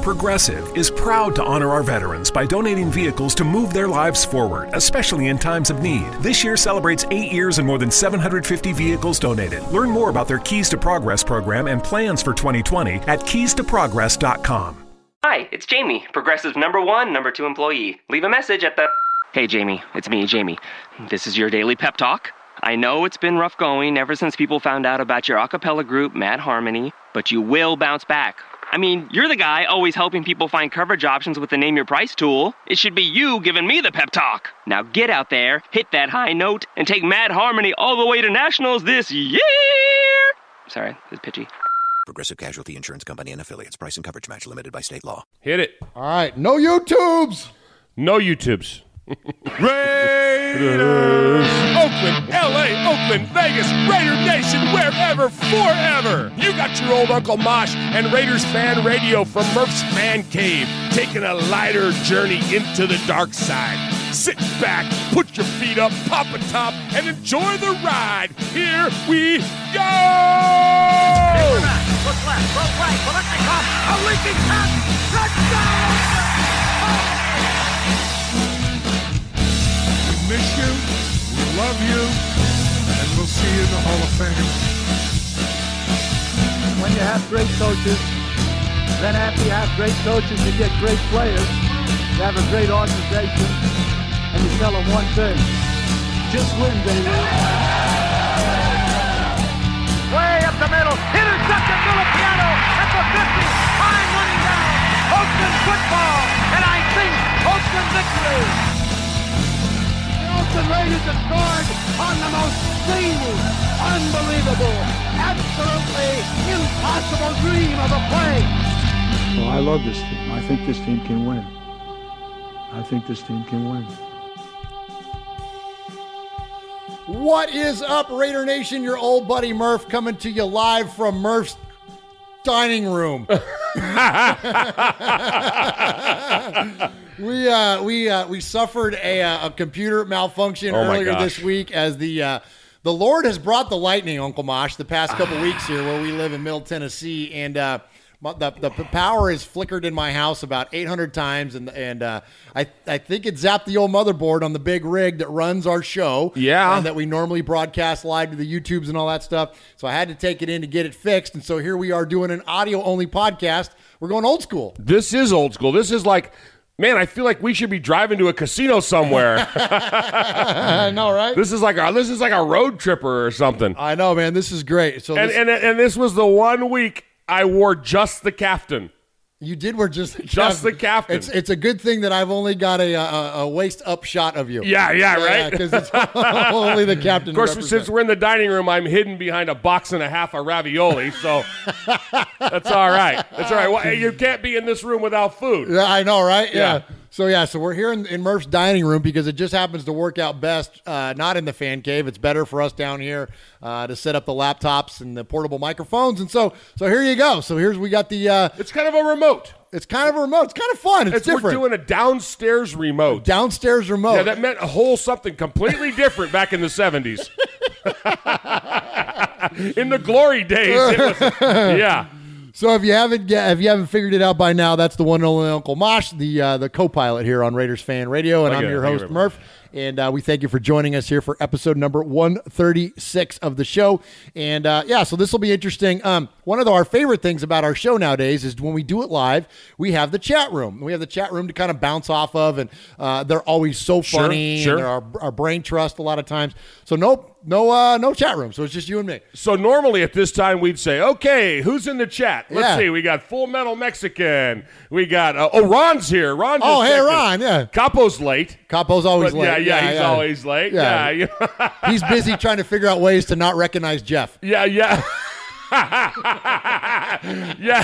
Progressive is proud to honor our veterans by donating vehicles to move their lives forward, especially in times of need. This year celebrates eight years and more than 750 vehicles donated. Learn more about their Keys to Progress program and plans for 2020 at keystoprogress.com. Hi, it's Jamie, Progressive number one, number two employee. Leave a message at the. Hey, Jamie, it's me, Jamie. This is your daily pep talk. I know it's been rough going ever since people found out about your a cappella group, Mad Harmony, but you will bounce back. I mean, you're the guy always helping people find coverage options with the Name Your Price tool. It should be you giving me the pep talk. Now get out there, hit that high note, and take Mad Harmony all the way to nationals this year. Sorry, it's pitchy. Progressive Casualty Insurance Company and affiliates. Price and coverage match limited by state law. Hit it. All right, no YouTubes. No YouTubes. Raiders! Oakland, LA, Oakland, Vegas, Raider Nation, wherever, forever! You got your old Uncle Mosh and Raiders fan radio from Murph's Man Cave, taking a lighter journey into the dark side. Sit back, put your feet up, pop a top, and enjoy the ride. Here we go! Look left, look right, Biletnikoff, a leaking pass, touchdown! Miss you, we love you, and we'll see you in the Hall of Fame. When you have great coaches, then after you have great coaches, you get great players. You have a great organization, and you tell them one thing: just win, baby. Way up the middle, intercepted Filipiano at the 50, time running down. Oakland football, and I think Oakland victory. Oakland Raiders have scored on the most zany, unbelievable, absolutely impossible dream of a play. Well, I love this team. I think this team can win. I think this team can win. What is up, Raider Nation? Your old buddy Murph coming to you live from Murph's dining room. we uh, we uh, we suffered a, uh, a computer malfunction Oh earlier gosh. this week as the uh, the Lord has brought the lightning, Uncle Mosh, the past couple weeks here where we live in Middle Tennessee, and uh, the the power has flickered in my house about 800 times, and and uh, I I think it zapped the old motherboard on the big rig that runs our show, Yeah. and that we normally broadcast live to the YouTubes and all that stuff. So I had to take it in to get it fixed, and so here we are doing an audio only podcast. We're going old school. This is old school. This is like, man, I feel like we should be driving to a casino somewhere. I know, right? this is like a this is like a road tripper or something. I know, man. This is great. So And this- and and this was the one week I wore just the captain. You did wear just the Just the captain. It's it's a good thing that I've only got a a, a waist up shot of you. Yeah, yeah, right? Because it's only the captain. Of course, since we're in the dining room, I'm hidden behind a box and a half of ravioli, so that's all right. That's all right. Well, you can't be in this room without food. Yeah, I know, right? Yeah. Yeah. So yeah, so we're here in, in Murph's dining room because it just happens to work out best, uh, not in the fan cave. It's better for us down here uh, to set up the laptops and the portable microphones, and so so here you go. So here's we got the. Uh, It's kind of a remote. it's kind of a remote. It's kind of fun. It's, It's, different. we're doing a downstairs remote. downstairs remote. Yeah, that meant a whole something completely different back in the 70s. in the glory days, was, yeah. So if you haven't get, if you haven't figured it out by now, that's the one and only Uncle Mosh, the uh, the co-pilot here on Raiders Fan Radio, and Thank I'm your you host very Murph. And uh, we thank you for joining us here for episode number 136 of the show. And uh, yeah, so this will be interesting. Um, one of our favorite things about our show nowadays is when we do it live, we have the chat room. We have the chat room to kind of bounce off of, and uh, they're always so funny. sure. And they're our, our brain trust a lot of times. So no, no, uh, no chat room. So it's just you and me. So normally at this time we'd say, okay, who's in the chat? Let's Yeah. see. We got Full Metal Mexican. We got uh, oh Ron's here. Ron. Oh, hey, texted. Ron, yeah. Capo's late. Capo's always But late. Yeah, yeah, he's always late. Yeah. Yeah, He's busy trying to figure out ways to not recognize Jeff. yeah, yeah. yeah.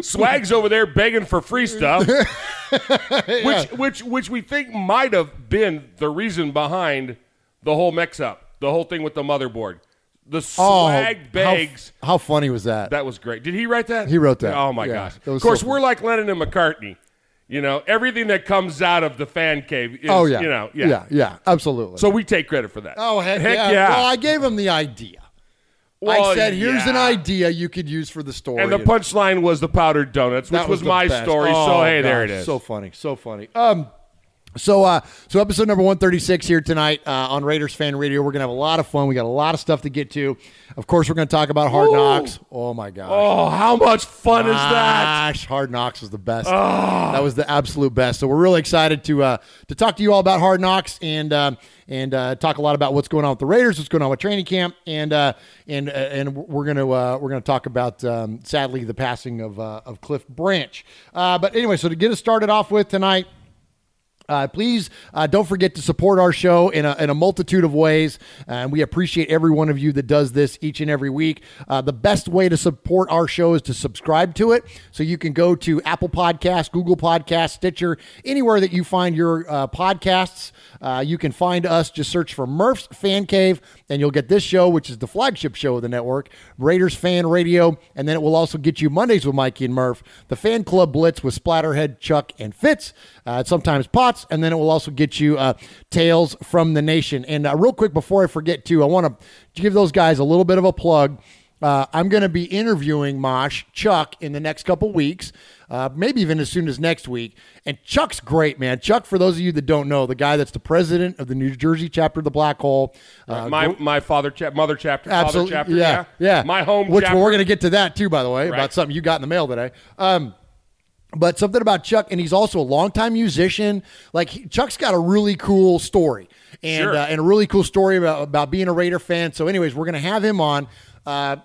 Swag's over there begging for free stuff, which which which we think might have been the reason behind the whole mix up, the whole thing with the motherboard. The swag Oh, how- begs. How, funny was that? That was great. Did he write that? He wrote that. Oh my Yeah, gosh! Of course, so we're like Lennon and McCartney. You know, everything that comes out of the fan cave is, oh yeah. you know, yeah. yeah, yeah, absolutely. So we take credit for that. oh heck, heck yeah. yeah. Well, I gave him the idea. Well, I said, "Here's an idea you could use for the story." and the punchline was the powdered donuts, which That was, the my best. story. Oh, so hey, there it gosh, is. So funny, so funny. Um, so uh, so episode number one thirty six here tonight uh, on Raiders Fan Radio. We're gonna have a lot of fun. We got a lot of stuff to get to. Of course, we're gonna talk about Hard Ooh. Knocks. Oh my gosh. oh, how much fun is that? Gosh, Hard Knocks was the best. That was the absolute best. So we're really excited to uh, to talk to you all about Hard Knocks and um, and uh, talk a lot about what's going on with the Raiders, what's going on with training camp, and uh, and uh, and we're gonna uh, we're gonna talk about um, sadly the passing of uh, of Cliff Branch. Uh, but anyway, so to get us started off with tonight. Uh, please uh, don't forget to support our show in a, in a multitude of ways. And we appreciate every one of you that does this each and every week. Uh, the best way to support our show is to subscribe to it. So you can go to Apple Podcasts, Google Podcasts, Stitcher, anywhere that you find your uh, podcasts. Uh, you can find us. Just search for Murph's Fan Cave, and you'll get this show, which is the flagship show of the network, Raiders Fan Radio. And then it will also get you Mondays with Mikey and Murph, the Fan Club Blitz with Splatterhead, Chuck, and Fitz. Uh, sometimes Potts, and then it will also get you uh, Tales from the Nation. And uh, real quick, before I forget, too, I want to give those guys a little bit of a plug. Uh, I'm going to be interviewing Mosh Chuck in the next couple weeks, uh, maybe even as soon as next week. And Chuck's great, man. Chuck, for those of you that don't know, the guy that's the president of the New Jersey chapter of the Black Hole. Uh, my gr- my father chap, mother chapter, Absolutely, father chapter, yeah, yeah, My home Which chapter. we're going to get to that too, by the way, Right. about something you got in the mail today. Um, but something about Chuck, and he's also a longtime musician. Like he- Chuck's got a really cool story, and Sure. uh, and a really cool story about about being a Raider fan. So, anyways, we're going to have him on, uh,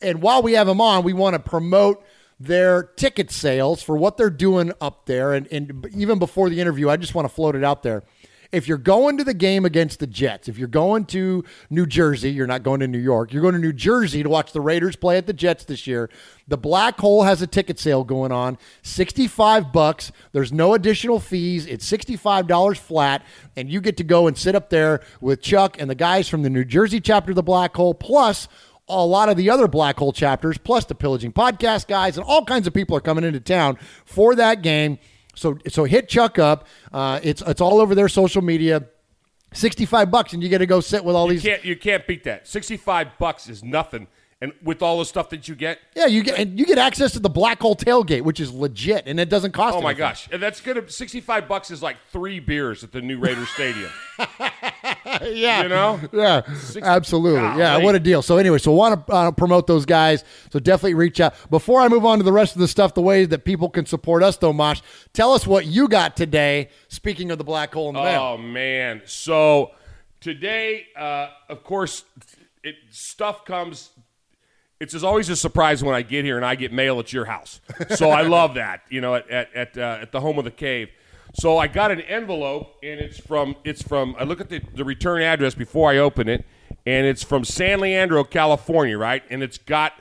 and while we have him on, we want to promote their ticket sales for what they're doing up there. And, and even before the interview, I just want to float it out there. If you're going to the game against the Jets, if you're going to New Jersey, you're not going to New York, you're going to New Jersey to watch the Raiders play at the Jets this year. The Black Hole has a ticket sale going on, 65 bucks. There's no additional fees. It's $65 flat and you get to go and sit up there with Chuck and the guys from the New Jersey chapter of the Black Hole plus a lot of the other Black Hole chapters, plus the Pillaging Podcast guys, and all kinds of people are coming into town for that game. So, so hit Chuck up. Uh, it's it's all over their social media. Sixty-five bucks, and you get to go sit with all you these. can't you can't beat that. Sixty five bucks is nothing, and with all the stuff that you get, Yeah, you get and you get access to the Black Hole tailgate, which is legit, and it doesn't cost. oh my anything. gosh, and that's gonna sixty five bucks is like three beers at the new Raider Stadium. yeah, You know? yeah, absolutely, yeah. Golly. What a deal. So anyway, so want to uh, promote those guys. So definitely reach out. Before I move on to the rest of the stuff, the ways that people can support us, though, Mosh, tell us what you got today. Speaking of the black hole in the mail. Oh man! So today, uh, of course, it stuff comes. It's always a surprise when I get here and I get mail at your house. So I love that. You know, at at at, uh, at the home of the cave. So I got an envelope and it's from it's from. I look at the, the return address before I open it, and it's from San Leandro, California, right? And it's got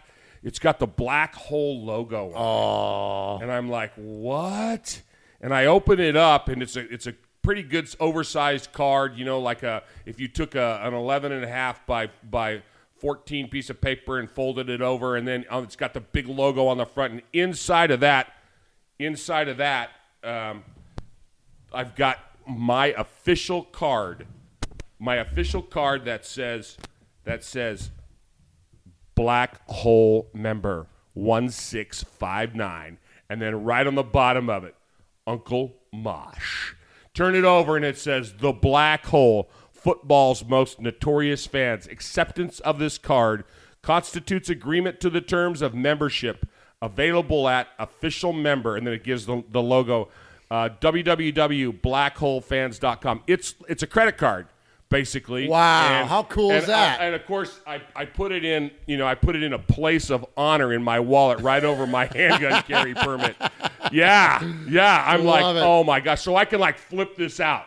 it's got the black hole logo. on it. And I'm like, what? And I open it up, and it's a it's a pretty good oversized card. You know, like a if you took a, an 11 and a half by by 14 piece of paper and folded it over, and then um, it's got the big logo on the front. And inside of that, inside of that, um, I've got my official card, my official card that says that says Black Hole member 1659. And then right on the bottom of it, Uncle Mosh. Turn it over, and it says the black hole. Football's most notorious fans. Acceptance of this card constitutes agreement to the terms of membership available at official member, and then it gives the, the logo uh, www.blackholefans.com. It's it's a credit card basically. Wow, how cool is that? uh, and of course, I, I put it in, you know, I put it in a place of honor in my wallet, right over my handgun carry permit. Yeah, yeah. I'm like, it. oh my gosh, so I can like flip this out.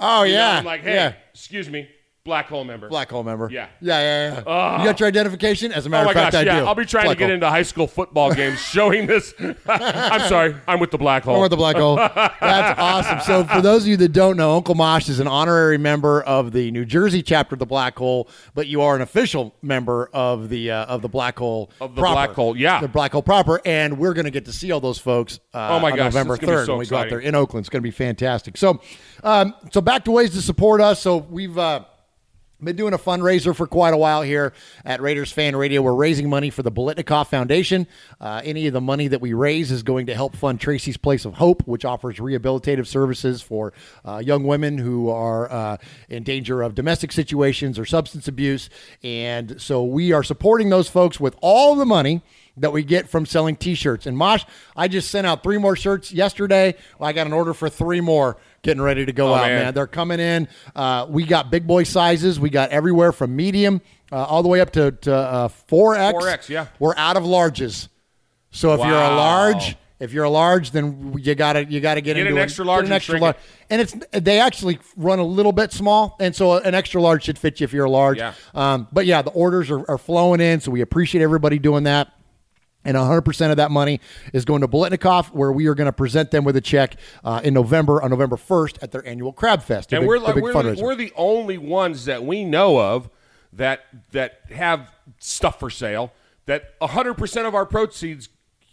Oh You know, yeah. I'm like, hey, yeah. excuse me, black hole member. Black hole member. Yeah. Yeah, yeah, yeah. Ah. you got your identification? As a Oh matter my of fact, gosh, I yeah. do. I'll be trying Black to get hole. into high school football games showing this. I'm sorry, I'm with the black hole. I'm with the black hole. That's awesome. So, for those of you that don't know, Uncle Mosh is an honorary member of the New Jersey chapter of the Black Hole, but you are an official member of the uh, of the Black Hole Of the proper. Black Hole, yeah. the Black Hole proper, and we're going to get to see all those folks. Uh, Oh my on gosh, November it's gonna be third so when we go out there in Oakland. It's going to be fantastic. So, um, so back to ways to support us. So we've. Uh, been doing a fundraiser for quite a while here at Raiders Fan Radio. We're raising money for the Biletnikoff Foundation. Uh, any of the money that we raise is going to help fund Tracy's Place of Hope, which offers rehabilitative services for uh, young women who are uh, in danger of domestic situations or substance abuse. And so we are supporting those folks with all the money that we get from selling t-shirts. And Mosh, I just sent out three more shirts yesterday. I got an order for three more getting ready to go Oh, out, man. man. They're coming in. Uh, we got big boy sizes. We got everywhere from medium uh, all the way up to, to uh, 4X. 4X, yeah. We're out of larges. So if you're a large, if you're a large, then you gotta you gotta get, Get into an extra large an and extra large, and it's they actually run a little bit small, and so an extra large should fit you if you're a large. Yeah. Um, but yeah, the orders are, are flowing in, so we appreciate everybody doing that. And 100% of that money is going to Biletnikoff, where we are going to present them with a check uh, in November, on November 1st, at their annual Crab Fest. and big- we're like we're the, we're the only ones that we know of that that have stuff for sale. That 100 percent of our proceeds,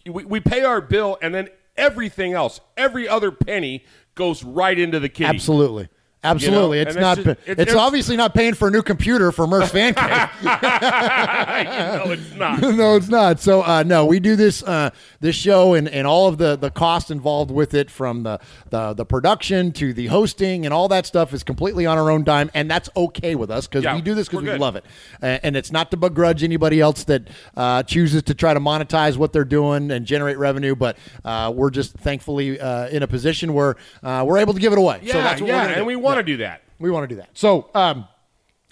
we, we pay our bill, and then everything else, every other penny, goes right into the kitty. Absolutely. Absolutely. and it's it's not. just- it's, it's- it's- obviously not paying for a new computer for Murph's Fan Cave. no, it's not. no, it's not. So uh, no, we do this uh, this show and, and all of the the cost involved with it, from the, the the production to the hosting and all that stuff is completely on our own dime, and that's okay with us because Yeah, we do this because we're good. love it, uh, and it's not to begrudge anybody else that uh, chooses to try to monetize what they're doing and generate revenue, but uh, we're just thankfully uh, in a position where uh, we're able to give it away. Yeah, so that's what yeah, we're and do. we want to do that. We want to do that. So um,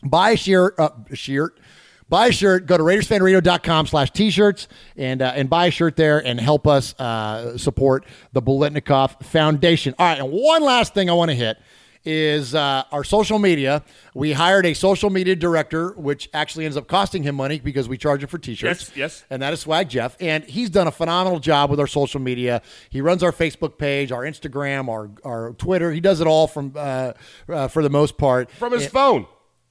buy a shirt, uh, a shirt. Buy a shirt. Go to RaidersFanRadio.com slash t-shirts and uh, and buy a shirt there and help us uh, support the Biletnikoff Foundation. All right, and one last thing I want to hit is uh, our social media. We hired a social media director, which actually ends up costing him money because we charge him for t-shirts. Yes, yes. And that is Swag Jeff. And he's done a phenomenal job with our social media. He runs our Facebook page, our Instagram, our, our Twitter. He does it all from uh, uh, for the most part. From his And- phone.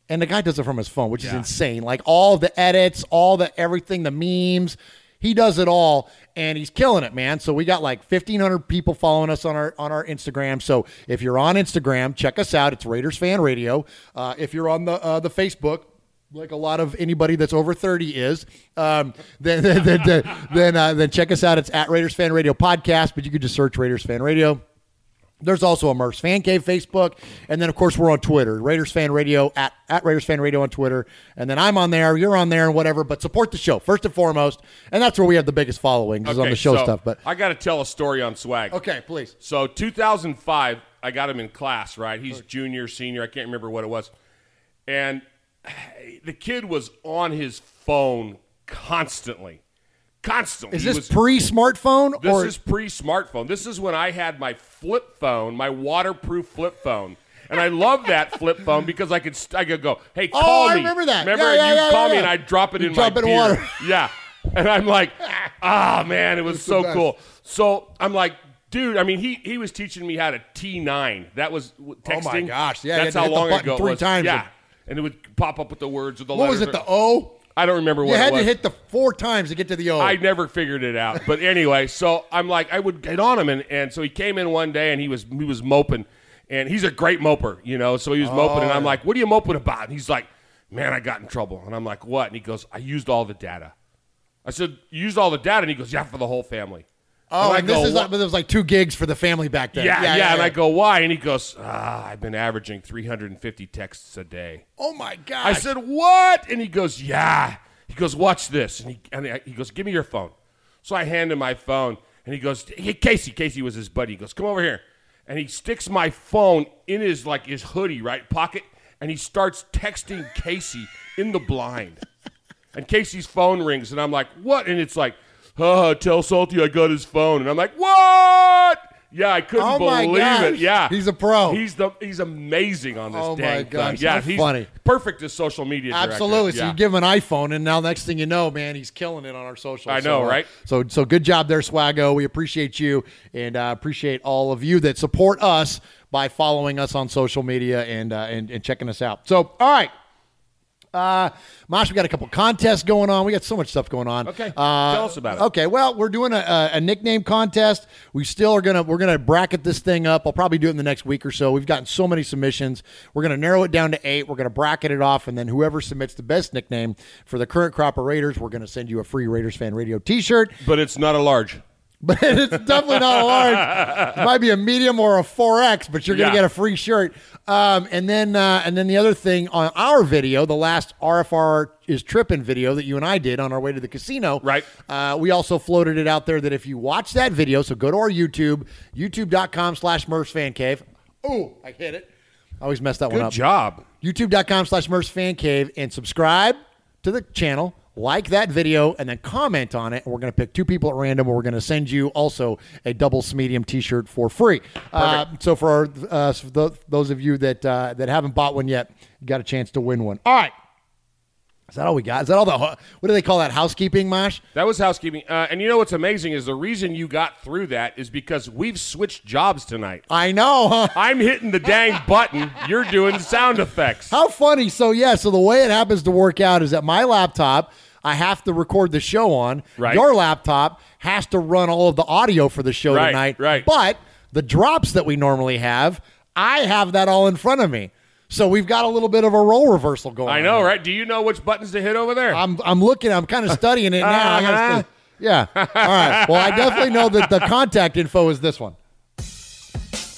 and the guy does it from his phone, which is insane. Like all the edits, all the everything, the memes. He does it all, and he's killing it, man. So we got like fifteen hundred people following us on our on our Instagram. So if you're on Instagram, check us out. It's Raiders Fan Radio. Uh, if you're on the uh, the Facebook, like a lot of anybody that's over 30 is, um, then then then then, then, uh, then check us out. It's at Raiders Fan Radio Podcast, but you could just search Raiders Fan Radio. There's also a Murph's Fan Cave Facebook, and then of course we're on Twitter, Raiders Fan Radio at at Raiders Fan Radio on Twitter, and then I'm on there, you're on there, and whatever. But support the show first and foremost, and that's where we have the biggest following is on the show so stuff. But I got to tell a story on swag. okay, please. So 2005, I got him in class, right? He's junior, senior, I can't remember what it was. And the kid was on his phone constantly. Constantly. Is this was- pre-smartphone This or is pre-smartphone. This is when I had my flip phone, my waterproof flip phone. And I love that flip phone because I could st- I could go, hey, call Oh, call I me. remember that. Remember Yeah, yeah, you yeah, call me and I drop it You in drop my it in beer. water. Yeah. And I'm like, ah man, it was It's so cool. So I'm like, dude, I mean, he he was teaching me how to T9. That was w- Oh my gosh, yeah, that's how long ago it three was. times. Yeah, and it would pop up with the words or the what was it? The O. I don't remember what You had to hit the four times to get to the O. I never figured it out. But anyway, so I'm like, I would get on him, and, and so he came in one day and he was he was moping, and he's a great moper, you know. So he was moping, and oh, I'm like, what are you moping about? And he's like, man, I got in trouble, and I'm like, what? And he goes, I used all the data. I said, you used all the data, and he goes, yeah, for the whole family. Oh, I and this is like, but there was like two gigs for the family back then. Yeah, yeah, And I go, why? And he goes, ah, I've been averaging 350 texts a day. oh my god! I said, what? And he goes, yeah. He goes, watch this. And he, and I- he goes, give me your phone. So I hand him my phone, and he goes, hey, Casey. Casey was his buddy. He goes, come over here. And he sticks my phone in his like his hoodie right pocket, and he starts texting Casey in the blind. And Casey's phone rings, and I'm like, what? And it's like, uh, tell Salty I got his phone. And I'm like, what? Yeah, I couldn't Oh believe gosh. it. Yeah, He's a pro. He's the he's amazing on this. Oh my gosh, thing. Yeah, he's funny. Perfect as social media. director. Absolutely. So Yeah. you give him an iPhone, and now next thing you know, man, he's killing it on our social. I know, so, uh, right? So, so good job there, Swaggo. We appreciate you, and uh, appreciate all of you that support us by following us on social media and uh, and, and checking us out. So, all right. Uh, Mosh, we got a couple contests going on. We got so much stuff going on. Okay. Uh, Tell us about it. Okay. Well, we're doing a, a, a nickname contest. We still are gonna we're gonna bracket this thing up. I'll probably do it in the next week or so. We've gotten so many submissions. We're gonna narrow it down to eight. We're gonna bracket it off, and then whoever submits the best nickname for the current crop of Raiders, we're gonna send you a free Raiders fan radio T-shirt. but it's not a large. But it's definitely not a large. It might be a medium or a 4X, but you're going to Yeah. get a free shirt. Um, and then uh, and then the other thing on our video, the last RFR is tripping video that you and I did on our way to the casino. Right. Uh, we also floated it out there that if you watch that video, so go to our YouTube, youtube.com slash Murph's Fan Cave. Oh, I hit it. I always mess that one up. Good job. youtube.com slash Murph's Fan Cave and subscribe to the channel, like that video, and then comment on it. And we're going to pick two people at random, and we're going to send you also a double medium T-shirt for free. Uh, so for our, uh, tho- those of you that uh, that haven't bought one yet, you got a chance to win one. All right. Is that all we got? Is that all the what do they call that housekeeping, Mosh? That was housekeeping. Uh, and you know what's amazing is the reason you got through that is because we've switched jobs tonight. I know, huh? I'm hitting the dang button. You're doing sound effects. How funny. So, yeah, so the way it happens to work out is that my laptop, I have to record the show on. Right. Your laptop has to run all of the audio for the show Right, tonight. right. But the drops that we normally have, I have that all in front of me. So we've got a little bit of a role reversal going on. I know, right? Do you know which buttons to hit over there? I'm, I'm looking, I'm kind of studying it now. Uh-huh. yeah. All right. Well, I definitely know that the contact info is this one.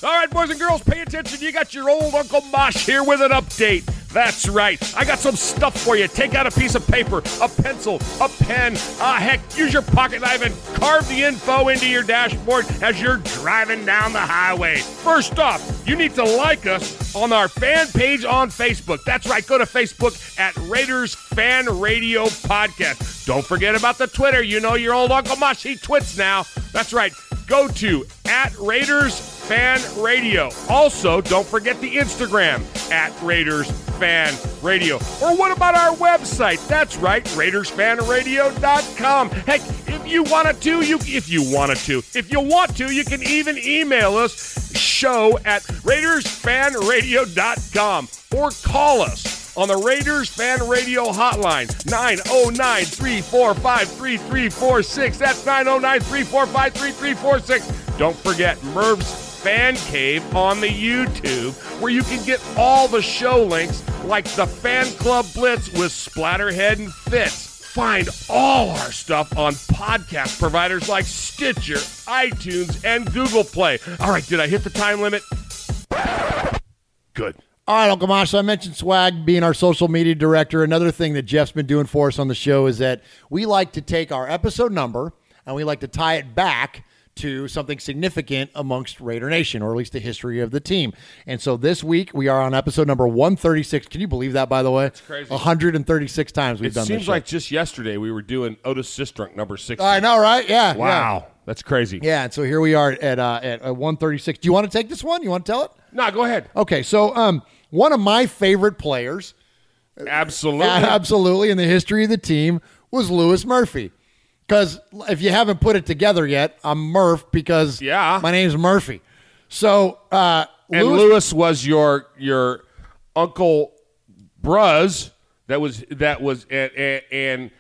All right, boys and girls, pay attention. You got your old Uncle Mosh here with an update. That's right. I got some stuff for you. Take out a piece of paper, a pencil, a pen. Ah, heck, use your pocket knife and carve the info into your dashboard as you're driving down the highway. First off, you need to like us on our fan page on Facebook. That's right. Go to Facebook at Raiders Fan Radio Podcast. Don't forget about the Twitter. You know your old Uncle Mosh. He twits now. That's right. Go to at Raiders Fan Radio. Also, don't forget the Instagram at Raiders Fan Radio. Or what about our website? That's right, RaidersFanRadio.com. Heck, if you wanted to, you if you wanted to, if you want to, you can even email us show at RaidersFanRadio.com or call us on the Raiders Fan Radio hotline 909 345 3346. That's 909 345 3346. Don't forget Murph's Fan Cave on the YouTube, where you can get all the show links like the Fan Club Blitz with Splatterhead and Fitz. Find all our stuff on podcast providers like Stitcher, iTunes, and Google Play. All right, did I hit the time limit? Good. All right, Uncle Mosh. So I mentioned Swag being our social media director. Another thing that Jeff's been doing for us on the show is that we like to take our episode number and we like to tie it back to something significant amongst Raider Nation, or at least the history of the team. And so this week we are on episode number 136. Can you believe that, by the way? It's crazy. 136 times we've It done this. It seems show. like just yesterday we were doing Otis Sistrunk number six. I know, right? Yeah. yeah. Wow, that's crazy. Yeah, and so here we are at uh, at uh, 136. Do you want to take this one? You want to tell it? No, go ahead. Okay, so um, one of my favorite players, Absolutely. absolutely, in the history of the team was Lewis Murphy. Because if you haven't put it together yet, I'm Murph because Yeah. my name's Murphy. So uh, and Lewis, Lewis was your your uncle Bruz that was that was and, and, and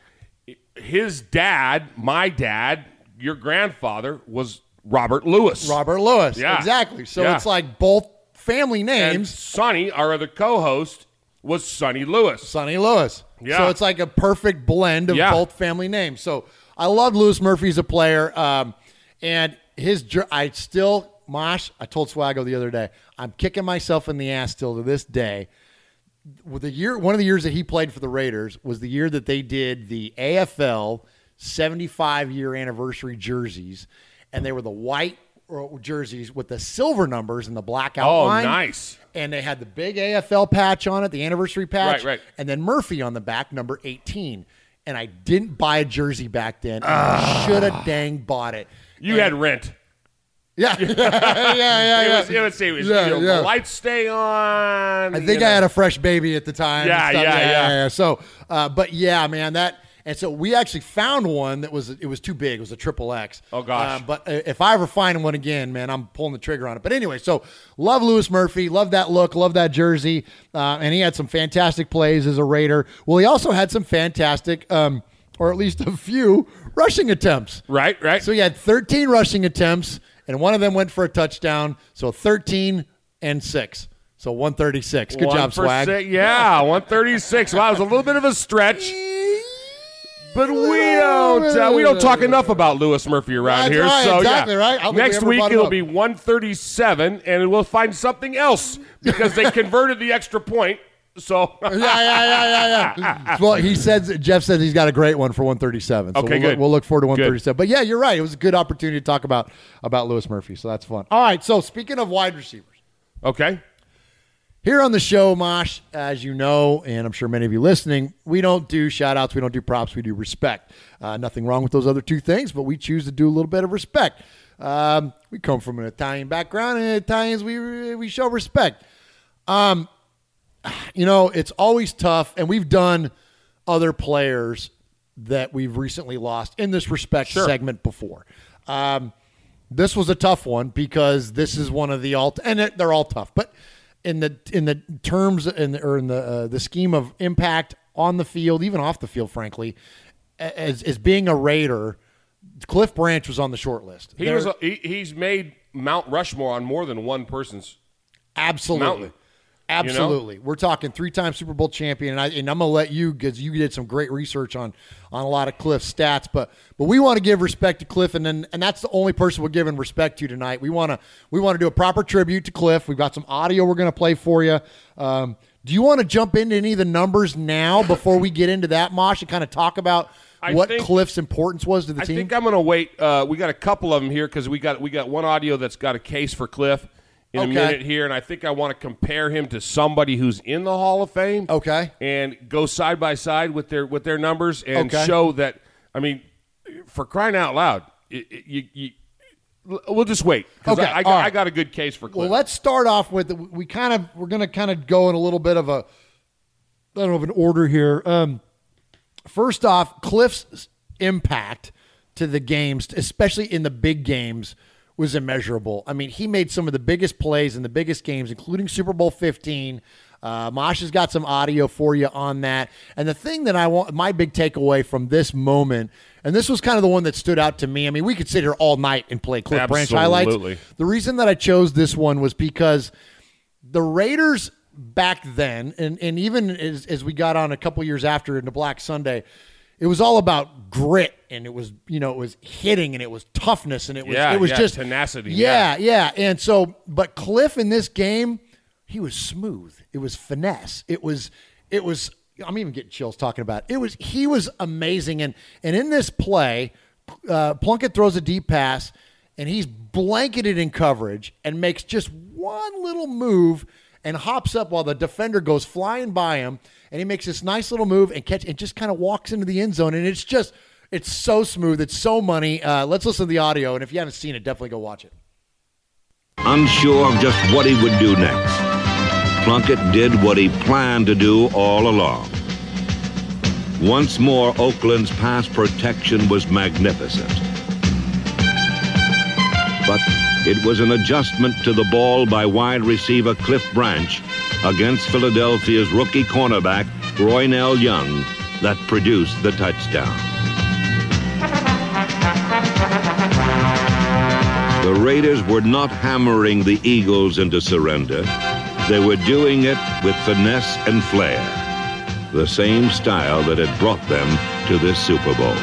his dad, my dad, your grandfather was Robert Lewis. Robert Lewis, Yeah. exactly. So Yeah. it's like both family and names. Sonny, our other co-host, was Sonny Lewis. Sonny Lewis. Yeah. So it's like a perfect blend of Yeah. both family names. So I love Lewis Murphy as a player. Um, And his, I still, Mosh, I told Swaggo the other day, I'm kicking myself in the ass still to this day. With the year, one of the years that he played for the Raiders was the year that they did the AFL 75 year anniversary jerseys, and they were the white uh, jerseys with the silver numbers and the black outline. Oh, nice. And they had the big AFL patch on it, the anniversary patch, Right, right. and then Murphy on the back, number 18. And I didn't buy a jersey back then. I should have dang bought it. You And- had rent. yeah, yeah, yeah, yeah. It yeah. was, it was, it was, Yeah, you know, yeah. the lights stay on. I think I had a fresh baby at the time. and Yeah, stuff. yeah, yeah. So, uh, but yeah, man, that and so we actually found one that was it was too big. It was a triple X. Oh, gosh. Uh, but if I ever find one again, man, I'm pulling the trigger on it. But anyway, so love Lewis Murphy, love that look, love that jersey, uh, and he had some fantastic plays as a Raider. Well, he also had some fantastic, um, or at least a few rushing attempts. Right, right. So he had 13 rushing attempts, and one of them went for a touchdown. So 13 and six. So 136. Good One job, Swag. six- yeah, 136. Wow, it was a little bit of a stretch. But we don't uh, we don't talk enough about Lewis Murphy around That's here. right, so exactly yeah. right. I don't think we Next ever week brought it'll up. be 137, and we'll find something else because they converted the extra point. So yeah, yeah, yeah, yeah, yeah. well, he says Jeff says he's got a great one for 137. So Okay, we'll, good. Look, we'll look forward to 137. But yeah, you're right. It was a good opportunity to talk about about Lewis Murphy. So that's fun. All right. So speaking of wide receivers, okay. Here on the show, Mosh, as you know, and I'm sure many of you listening, we don't do shout outs, we don't do props, we do respect. Uh, nothing wrong with those other two things, but we choose to do a little bit of respect. Um, we come from an Italian background, and Italians, we, we show respect. Um, you know, it's always tough, and we've done other players that we've recently lost in this respect segment before. Um, this was a tough one because this is one of the all, and they're all tough, but in the in the terms in the, or in the uh, the scheme of impact on the field, even off the field, frankly, as as being a Raider, Cliff Branch was on the short list. He There- was a, he, he's made Mount Rushmore on more than one person's Absolutely. mountain. Absolutely. We're talking three-time Super Bowl champion, and, I, and I'm going to let you because you did some great research on on a lot of Cliff's stats. But but we want to give respect to Cliff, and then and that's the only person we're giving respect to tonight. We want to we want to do a proper tribute to Cliff. We've got some audio we're going to play for you. Um, do you want to jump into any of the numbers now before we get into that, Mosh, and kind of talk about I what think- Cliff's importance was to the I team? I think I'm going to wait. Uh, we got a couple of them here because we got we got one audio that's got a case for Cliff in Okay. a minute here, and I think I want to compare him to somebody who's in the Hall of Fame. Okay. and go side by side with their with their numbers and Okay. show that. I mean, for crying out loud, it, it- you, you, we'll just wait. Okay, I, I, got, right. I got a good case for Cliff. Well, let's start off with we kind of we're going to kind of go in a little bit of a I don't know of an order here. Um, first off, Cliff's impact to the games, especially in the big games, was immeasurable. I mean, he made some of the biggest plays in the biggest games, including Super Bowl 15. Uh, Mosh has got some audio for you on that. And the thing that I want, my big takeaway from this moment, and this was kind of the one that stood out to me. I mean, we could sit here all night and play Cliff Branch highlights. Absolutely. The reason that I chose this one was because the Raiders back then, and, and even as, as we got on a couple years after into Black Sunday, it was all about grit and it was, you know, it was hitting and it was toughness and it was Yeah, it was yeah, just tenacity, Yeah, yeah. And so but Cliff in this game, he was smooth. It was finesse. It was it was I'm even getting chills talking about it. It was he was amazing and and in this play, uh, Plunkett throws a deep pass and he's blanketed in coverage and makes just one little move and hops up while the defender goes flying by him and he makes this nice little move and catch and just kind of walks into the end zone and it's just it's so smooth it's so money uh, let's listen to the audio and if you haven't seen it definitely go watch it Unsure of just what he would do next, Plunkett did what he planned to do all along. Once more, Oakland's pass protection was magnificent. But it was an adjustment to the ball by wide receiver Cliff Branch against Philadelphia's rookie cornerback Roynell Young that produced the touchdown. The Raiders were not hammering the Eagles into surrender. They were doing it with finesse and flair, the same style that had brought them to this Super Bowl.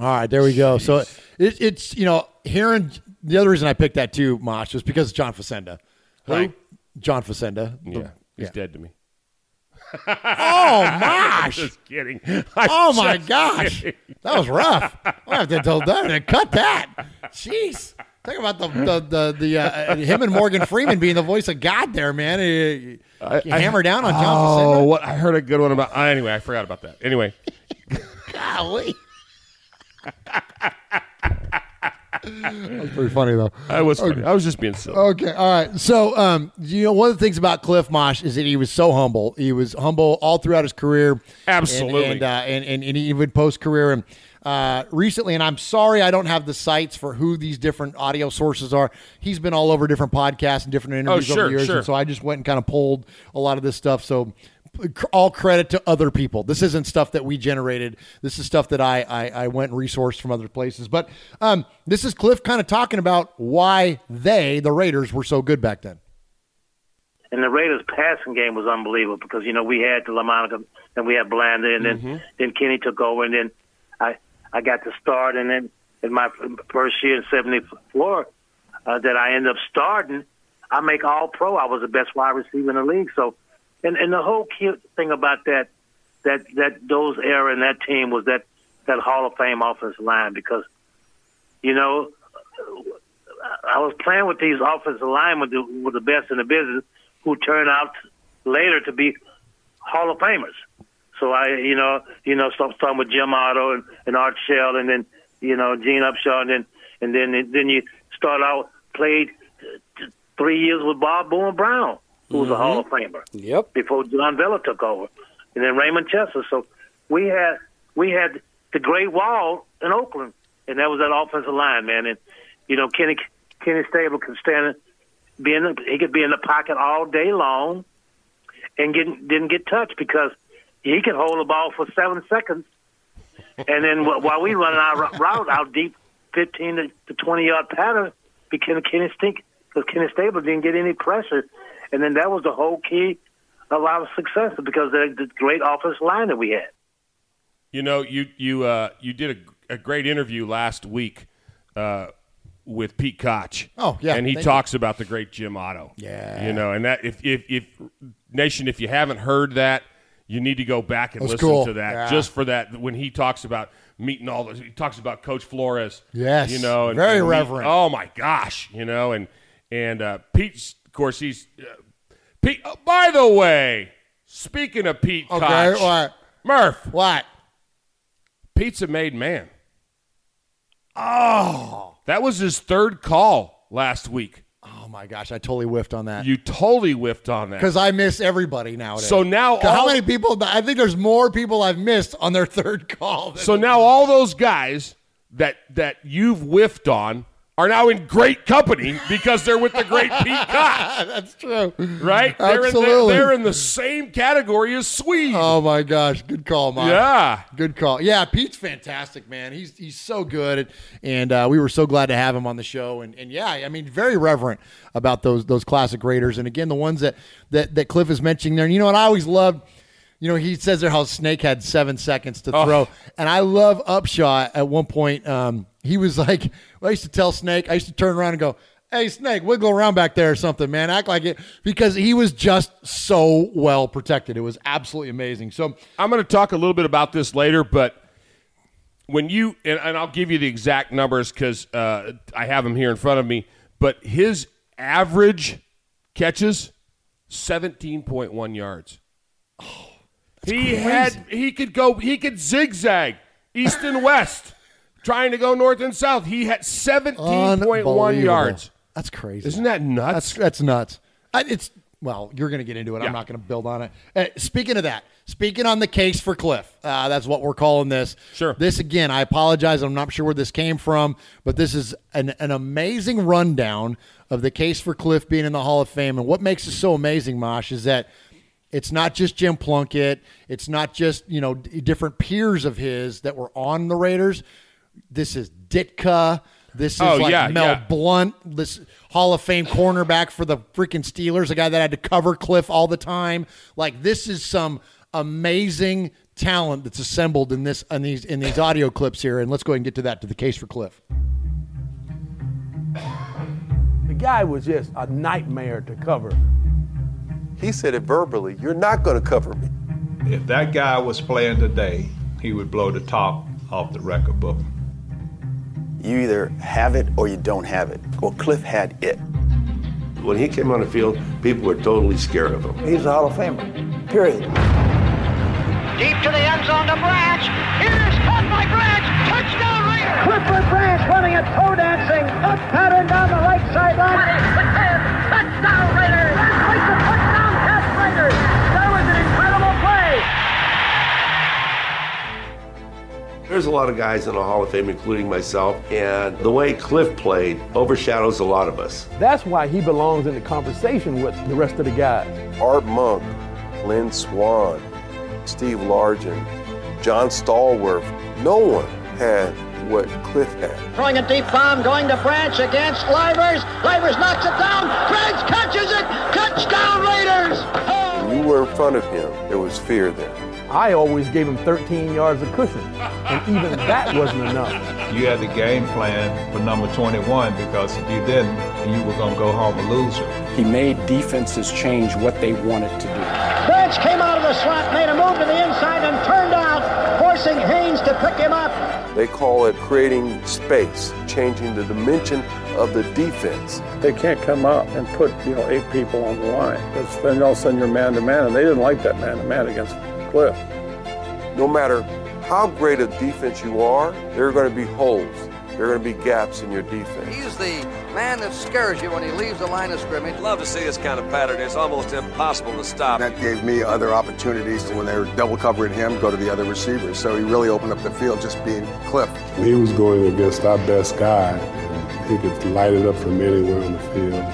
All right, there we go. So it, it's you know hearing the other reason I picked that too, Mosh, was because of John Facenda. Right. John Facenda. Yeah, the, he's yeah. dead to me. Oh, Mosh. Just kidding. Oh I'm my gosh, kidding. that was rough. I have to tell that to cut that. Jeez, think about the the the, the uh, him and Morgan Freeman being the voice of God there, man. You, you hammer down on John Oh, what I heard a good one about. Uh, anyway, I forgot about that. Anyway, Golly. That's pretty funny though. I was funny. I was just being silly. Okay, all right. So, um, you know, one of the things about Cliff Mosh is that he was so humble. He was humble all throughout his career. Absolutely. and and, uh, and, and, and even post career. And uh, recently, and I'm sorry I don't have the sites for who these different audio sources are. He's been all over different podcasts and different interviews Oh, sure, over the years, sure. and so I just went and kind of pulled a lot of this stuff. So. All credit to other people. This isn't stuff that we generated. This is stuff that I I, I went and resourced from other places. But um, this is Cliff kind of talking about why they, the Raiders, were so good back then. and the Raiders' passing game was unbelievable because you know we had the Lamonica and we had Blanda, and then Mm-hmm. then Kenny took over, and then I I got to start, and then in my first year in '74 uh, that I ended up starting, I make All Pro. I was the best wide receiver in the league. So, and and the whole key thing about that that that those era and that team was that that Hall of Fame offensive line because you know I was playing with these offensive linemen who were the best in the business, who turned out later to be Hall of Famers. So I, you know, you know, start starting with Jim Otto and, and Art Shell, and then you know Gene Upshaw, and then and then then you start out played three years with Bob Boomer Brown, who was a Hall of mm-hmm. Famer. Yep. Before John Vella took over, and then Raymond Chester. So we had we had the Great Wall in Oakland, and that was that offensive line, man. And you know, Kenny Kenny Stabler could stand, be in the, he could be in the pocket all day long, and get, didn't get touched because he could hold the ball for seven seconds, and then while we running our route out deep, fifteen to, to twenty yard pattern, because Kenny Stink because Kenny Stabler didn't get any pressure, and then that was the whole key a lot of our success because of the great offensive line that we had. You know, you you uh, you did a, a great interview last week uh, with Pete Koch. Oh, yeah, and he thank talks about the great Jim Otto. Yeah. you know, and that if if if nation, if you haven't heard that, you need to go back and That's listen cool. to that Yeah. just for that. When he talks about meeting all the, he talks about Coach Flores. Yes, you know, and, very and meet- reverent. oh my gosh, you know, and and uh, Pete's, of course, he's uh, Pete. Oh, by the way, speaking of Pete Okay, Koch, what? Murph, What? Pete's a made man. Oh, That was his third call last week. oh my gosh, I totally whiffed on that You totally whiffed on that. because I miss everybody nowadays. So now 'Cause how many people? I think there's more people I've missed on their third call. than- So now all those guys that that you've whiffed on are now in great company because they're with the great Pete Koch, that's true, right? They're in, Absolutely. they're, they're in the same category as Swede. Oh my gosh, good call, Mike. Yeah. good call. Yeah, Pete's fantastic, man. He's he's so good, and uh, we were so glad to have him on the show. And and yeah, I mean, very reverent about those those classic Raiders. And again, the ones that that that Cliff is mentioning there. And you know what? I always loved. You know, he says there how Snake had seven seconds to Oh. throw, and I love Upshaw. At one point, um, he was like, I used to tell Snake, I used to turn around and go, "Hey, Snake, wiggle around back there or something, man. Act like it," because he was just so well protected. It was absolutely amazing. So I'm going to talk a little bit about this later, but when you and, and I'll give you the exact numbers because uh, I have them here in front of me. But his average catches, 17.1 yards. He had he could go he could zigzag east and west, trying to go north and south. He had 17.1 yards. That's crazy. Isn't that nuts? That's that's nuts. I, it's well, you're going to get into it. Yeah. I'm not going to build on it. Uh, speaking of that, speaking on the case for Cliff, uh, that's what we're calling this. Sure. This again, I apologize. I'm not sure where this came from, but this is an, an amazing rundown of the case for Cliff being in the Hall of Fame. And what makes it so amazing, Mosh, is that it's not just Jim Plunkett. It's not just you know d- different peers of his that were on the Raiders. This is Ditka. This is Oh, like yeah, Mel yeah. Blount, this Hall of Fame cornerback for the freaking Steelers, a guy that had to cover Cliff all the time. Like this is some amazing talent that's assembled in this in these in these audio clips here. And let's go ahead and get to that to the case for Cliff. The guy was just a nightmare to cover. He said it verbally. You're not going to cover me. If that guy was playing today, he would blow the top off the record book. You either have it or you don't have it. Well, Cliff had it. When he came on the field, people were totally scared of him. He's a Hall of Famer. Period. Deep to the end zone to Branch. It is caught by Branch. Touchdown Raiders. Clifford Branch running a toe dancing up pattern down the right sideline. Touchdown Raiders. There's a lot of guys in the Hall of Fame, including myself, and the way Cliff played overshadows a lot of us. That's why he belongs in the conversation with the rest of the guys. Art Monk, Lynn Swann, Steve Largent, John Stallworth. No one had what Cliff had. Throwing a deep bomb, going to Branch against Livers. Livers knocks it down. Branch catches it. Touchdown Raiders. When you were in front of him, there was fear there. I always gave him 13 yards of cushion, and even that wasn't enough. You had the game plan for number 21 because if you didn't, you were going to go home a loser. He made defenses change what they wanted to do. Branch came out of the slot, made a move to the inside, and turned out, forcing Haynes to pick him up. They call it creating space, changing the dimension of the defense. They can't come up and put, you know, eight people on the line. Because then all of a sudden you're man to man, and they didn't like that man to man against Cliff. No matter how great a defense you are, there are going to be holes. There are going to be gaps in your defense. He's the man that scares you when he leaves the line of scrimmage. Love to see this kind of pattern. It's almost impossible to stop. That gave me other opportunities to, when they were double covering him, go to the other receivers. So he really opened up the field just being Cliff. He was going against our best guy, and he could light it up from anywhere on the field.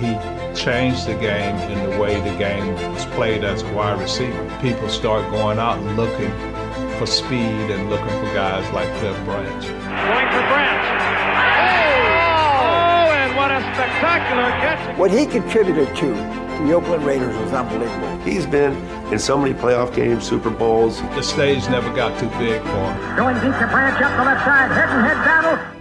He changed the game in the way the game was played as a wide receiver. People start going out and looking for speed and looking for guys like Cliff Branch. Going for Branch. Oh! oh, and what a spectacular catch. What he contributed to the Oakland Raiders was unbelievable. He's been in so many playoff games, Super Bowls. The stage never got too big for him. Going deep to Branch up the left side, head and head battle.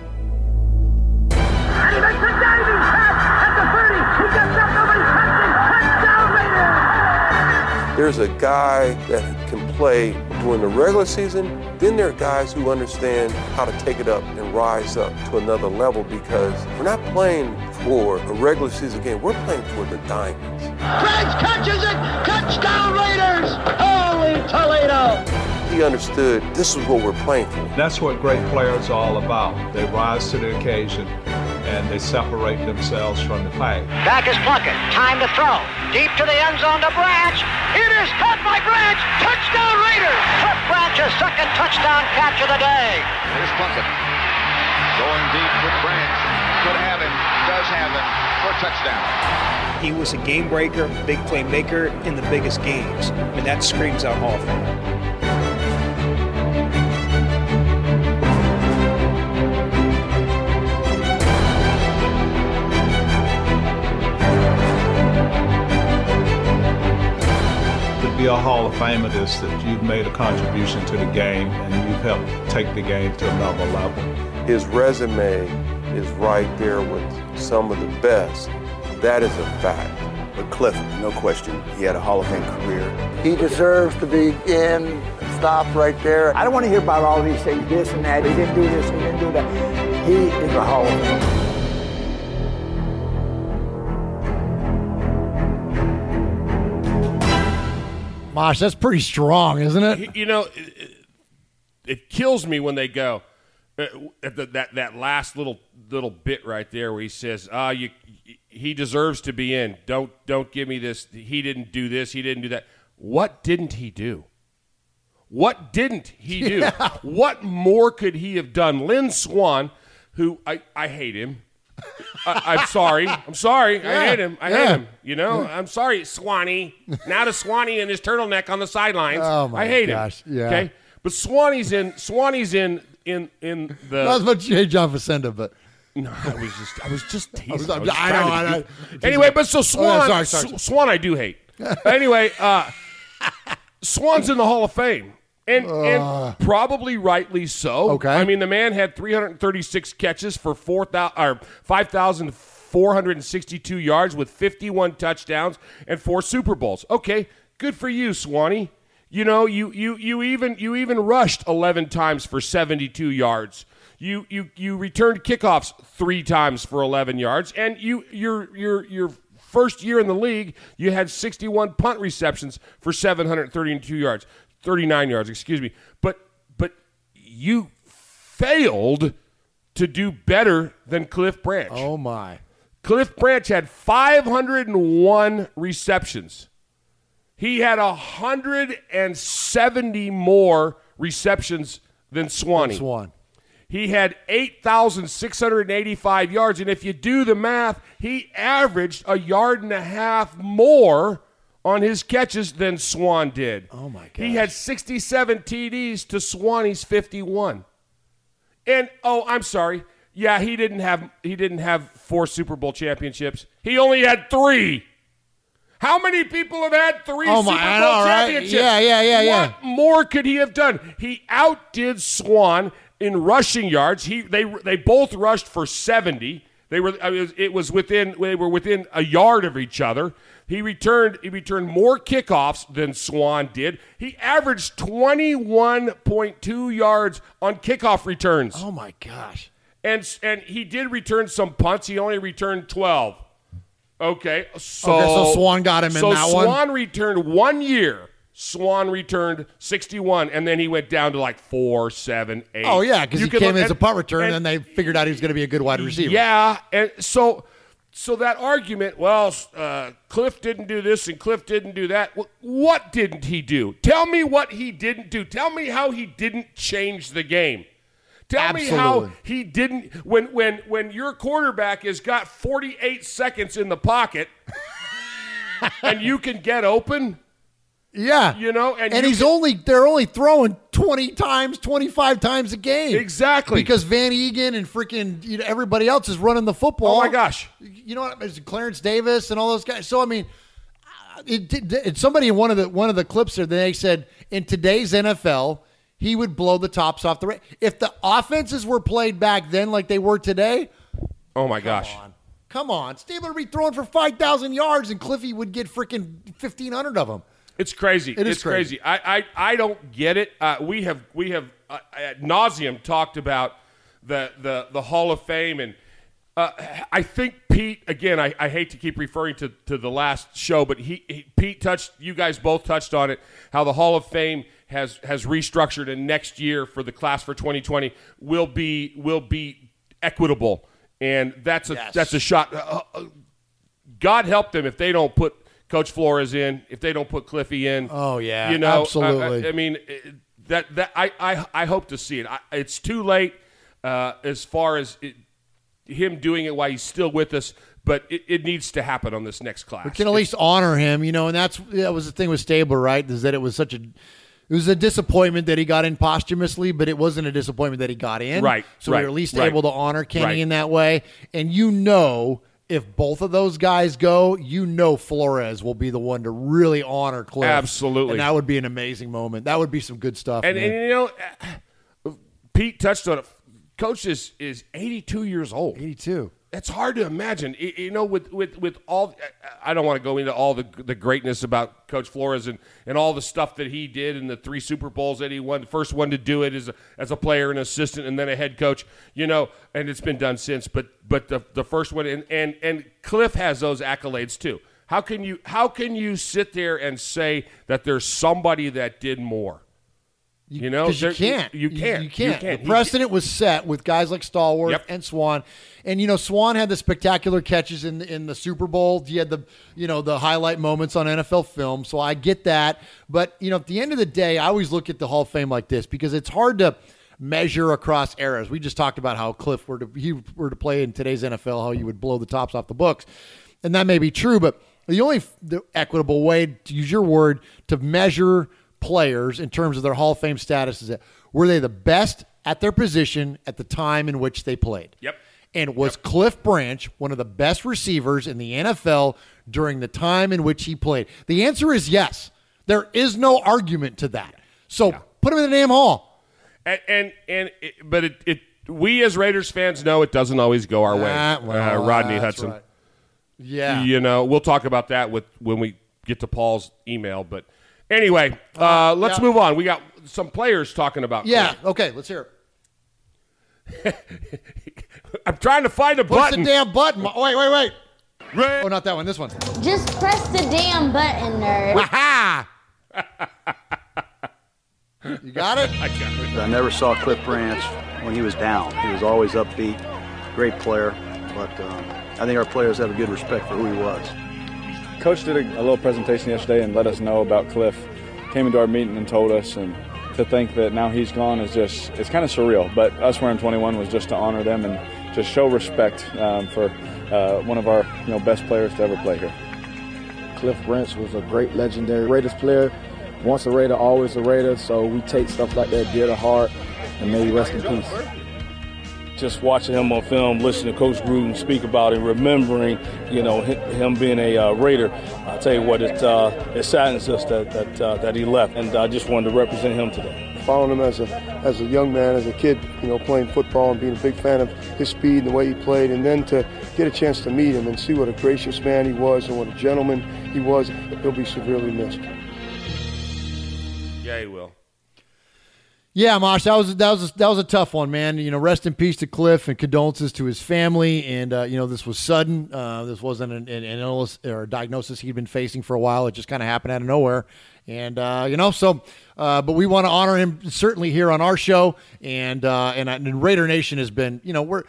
There's a guy that can play during the regular season. Then there are guys who understand how to take it up and rise up to another level because we're not playing for a regular season game. We're playing for the diamonds. Branch catches it. Touchdown Raiders. Holy Toledo. He understood this is what we're playing for. That's what great players are all about. They rise to the occasion and they separate themselves from the pack. Back is Plunkett. Time to throw. Deep to the end zone to Branch. It is caught by Branch. Touchdown Raiders. Cliff Branch's second touchdown catch of the day. Here's Plunkett. Going deep with Branch. Could have him. Does have him for touchdown. He was a game breaker, big play maker in the biggest games. I mean, that screams out Hall of be a Hall of Famer is that you've made a contribution to the game and you've helped take the game to another level. His resume is right there with some of the best. That is a fact. But Cliff, no question, he had a Hall of Fame career. He deserves to be in. Stop right there. I don't want to hear about all these things, this and that. He didn't do this, he didn't do that. He is a Hall of Famer. Mosh, that's pretty strong, isn't it? You know, it, it, kills me when they go uh, at the, that that last little little bit right there where he says, "Ah, you." He deserves to be in. Don't don't give me this. He didn't do this. He didn't do that. What didn't he do? What didn't he do? Yeah. What more could he have done? Lynn Swann, who I, I hate him. I, I'm sorry. I'm sorry. I hate him. I Yeah. hate him. You know, I'm sorry, Swanee. Now to Swanee and his turtleneck on the sidelines. Oh, my I hate gosh. him. Yeah. Okay. But Swanee's in Swanee's in in in the Not as much hate John Facenda, but no, I was just I was just teasing. was- I, was I know, I know. Anyway, but so Oh, Swann, yeah, sorry, sorry. Swann, I do hate. anyway, uh, Swann's in the Hall of Fame. And, and probably rightly so. Okay. I mean, the man had 336 catches for 4,000 or 5,462 yards with 51 touchdowns and four Super Bowls. Okay, good for you, Swanee. You know, you you you even you even rushed 11 times for 72 yards. You you you returned kickoffs 3 times for 11 yards and you your your your first year in the league, you had 61 punt receptions for 732 yards, 39 yards, excuse me. But but you failed to do better than Cliff Branch. Oh my. Cliff Branch had 501 receptions. He had 170 more receptions than Swanee. Swann. He had 8,685 yards. And if you do the math, he averaged a yard and a half more on his catches than Swann did. Oh, my God. He had 67 TDs to Swanee's 51. And oh, I'm sorry. Yeah, he didn't have he didn't have four Super Bowl championships. He only had three. How many people have had three Oh, my- Super Bowl right? championships? Yeah, yeah, yeah, yeah. What more could he have done? He outdid Swann in rushing yards. He they they both rushed for 70. They were I mean, it was within they were within a yard of each other. He returned he returned more kickoffs than Swann did. He averaged 21.2 yards on kickoff returns. Oh my gosh. And and he did return some punts. He only returned 12. Okay. So, Okay, so Swann got him in so that one? Swann returned one year. Swann returned 61, and then he went down to like four, seven, eight. Oh yeah, because he came look- in as a punt return, and, and- then they figured out he was going to be a good wide receiver. yeah, and so so that argument, well, uh, Cliff didn't do this and Cliff didn't do that. Wh- What didn't he do? Tell me what he didn't do. Tell me how he didn't change the game. Tell me how he didn't when when when your quarterback has got 48 seconds in the pocket and you can get open. Yeah. You know, and, and you he's can- only they're only throwing 20 times 25 times a game Exactly. because van Eeghen and freaking you know, everybody else is running the football Oh my gosh. you know what it's clarence davis and all those guys so i mean uh, it, it, it- somebody in one of the one of the clips there they said in today's nfl he would blow the tops off the ra- if the offenses were played back then like they were today Oh my gosh. come on stabler would be throwing for 5000 yards and cliffy would get freaking 1500 of them It's crazy. It is it's crazy. I, I, I don't get it. Uh, we have we have uh, at nauseum talked about the the the Hall of Fame, and uh, I think Pete again. I, I hate to keep referring to, to the last show, but he, he Pete touched. You guys both touched on it. How the Hall of Fame has has restructured, and next year for the class for 2020 will be will be equitable, and that's a Yes. that's a shot. Uh, uh, God help them if they don't put Coach Flores in, if they don't put Cliffy in. Oh, yeah, you know, absolutely. I, I mean, that that I I, I hope to see it. I, it's too late uh, as far as it, him doing it while he's still with us, but it, it needs to happen on this next class. We can at least honor him, you know, and that's that was the thing with Stabler, right? Is that it was such a it was a disappointment that he got in posthumously, but it wasn't a disappointment that he got in. Right, So right, we are at least right. able to honor Kenny Right. in that way. And you know if both of those guys go, you know Flores will be the one to really honor Cliff. Absolutely. And that would be an amazing moment. That would be some good stuff. And, and you know, uh, Pete touched on it. Coach is is 82 years old. 82. It's hard to imagine. You know, with with with all, I don't want to go into all the the greatness about Coach Flores and, and all the stuff that he did and the three Super Bowls that he won. The first one to do it as a, as a player, an assistant, and then a head coach. You know, and it's been done since. But but the the first one and and and Cliff has those accolades too. How can you how can you sit there and say that there's somebody that did more? You, know, because you can't. You can't. You can't. can't. The He- precedent was set with guys like Stallworth Yep. and Swann, and you know Swann had the spectacular catches in the, in the Super Bowl. He had the you know the highlight moments on NFL film. So I get that, but you know at the end of the day, I always look at the Hall of Fame like this because it's hard to measure across eras. We just talked about how Cliff were to he were to play in today's NFL, how you would blow the tops off the books, and that may be true, but the only the equitable way to use your word to measure players in terms of their Hall of Fame status is that were they the best at their position at the time in which they played? Yep. And was Cliff Branch one of the best receivers in the NFL during the time in which he played? The answer is yes. There is no argument to that. So put him in the damn hall. And and, and it, but it, it we as Raiders fans know it doesn't always go our way. Ah, well, uh, Rodney Hudson. right. Yeah. You know, we'll talk about that with when we get to Paul's email. But anyway, uh, let's yeah. move on. We got some players talking about. Yeah. Okay. Let's hear it. I'm trying to find a Push button. the damn button. Wait, wait, wait. Oh, not that one. This one. Just press the damn button, nerd. Ha You got it? I got it. I never saw Cliff Branch when he was down. He was always upbeat, great player. But um, I think our players have a good respect for who he was. Coach did a, a little presentation yesterday and let us know about Cliff. Came into our meeting and told us, and to think that now he's gone is just, it's kind of surreal. But us wearing 21 was just to honor them and just show respect um, for uh, one of our you know best players to ever play here. Cliff Branch was a great legendary Raiders player. Once a Raider, always a Raider. So we take stuff like that dear to heart, and may he rest in peace. Just watching him on film, listening to Coach Gruden speak about it, remembering, you know, him being a uh, Raider. I tell you what, it uh, it saddens us that that uh, that he left, and I just wanted to represent him today. following him as a as a young man, as a kid, you know, playing football and being a big fan of his speed and the way he played, and then to get a chance to meet him and see what a gracious man he was and what a gentleman he was, he'll be severely missed. Yeah, he will. Yeah, Mosh, that was that was that was a tough one, man. You know, rest in peace to Cliff and condolences to his family. And uh, you know, this was sudden. Uh, this wasn't an, an, an illness or a diagnosis he'd been facing for a while. It just kind of happened out of nowhere. And uh, you know, so uh, but we want to honor him certainly here on our show. And uh, and, and Raider Nation has been, you know, we're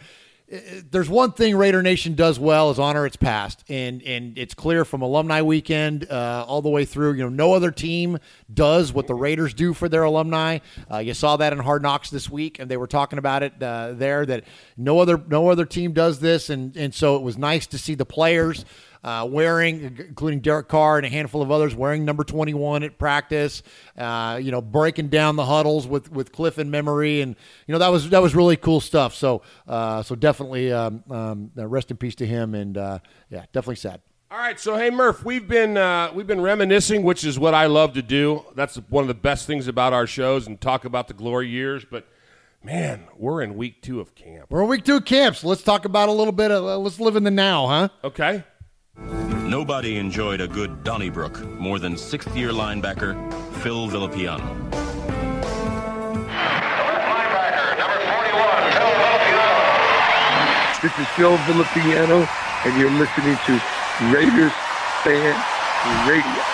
there's one thing Raider Nation does well is honor its past, and and it's clear from Alumni Weekend uh, all the way through. You know, no other team does what the Raiders do for their alumni. Uh, you saw that in Hard Knocks this week, and they were talking about it uh, there that no other no other team does this, and and so it was nice to see the players. Uh, wearing, including Derek Carr and a handful of others, wearing number 21 at practice. Uh, you know, breaking down the huddles with with Cliff and memory, and you know that was that was really cool stuff. So, uh, so definitely, um, um, rest in peace to him, and uh, yeah, definitely sad. All right, so hey Murph, we've been uh, we've been reminiscing, which is what I love to do. That's one of the best things about our shows, and talk about the glory years. But man, we're in week two of camp. We're in week two of camp, so let's talk about a little bit of uh, let's live in the now, huh? Okay. Nobody enjoyed a good Donnybrook more than sixth year linebacker Phil Villapiano. This is Phil Villapiano, and you're listening to Raiders Fan Radio.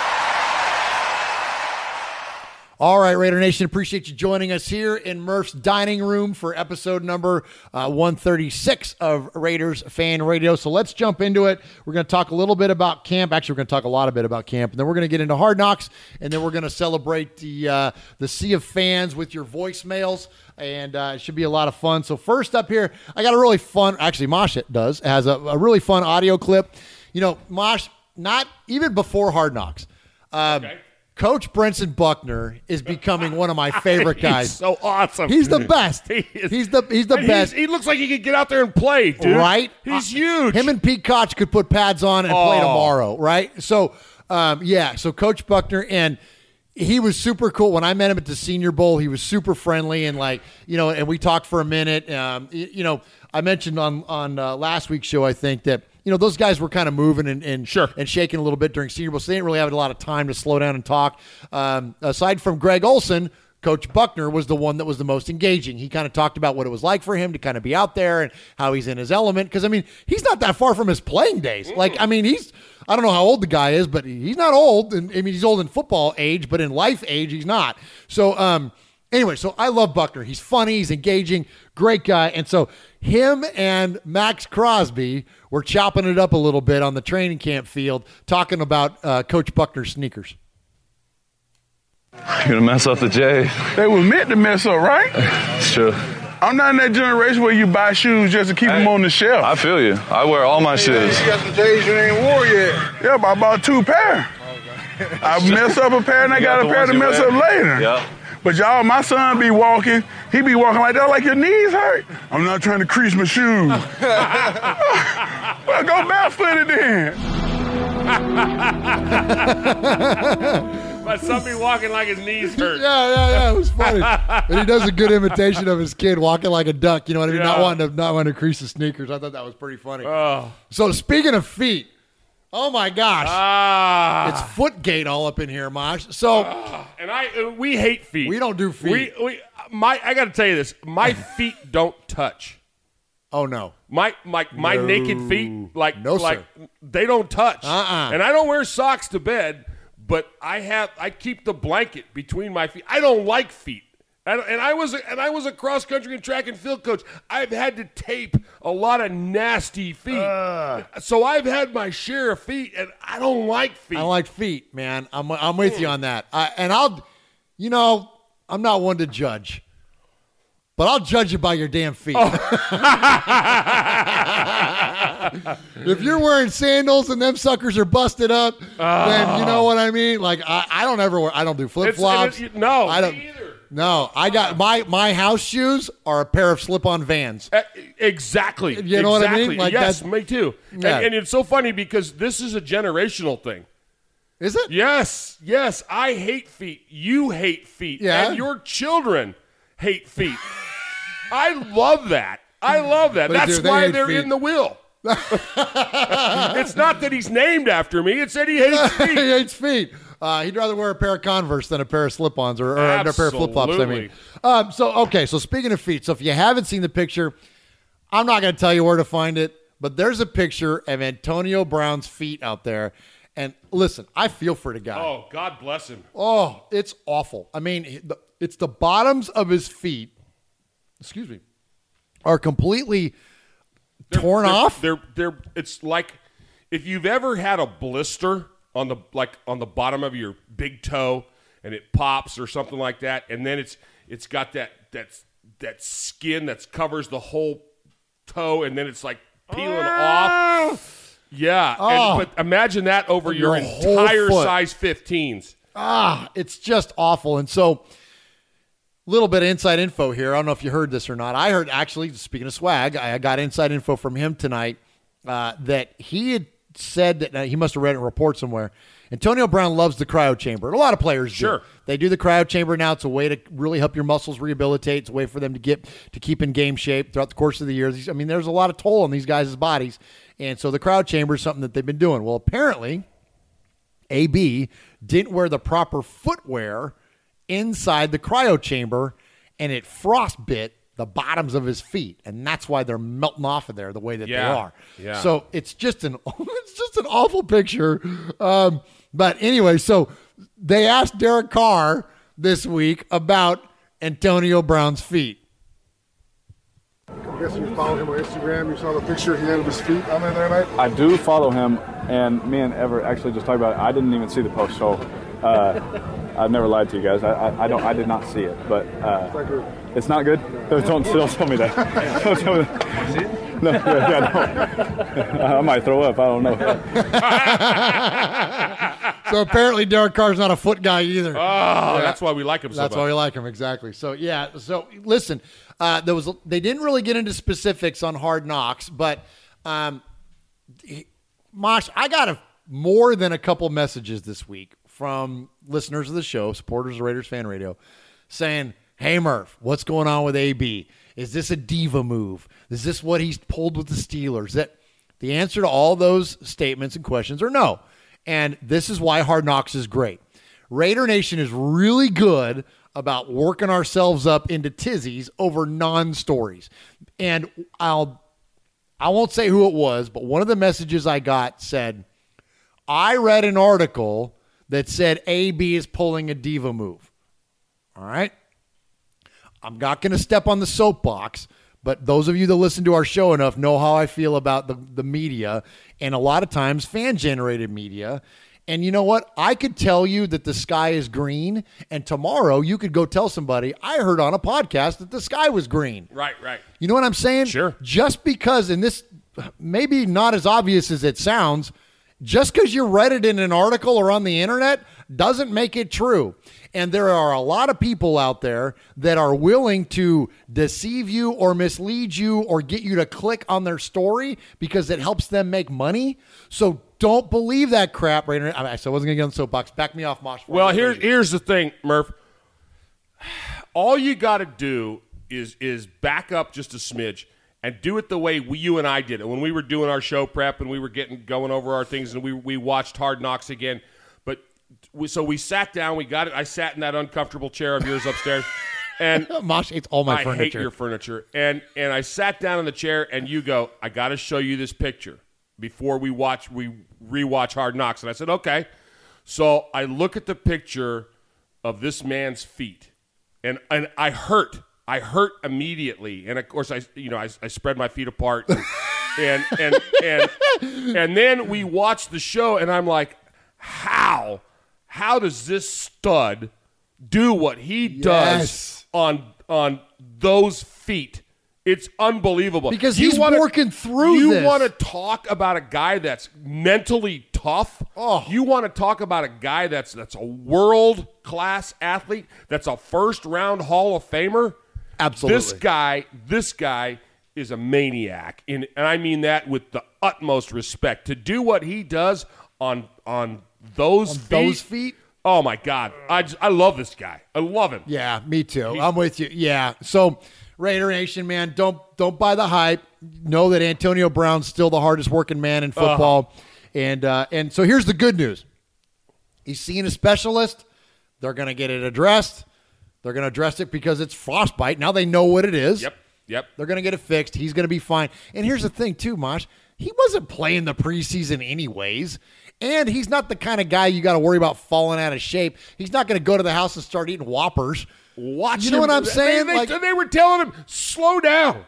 All right, Raider Nation, appreciate you joining us here in Murph's dining room for episode number uh, 136 of Raiders Fan Radio. So let's jump into it. We're going to talk a little bit about camp. Actually, we're going to talk a lot of bit about camp, and then we're going to get into Hard Knocks, and then we're going to celebrate the uh, the sea of fans with your voicemails, and uh, it should be a lot of fun. So first up here, I got a really fun. Actually, Mosh it does has a, a really fun audio clip. You know, Mosh, not even before Hard Knocks. Um, Coach Brentson Buckner is becoming one of my favorite guys. He's so awesome. He's the best. He is. He's the he's the best. he looks like he could get out there and play, dude. Right? He's Uh, huge. Him and Pete Koch could put pads on and play Oh. tomorrow, right? So, um, yeah. So Coach Buckner and he was super cool when I met him at the Senior Bowl. He was super friendly and like you know, and we talked for a minute. Um, y- you know, I mentioned on on uh, last week's show, I think that you know those guys were kind of moving and and, sure. and shaking a little bit during Senior Bowl, so they didn't really have a lot of time to slow down and talk. Um, aside from Greg Olson. Coach Buckner was the one that was the most engaging. He kind of talked about what it was like for him to kind of be out there and how he's in his element. Because I mean, he's not that far from his playing days. Like, I mean, he's I don't know how old the guy is, but he's not old. And I mean, he's old in football age, but in life age, he's not. So, um, anyway, so I love Buckner. He's funny, he's engaging, great guy. And so him and Maxx Crosby were chopping it up a little bit on the training camp field, talking about uh, Coach Buckner's sneakers. You're gonna mess up the J. They were meant to mess up, right? It's true. I'm not in that generation where you buy shoes just to keep them on the shelf. I feel you. I wear all my shoes. You got some J's you ain't wore yet. Yeah, but I bought two pair. I mess up a pair and I got, got a pair to mess wear? up later. Yeah. But y'all, my son be walking, he be walking like that, like your knees hurt. I'm not trying to crease my shoes. well, go barefooted then. By somebody walking like his knees hurt. Yeah, yeah, yeah. It was funny. and he does a good imitation of his kid walking like a duck. You know what I mean? Not wanting to not wanting to crease his sneakers. I thought that was pretty funny. Oh. So speaking of feet, oh my gosh, Ah. it's Footgate all up in here, Mosh. So And I, uh, we hate feet. we don't do feet. We, we, my, I got to tell you this. My feet don't touch. oh no, My, my, my No. naked feet, like, No, like sir. they don't touch. Uh-uh. And I don't wear socks to bed, but I have, I keep the blanket between my feet. I don't like feet. And, and I was, a, and I was a cross country and track and field coach. I've had to tape a lot of nasty feet. Uh. so I've had my share of feet, and I don't like feet. I like feet, man. I'm I'm with you on that. I, and I'll, you know, I'm not one to judge, but I'll judge you by your damn feet. Oh. if you're wearing sandals and them suckers are busted up, then you know oh. what I mean. Like I, I don't ever wear. I don't do flip flops. It- no, I don't. me either. No, I got my my house shoes are a pair of slip-on Vans. Uh, exactly. You know what I mean? Like yes, me too. And, Yeah. and it's so funny because this is a generational thing. Is it? Yes, yes. I hate feet. You hate feet. Yeah. And your children hate feet. I love that. I love that. They That's. They why they're feet. in the will. it's not that he's named after me. It's that he hates feet. he hates feet. Uh, he'd rather wear a pair of Converse than a pair of slip-ons or, or a pair of flip-flops. I mean, um, so okay. So speaking of feet, so if you haven't seen the picture, I'm not going to tell you where to find it, but there's a picture of Antonio Brown's feet out there. And listen, I feel for the guy. Oh, God bless him. Oh, it's awful. I mean, it's the bottoms of his feet. Excuse me, are completely torn They're- off. They're they're it's like if you've ever had a blister on the like on the bottom of your big toe and it pops or something like that, and then it's it's got that that that skin that covers the whole toe, and then it's like peeling off. Yeah, and- Oh. but imagine that over your, Your entire size 15s. Ah, it's just awful. And so, little bit of inside info here. I don't know if you heard this or not. I heard actually, speaking of swag, I got inside info from him tonight uh, that he had said that uh, he must have read a report somewhere. Antonio Brown loves the cryo chamber. A lot of players Sure. do. They do the cryo chamber now. It's a way to really help your muscles rehabilitate. It's a way for them to get to keep in game shape throughout the course of the year. I mean, there's a lot of toll on these guys' bodies, and so the cryo chamber is something that they've been doing. Well, apparently, AB didn't wear the proper footwear inside the cryo chamber and it frostbit the bottoms of his feet and that's why they're melting off of there the way that Yeah. they are. Yeah. So it's just an it's just an awful picture. Um, but anyway, so they asked Derek Carr this week about Antonio Brown's feet. I guess you followed him on Instagram. You saw the picture he had of his feet on there that night. I do follow him, and me and Ever actually just talked about it. I didn't even see the post, so uh, I've never lied to you guys. I, I, I don't. I did not see it, but uh, it's not good. Don't, don't, don't tell me that. Don't tell me that. No, yeah, yeah, no. I might throw up. I don't know. so apparently Derek Carr's not a foot guy either. Oh, that's why we like him so That's much. why we like him exactly. So yeah. So listen, uh, there was they didn't really get into specifics on Hard Knocks, but um, he- Mosh, I got a more than a couple messages this week from listeners of the show, supporters of Raiders Fan Radio, saying, "Hey Murph, what's going on with AB? Is this a diva move? Is this what he's pulled with the Steelers?" That the answer to all those statements and questions are no. And this is why Hard Knocks is great. Raider Nation is really good about working ourselves up into tizzies over non-stories. And I'll I won't say who it was, but one of the messages I got said, I read an article that said AB is pulling a diva move. All right. I'm not going to step on the soapbox, but those of you that listen to our show enough know how I feel about the, the media and a lot of times fan generated media. And you know what? I could tell you that the sky is green, and tomorrow you could go tell somebody, I heard on a podcast that the sky was green. Right, right. You know what I'm saying? Sure. Just because, and this maybe not as obvious as it sounds, just because you read it in an article or on the internet doesn't make it true. And there are a lot of people out there that are willing to deceive you or mislead you or get you to click on their story because it helps them make money. So don't believe that crap, Raider. I, wasn't going to get on the soapbox. Back me off, Mosh. Well, here's here's the thing, Murph. All you got to do is is back up just a smidge and do it the way we, you and I did it when we were doing our show prep and we were getting going over our things and we we watched Hard Knocks again. But we, so we sat down, we got it. I sat in that uncomfortable chair of yours upstairs. And Mosh hates all my I furniture. hate your furniture. And and I sat down in the chair, and you go, I got to show you this picture before we watch we rewatch Hard Knocks. And I said, okay. So I look at the picture of this man's feet, and and I hurt. I hurt immediately, and of course I you know I, I spread my feet apart, and and and and then we watch the show, and I'm like, how how does this stud do what he does Yes. on on those feet? It's unbelievable Because You he's wanna- working through You want to talk about a guy that's mentally tough. Oh. You want to talk about a guy that's that's a world class athlete. That's a first round Hall of Famer. Absolutely. This guy. This guy is a maniac, and, and I mean that with the utmost respect. To do what he does on on those On feet, those feet? Oh my God! I just, I love this guy. I love him. Yeah, me too. I'm with you. Yeah. So Raider Nation, man, don't don't buy the hype. Know that Antonio Brown's still the hardest working man in football. And uh, and so here's the good news. He's seeing a specialist. They're gonna get it addressed. They're gonna address it because it's frostbite. Now they know what it is. Yep. Yep. They're gonna get it fixed. He's gonna be fine. And here's the thing, too, Mosh. He wasn't playing the preseason anyways. And he's not the kind of guy you got to worry about falling out of shape. He's not going to go to the house and start eating Whoppers. Watch You know him. what I'm saying? They, Like- they were telling him slow down.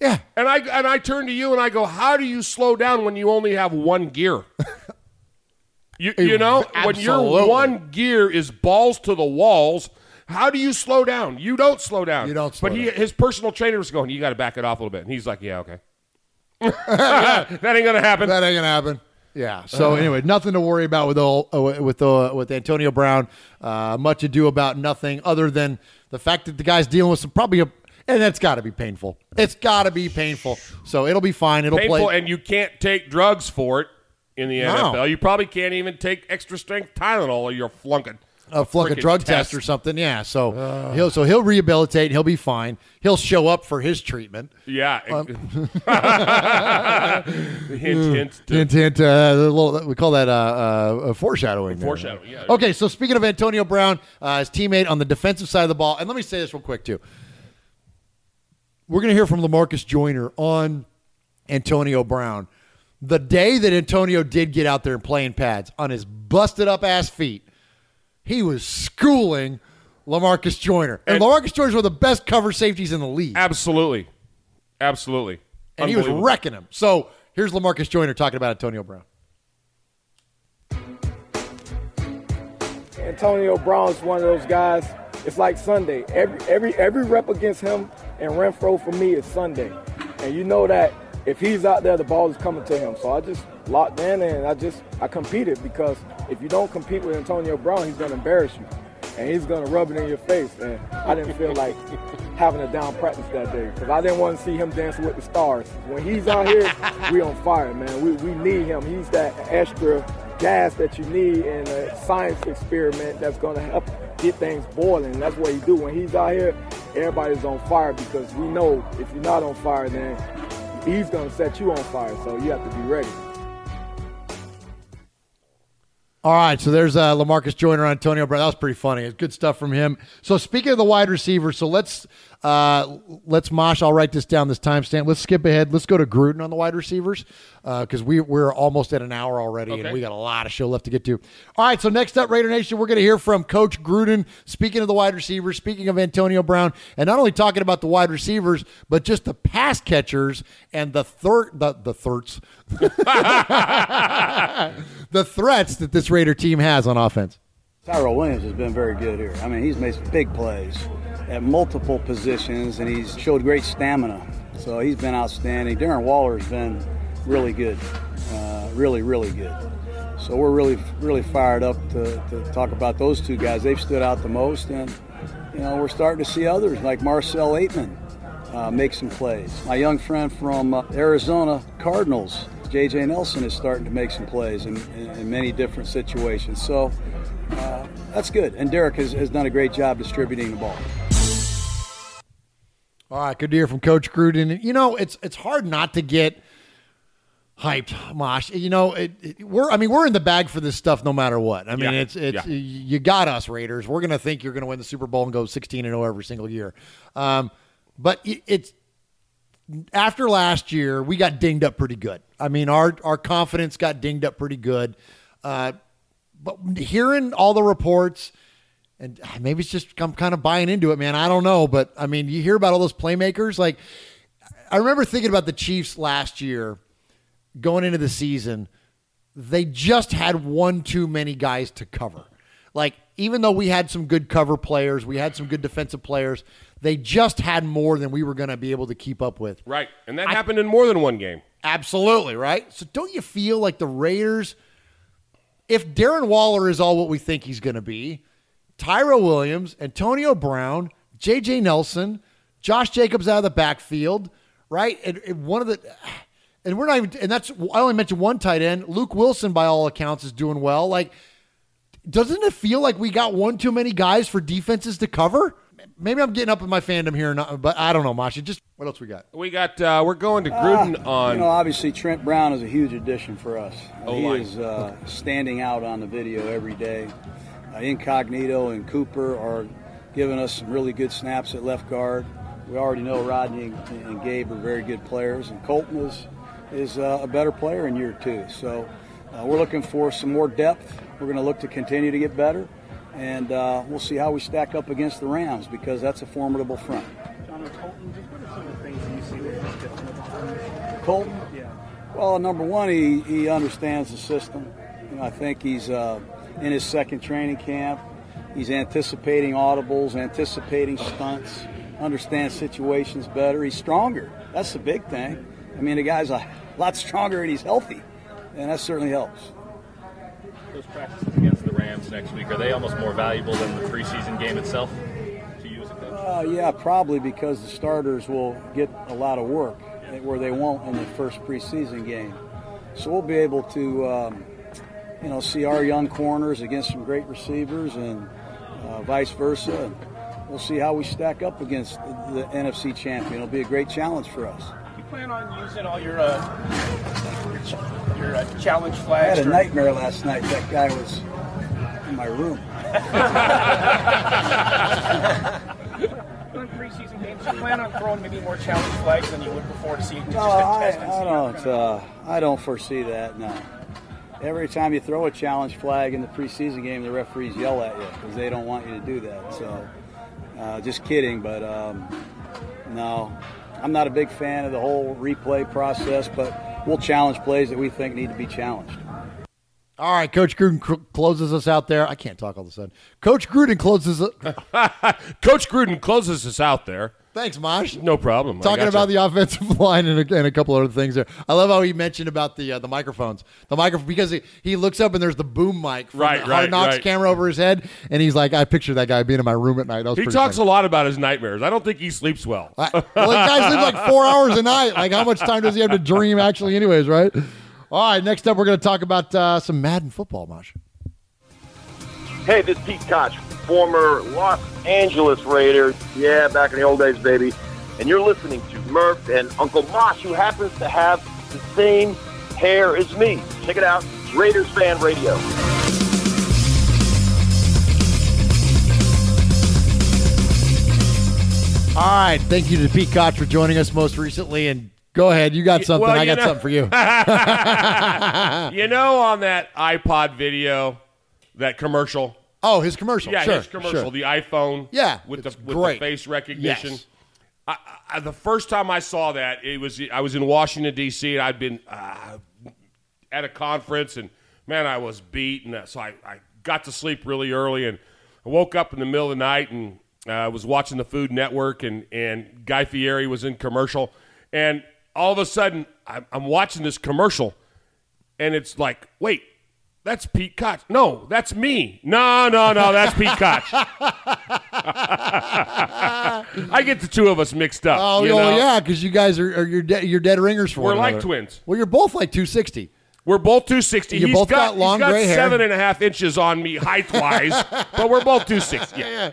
Yeah. And I and I turn to you and I go, how do you slow down when you only have one gear? you you know when your one gear is balls to the walls. How do you slow down? You don't slow down. You don't slow But he, down. his personal trainer was going, you got to back it off a little bit. And he's like, yeah, okay. that ain't gonna happen. That ain't gonna happen. Yeah. So anyway, nothing to worry about with the, uh, with the, with Antonio Brown. Uh, much ado about nothing other than the fact that the guy's dealing with some probably a, and that's got to be painful. It's got to be painful. So it'll be fine. It'll Painful, play. and you can't take drugs for it in the No. NFL. You probably can't even take extra strength Tylenol or you're flunking. A flunk a frickin' drug test. or something. Yeah. So he'll so he'll rehabilitate. He'll be fine. He'll show up for his treatment. Yeah. Um, hint, hint. to- Hint, hint. Uh, little, we call that uh, uh, foreshadowing. there. Foreshadowing, yeah. Okay, so speaking of Antonio Brown, uh, his teammate on the defensive side of the ball, and let me say this real quick too. We're going to hear from Lamarcus Joyner on Antonio Brown. The day that Antonio did get out there and play in pads on his busted up ass feet, he was schooling Lamarcus Joyner. And, Lamarcus Joyner's one of the best cover safeties in the league. Absolutely. Absolutely. And he was wrecking him. So here's Lamarcus Joyner talking about Antonio Brown. Antonio Brown's one of those guys. It's like Sunday. Every every every rep against him and Renfrow for me is Sunday, and you know that if he's out there, the ball is coming to him. So I just locked in and I just I competed because if you don't compete with Antonio Brown, he's gonna embarrass you, and he's gonna rub it in your face. And I didn't feel like having a down practice that day because I didn't want to see him dancing with the stars. When he's out here, we on fire, man. We we need him. He's that extra gas that you need in a science experiment that's going to help get things boiling. That's what he do. When he's out here, everybody's on fire because we know if you're not on fire, then he's to set you on fire. So you have to be ready. All right, so there's uh, Lamarcus Joyner Antonio Brown. That was pretty funny. Good stuff from him. So speaking of the wide receiver, so let's uh, let's Mosh. I'll write this down. This timestamp. Let's skip ahead. Let's go to Gruden on the wide receivers because we we're almost at an hour already, and we got a lot of show left to get to. All right, so next up, Raider Nation, we're going to hear from Coach Gruden. Speaking of the wide receivers, speaking of Antonio Brown, and not only talking about the wide receivers, but just the pass catchers and the third the the thirds. the threats that this Raider team has on offense. Tyrell Williams has been very good here. I mean, he's made some big plays at multiple positions, and he's showed great stamina. So he's been outstanding. Darren Waller's been really good, uh, really, really good. So we're really, really fired up to, to talk about those two guys. They've stood out the most, and you know we're starting to see others like Marcell Ateman uh, make some plays. My young friend from uh, Arizona Cardinals, J.J. Nelson, is starting to make some plays in, in, in many different situations. So uh, that's good. And Derek has, has done a great job distributing the ball. All right, good to hear from Coach Gruden. You know, it's it's hard not to get hyped, Mosh. You know, it, it- we're I mean we're in the bag for this stuff no matter what. I mean, Yeah, it's it's yeah. you got us Raiders. We're gonna think you're gonna win the Super Bowl and go 16 and 0 every single year. Um, but it, it's after last year, we got dinged up pretty good. I mean, our our confidence got dinged up pretty good. Uh, but hearing all the reports, and ah, maybe it's just I'm kind of buying into it, man. I don't know, but I mean, you hear about all those playmakers. Like, I remember thinking about the Chiefs last year, going into the season. They just had one too many guys to cover. Like, even though we had some good cover players, we had some good defensive players. They just had more than we were going to be able to keep up with. Right. And that happened in more than one game. Absolutely, right? So don't you feel like the Raiders, if Darren Waller is all what we think he's going to be, Tyrell Williams, Antonio Brown, J.J. Nelson, Josh Jacobs out of the backfield, right? And, and one of the, and we're not even, and that's, I only mentioned one tight end. Luke Wilson, by all accounts, is doing well. Like, doesn't it feel like we got one too many guys for defenses to cover? Maybe I'm getting up in my fandom here, not- but I don't know, Masha. Just what else we got? We got, uh, we're going to Gruden Uh, on. You know, obviously Trent Brown is a huge addition for us. he O-line. is uh, standing out on the video every day. Uh, Incognito and Cooper are giving us some really good snaps at left guard. We already know Rodney and, and Gabe are very good players, and Kolton is is uh, a better player in year two. So uh, we're looking for some more depth. We're going to look to continue to get better, and uh, we'll see how we stack up against the Rams because that's a formidable front. John Kolton, just what are some of the things you see that he's different about? Kolton? Yeah. Well, number one, he, he understands the system. You know, I think he's uh, in his second training camp. He's anticipating audibles, anticipating stunts, understands situations better. He's stronger. That's the big thing. I mean, the guy's a lot stronger and he's healthy, and that certainly helps. Those practices against the Rams next week, are they almost more valuable than the preseason game itself to you as a coach? Uh, yeah, probably because the starters will get a lot of work where they won't in the first preseason game. So we'll be able to, um, you know, see our young corners against some great receivers and uh, vice versa. And we'll see how we stack up against the, the NFC champion. It'll be a great challenge for us. You plan on using all your uh, your, ch- your uh, challenge flags? I had a or- nightmare last night. That guy was in my room. During preseason games, you plan on throwing maybe more challenge flags than you would before to see No, I, test and see I don't. Uh, I don't foresee that. No. Every time you throw a challenge flag in the preseason game, the referees yell at you because they don't want you to do that. So, uh, just kidding. But um, no, I'm not a big fan of the whole replay process. But we'll challenge plays that we think need to be challenged. All right, Coach Gruden closes us out there. I can't talk all of a sudden. Coach Gruden closes. Coach Gruden closes us out there. Thanks, Mosh. No problem. Talking gotcha. about the offensive line and a, and a couple other things there. I love how he mentioned about the uh, the microphones, the microphone because he, he looks up and there's the boom mic from Right, the right, Hard Knocks right. camera over his head, and he's like, I picture that guy being in my room at night. That was He talks funny. a lot about his nightmares. I don't think he sleeps well. Well, the guy sleeps like four hours a night. Like, how much time does he have to dream actually, anyways, right? All right, next up, we're going to talk about uh, some Madden football, Mosh. Hey, this is Pete Koch, former Los Angeles Raider. Yeah, back in the old days, baby. And you're listening to Murph and Uncle Mosh, who happens to have the same hair as me. Check it out, Raiders Fan Radio. All right, thank you to Pete Koch for joining us most recently. And go ahead, you got something. Well, I got know- something for you. you know, on that iPod video, that commercial. Oh, his commercial. Yeah, Sure, his commercial. sure. The iPhone. Yeah, with the with great. the face recognition. Yes. I, I, the first time I saw that, it was I was in Washington D.C. and I'd been uh, at a conference and man, I was beat and uh, so I, I got to sleep really early and I woke up in the middle of the night and uh, was watching the Food Network and and Guy Fieri was in commercial and all of a sudden I'm, I'm watching this commercial and it's like wait That's Pete Koch. No, that's me. No, no, no, that's Pete Koch. I get the two of us mixed up. Oh, you well, yeah, because you guys are, are you're, de- you're dead ringers for We're one like another. twins. Well, you're both like 260. We're both 260. You He's both got long he's got gray hair. seven and a half inches on me height wise, but we're both 260. Yeah.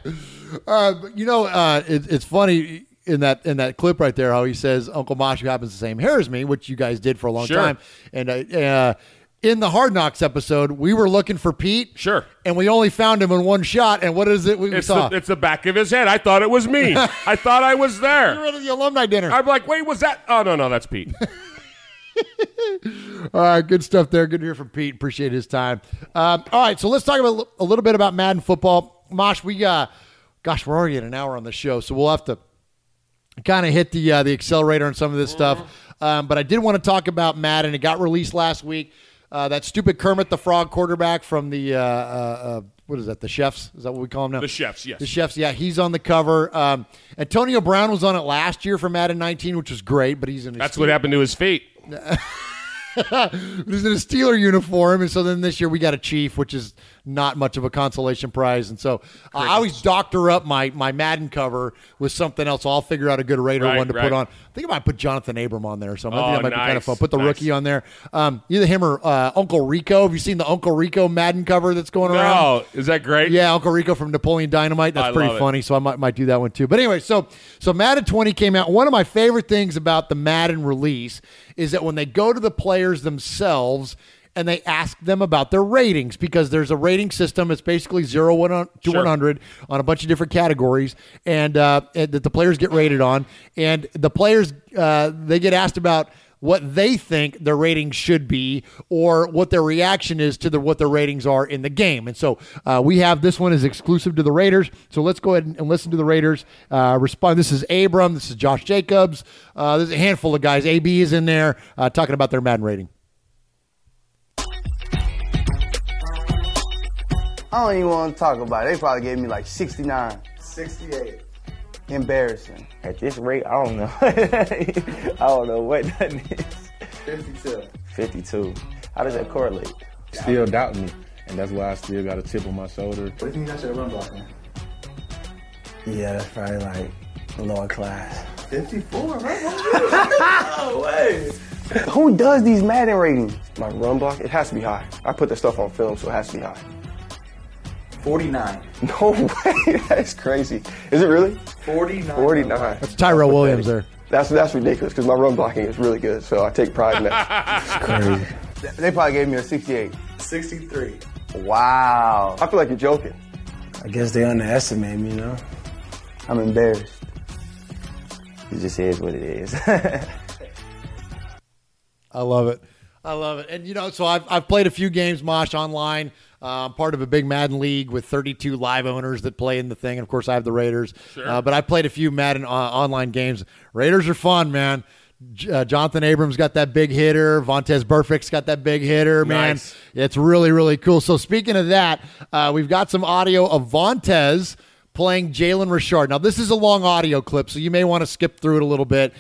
Uh, you know, uh, it, it's funny in that in that clip right there how he says Uncle Mosh happens the same hair as me, which you guys did for a long Sure. time, and uh, uh, in the Hard Knocks episode, we were looking for Pete, sure, and we only found him in one shot. And what is it we, It's saw? the, it's the back of his head. I thought it was me. I thought I was there. You were at the alumni dinner. I'm like, wait, was that? Oh no, no, that's Pete. All right, good stuff there. Good to hear from Pete. Appreciate his time. Um, all right, so let's talk about a little bit about Madden football. Mosh, we uh, gosh, we're already at an hour on the show, so we'll have to kind of hit the uh, the accelerator on some of this stuff. Um, but I did want to talk about Madden. It got released last week. Uh, that stupid Kermit the Frog quarterback from the uh, uh, uh, what is that? The Chefs? Is that what we call him now? The Chefs, yes. The Chefs. Yeah, he's on the cover. Um, Antonio Brown was on it last year for Madden 19, which was great. But he's in. That's what happened to his feet. He's in a Steeler uniform, and so then this year we got a Chief, which is not much of a consolation prize. And so uh, I always doctor up my my Madden cover with something else. So I'll figure out a good Raider Right, one to right. put on. I think I might put Jonathan Abram on there or something. I Oh, think that might be kind of fun. Put the nice. rookie on there. Um, either him or uh, Uncle Rico. Have you seen the Uncle Rico Madden cover that's going around? No, is that great? Yeah, Uncle Rico from Napoleon Dynamite. That's I pretty love it. funny. So I might might do that one too. But anyway, so so Madden 20 came out. One of my favorite things about the Madden release is that when they go to the players themselves and they ask them about their ratings because there's a rating system. It's basically zero one to Sure. 100 on a bunch of different categories, and, uh, and that the players get rated on. And the players uh, they get asked about what they think their ratings should be or what their reaction is to the what their ratings are in the game. And so uh, we have this one is exclusive to the Raiders. So let's go ahead and, and listen to the Raiders uh, respond. This is Abram. This is Josh Jacobs. Uh, there's a handful of guys. AB is in there uh, talking about their Madden rating. I don't even want to talk about it. They probably gave me like 69. 68. Embarrassing. At this rate, I don't know. I don't know what that is. 52. 52. How does that correlate? Still doubting me, and that's why I still got a tip on my shoulder. What do you think you got your run block, man? Yeah, that's probably like lower class. 54, right? no way. Who does these Madden ratings? My run block, it has to be high. I put the stuff on film, so it has to be high. 49. No way, that's crazy. Is it really? 49. 49. That's Tyrell Williams there. That's that's ridiculous because my run blocking is really good, so I take pride in that. it's crazy. They probably gave me a 68. 63. Wow. I feel like you're joking. I guess they underestimate me, you know? I'm embarrassed. It just is what it is. I love it. I love it. And you know, so I've I've played a few games, Mosh, online. Uh, I'm part of a big Madden league with 32 live owners that play in the thing. And of course, I have the Raiders. Sure. Uh, but I played a few Madden uh, online games. Raiders are fun, man. J- Uh, Jonathan Abrams got that big hitter. Vontez Burfict's got that big hitter, man. Nice. It's really, really cool. So speaking of that, uh, we've got some audio of Vontez playing Jalen Richard. Now, this is a long audio clip, so you may want to skip through it a little bit.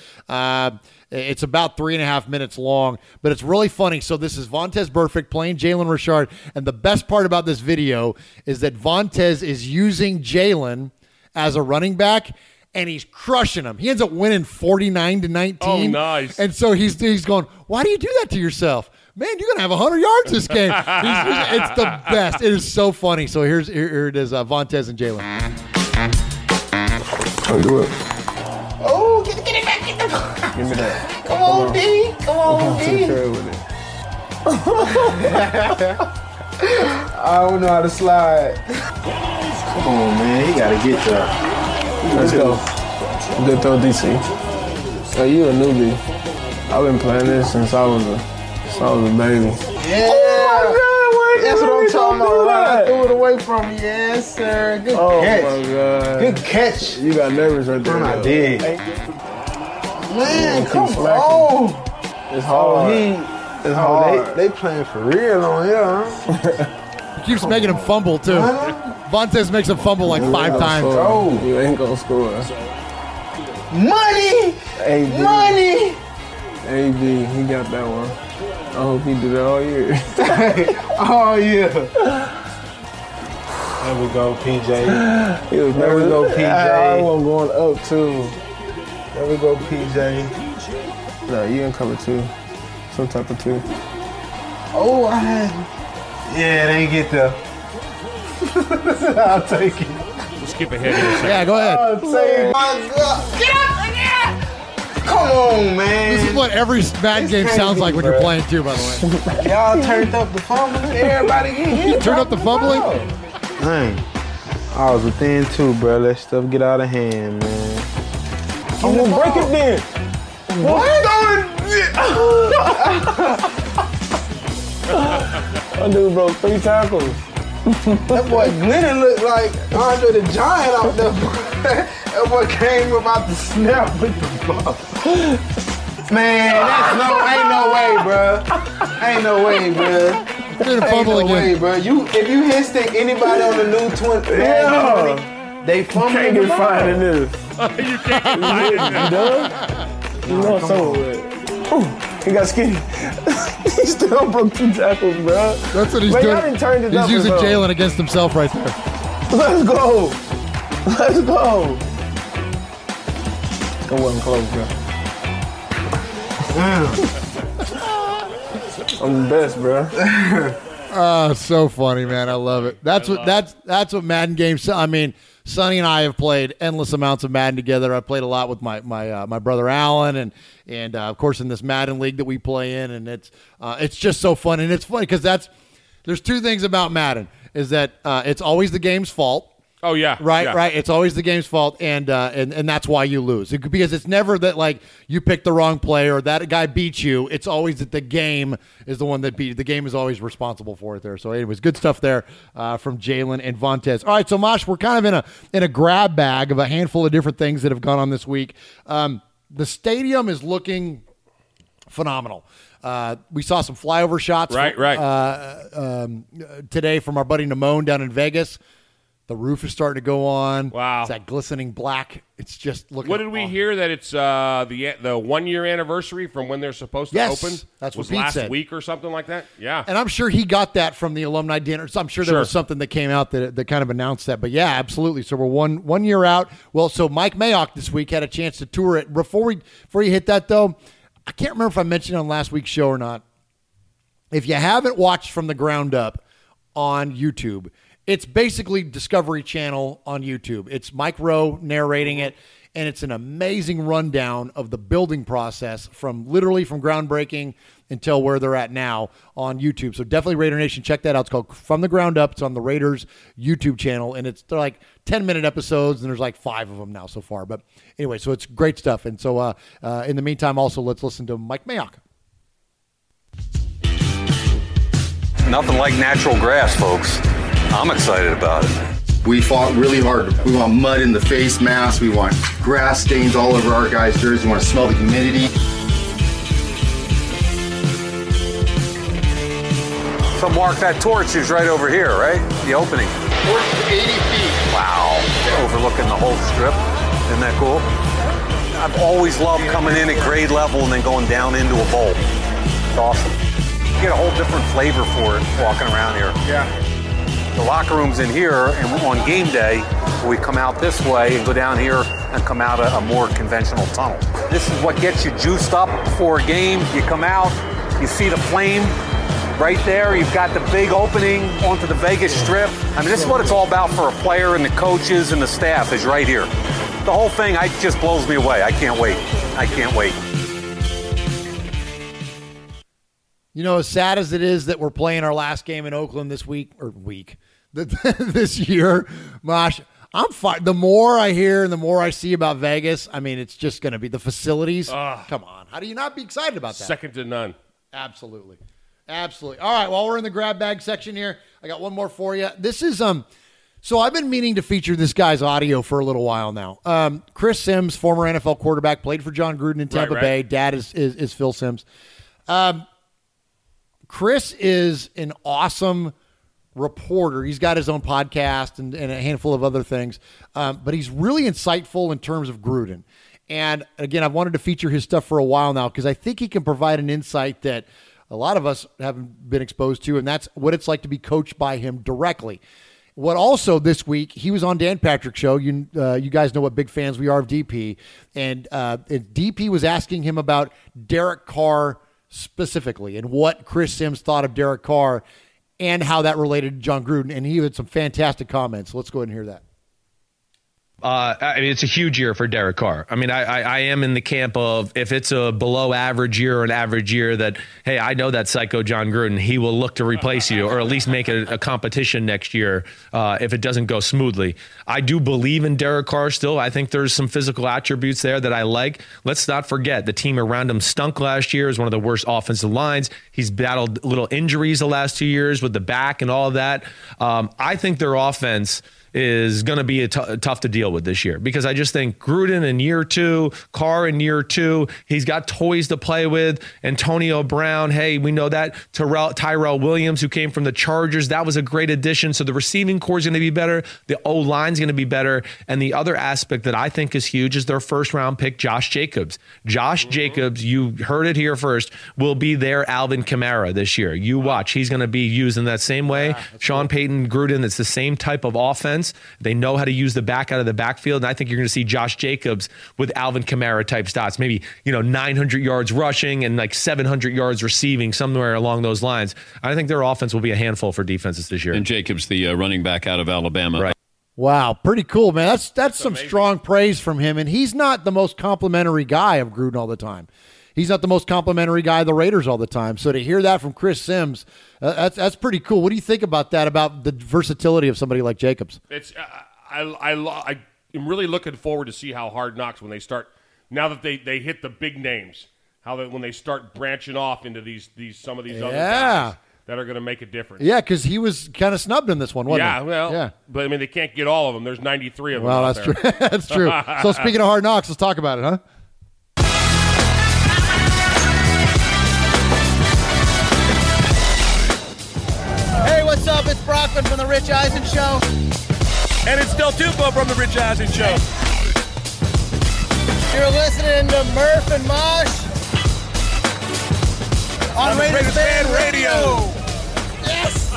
It's about three and a half minutes long, but it's really funny. So this is Vontez Burfict playing Jalen Richard, and the best part about this video is that Vontez is using Jalen as a running back. And he's crushing him. He ends up winning forty nine to nineteen. Oh, nice. And so he's he's going. Why do you do that to yourself? Man, you're gonna have hundred yards this game. He's- it's the best. It is so funny. So here's here, here it is. Uh, Vontez and Jalen. Do it. Give me that. Come on, D. Come on, D. with it. I don't know how to slide. Come on, man. He gotta get there. Let's go. Good throw, DC. So you a newbie? I've been playing this since I was a, since I was a baby. Yeah. Oh my God, That's what I'm talking about. Right? I threw it away from you. Yes, sir. Good Oh catch. my god. Good catch. You got nervous right there. I did. Man, keep come smacking. on. It's Oh, he. It's Oh, hard. they, they playing for real on here, huh? He keeps making him fumble too. Vontez makes him fumble like five times. Oh, you ain't gonna score. Money! Hey. Money! AB, he got that one. I hope he do that all year. oh yeah. There we go, PJ. He was there we go, PJ. I was going up too. There we go, PJ. No, you in cover two. Some type of two. Oh, I had. Yeah, they ain't get there. I'll take it. We'll skip ahead here a second. Yeah, go ahead. I'll take my God. Get up again! Come on, man. This is what every Madden game crazy, sounds like when you're playing too. By the way, Y'all turned up the fumbling. Everybody get hit. You turned up the fumbling? Dang. I was within two, bro. Let stuff get out of hand, man. I'm gonna break it then. What? That dude broke three tackles. that boy Glennon looked like Andre the Giant out there. that boy came about to snap with the ball. Man, that's no, ain't no way, bro. Ain't no way, bro. Ain't no again. way, bro. You, if you hit stick anybody on the new twin, Yeah. They fumble Can't get ball. fired in this. you can't get fired in You this. done? You know it's over with. Ooh, he got skinny. he still broke two tackles, bro. that's what he's Man, doing. y'all didn't turn it he's up using as. Jalen against himself right there. Let's go. Let's go. It wasn't close, bro. I'm the best, bro. Oh, so funny, man! I love it. That's what that's that's what Madden games. I mean, Sonny and I have played endless amounts of Madden together. I played a lot with my my uh, my brother Alan, and and uh, of course in this Madden league that we play in, and it's uh, it's just so fun, and it's funny because that's there's two things about Madden is that uh, it's always the game's fault. Oh yeah, Right, yeah. right. It's always the game's fault, and uh, and and that's why you lose. It, because it's never that like you picked the wrong player or that guy beat you. It's always that the game is the one that beat. The game is always responsible for it. There. So, anyways, good stuff there uh, from Jalen and Vontez. All right, so Mosh, we're kind of in a in a grab bag of a handful of different things that have gone on this week. Um, the stadium is looking phenomenal. Uh, we saw some flyover shots, Right, right. Uh, um, uh, today from our buddy Namone down in Vegas. The roof is starting to go on. Wow. It's that glistening black. It's just looking. What did we awesome. hear that it's uh, the the one year anniversary from when they're supposed to Yes, open? that's what was Pete last said. week or something like that. Yeah, And I'm sure he got that from the alumni dinner. So I'm sure there Sure. was something that came out that, that kind of announced that. But yeah, absolutely. So we're one one year out. Well, so Mike Mayock this week had a chance to tour it. Before we before you hit that though, I can't remember if I mentioned it on last week's show or not. If you haven't watched from the ground up on YouTube, it's basically Discovery Channel on YouTube. It's Mike Rowe narrating it, and it's an amazing rundown of the building process from literally from groundbreaking until where they're at now on YouTube. So definitely Raider Nation, check that out. It's called From the Ground Up. It's on the Raiders YouTube channel, and it's they're like ten minute episodes, and there's like five of them now so far. But anyway, so it's great stuff. And so uh, uh, in the meantime, also let's listen to Mike Mayock. Nothing like natural grass, folks. I'm excited about it. We fought really hard. We want mud in the face mask. We want grass stains all over our guys' jerseys. We want to smell the humidity. So, Mark, that torch is right over here, right? The opening. 80 feet. Wow. Overlooking the whole strip. Isn't that cool? I've always loved coming in at grade level and then going down into a bowl. It's awesome. You get a whole different flavor for it walking around here. Yeah. The locker room's in here, and on game day, we come out this way and go down here and come out a, a more conventional tunnel. This is what gets you juiced up for a game. You come out, you see the flame right there. You've got the big opening onto the Vegas Strip. I mean, this is what it's all about for a player and the coaches and the staff is right here. The whole thing I, just blows me away. I can't wait. I can't wait. You know, as sad as it is that we're playing our last game in Oakland this week or week this year, Mosh, I'm fine. The more I hear and the more I see about Vegas, I mean, it's just going to be the facilities. Come on, how do you not be excited about that? second to none. Absolutely, absolutely. All right, while we're in the grab bag section here, I got one more for you. This is um. So I've been meaning to feature this guy's audio for a little while now. Um, Chris Simms, former NFL quarterback, played for Jon Gruden in Tampa right. Bay. Dad is, is is Phil Simms. Um, Chris is an awesome reporter. He's got his own podcast and, and a handful of other things, um, but he's really insightful in terms of Gruden. And again, I've wanted to feature his stuff for a while now because I think he can provide an insight that a lot of us haven't been exposed to, and that's what it's like to be coached by him directly. What also this week he was on Dan Patrick show. You uh, you guys know what big fans we are of DP, and uh, and DP was asking him about Derek Carr specifically and what Chris Simms thought of Derek Carr and how that related to Jon Gruden, and he had some fantastic comments. Let's go ahead and hear that. Uh, I mean, it's a huge year for Derek Carr. I mean, I, I, I am in the camp of if it's a below average year or an average year, that hey, I know that psycho Jon Gruden. He will look to replace you or at least make it a, competition next year uh, if it doesn't go smoothly. I do believe in Derek Carr still. I think there's some physical attributes there that I like. Let's not forget the team around him stunk last year. Is one of the worst offensive lines. He's battled little injuries the last two years with the back and all of that. Um, I think their offense is going to be t- tough to deal with this year because I just think Gruden in year two, Carr in year two, he's got toys to play with. Antonio Brown, hey, we know that. Tyrell, Tyrell Williams, who came from the Chargers, that was a great addition. So the receiving corps is going to be better. The O line is going to be better. And the other aspect that I think is huge is their first round pick, Josh Jacobs. Josh mm-hmm. Jacobs, you heard it here first, will be their Alvin Kamara this year. You watch, he's going to be used in that same way. Yeah, Sean cool. Payton, Gruden, it's the same type of offense offense. They know how to use the back out of the backfield. And I think you're going to see Josh Jacobs with Alvin Kamara type stats, maybe, you know, 900 yards rushing and like 700 yards receiving, somewhere along those lines. I think their offense will be a handful for defenses this year. And Jacobs, the uh, running back out of Alabama. Right. Wow, pretty cool, man. That's that's, some amazing. strong praise from him, and he's not the most complimentary guy of Gruden all the time. He's not the most complimentary guy of the Raiders all the time. So to hear that from Chris Simms, uh, that's that's pretty cool. What do you think about that? About the versatility of somebody like Jacobs? It's uh, I I I am really looking forward to see how Hard Knocks when they start now that they they hit the big names. How that when they start branching off into these these some of these yeah. other guys that are going to make a difference. Yeah, because he was kind of snubbed in this one, wasn't yeah, he? Well, yeah, but I mean they can't get all of them. There's 93 of them. Well, that's there. true. that's true. so speaking of Hard Knocks, let's talk about it, huh? What's up? It's Brockman from The Rich Eisen Show. And it's Del Tufo from The Rich Eisen Show. You're listening to Murph and Mosh on, on Raiders, Raiders Fan Radio. Radio. Yes!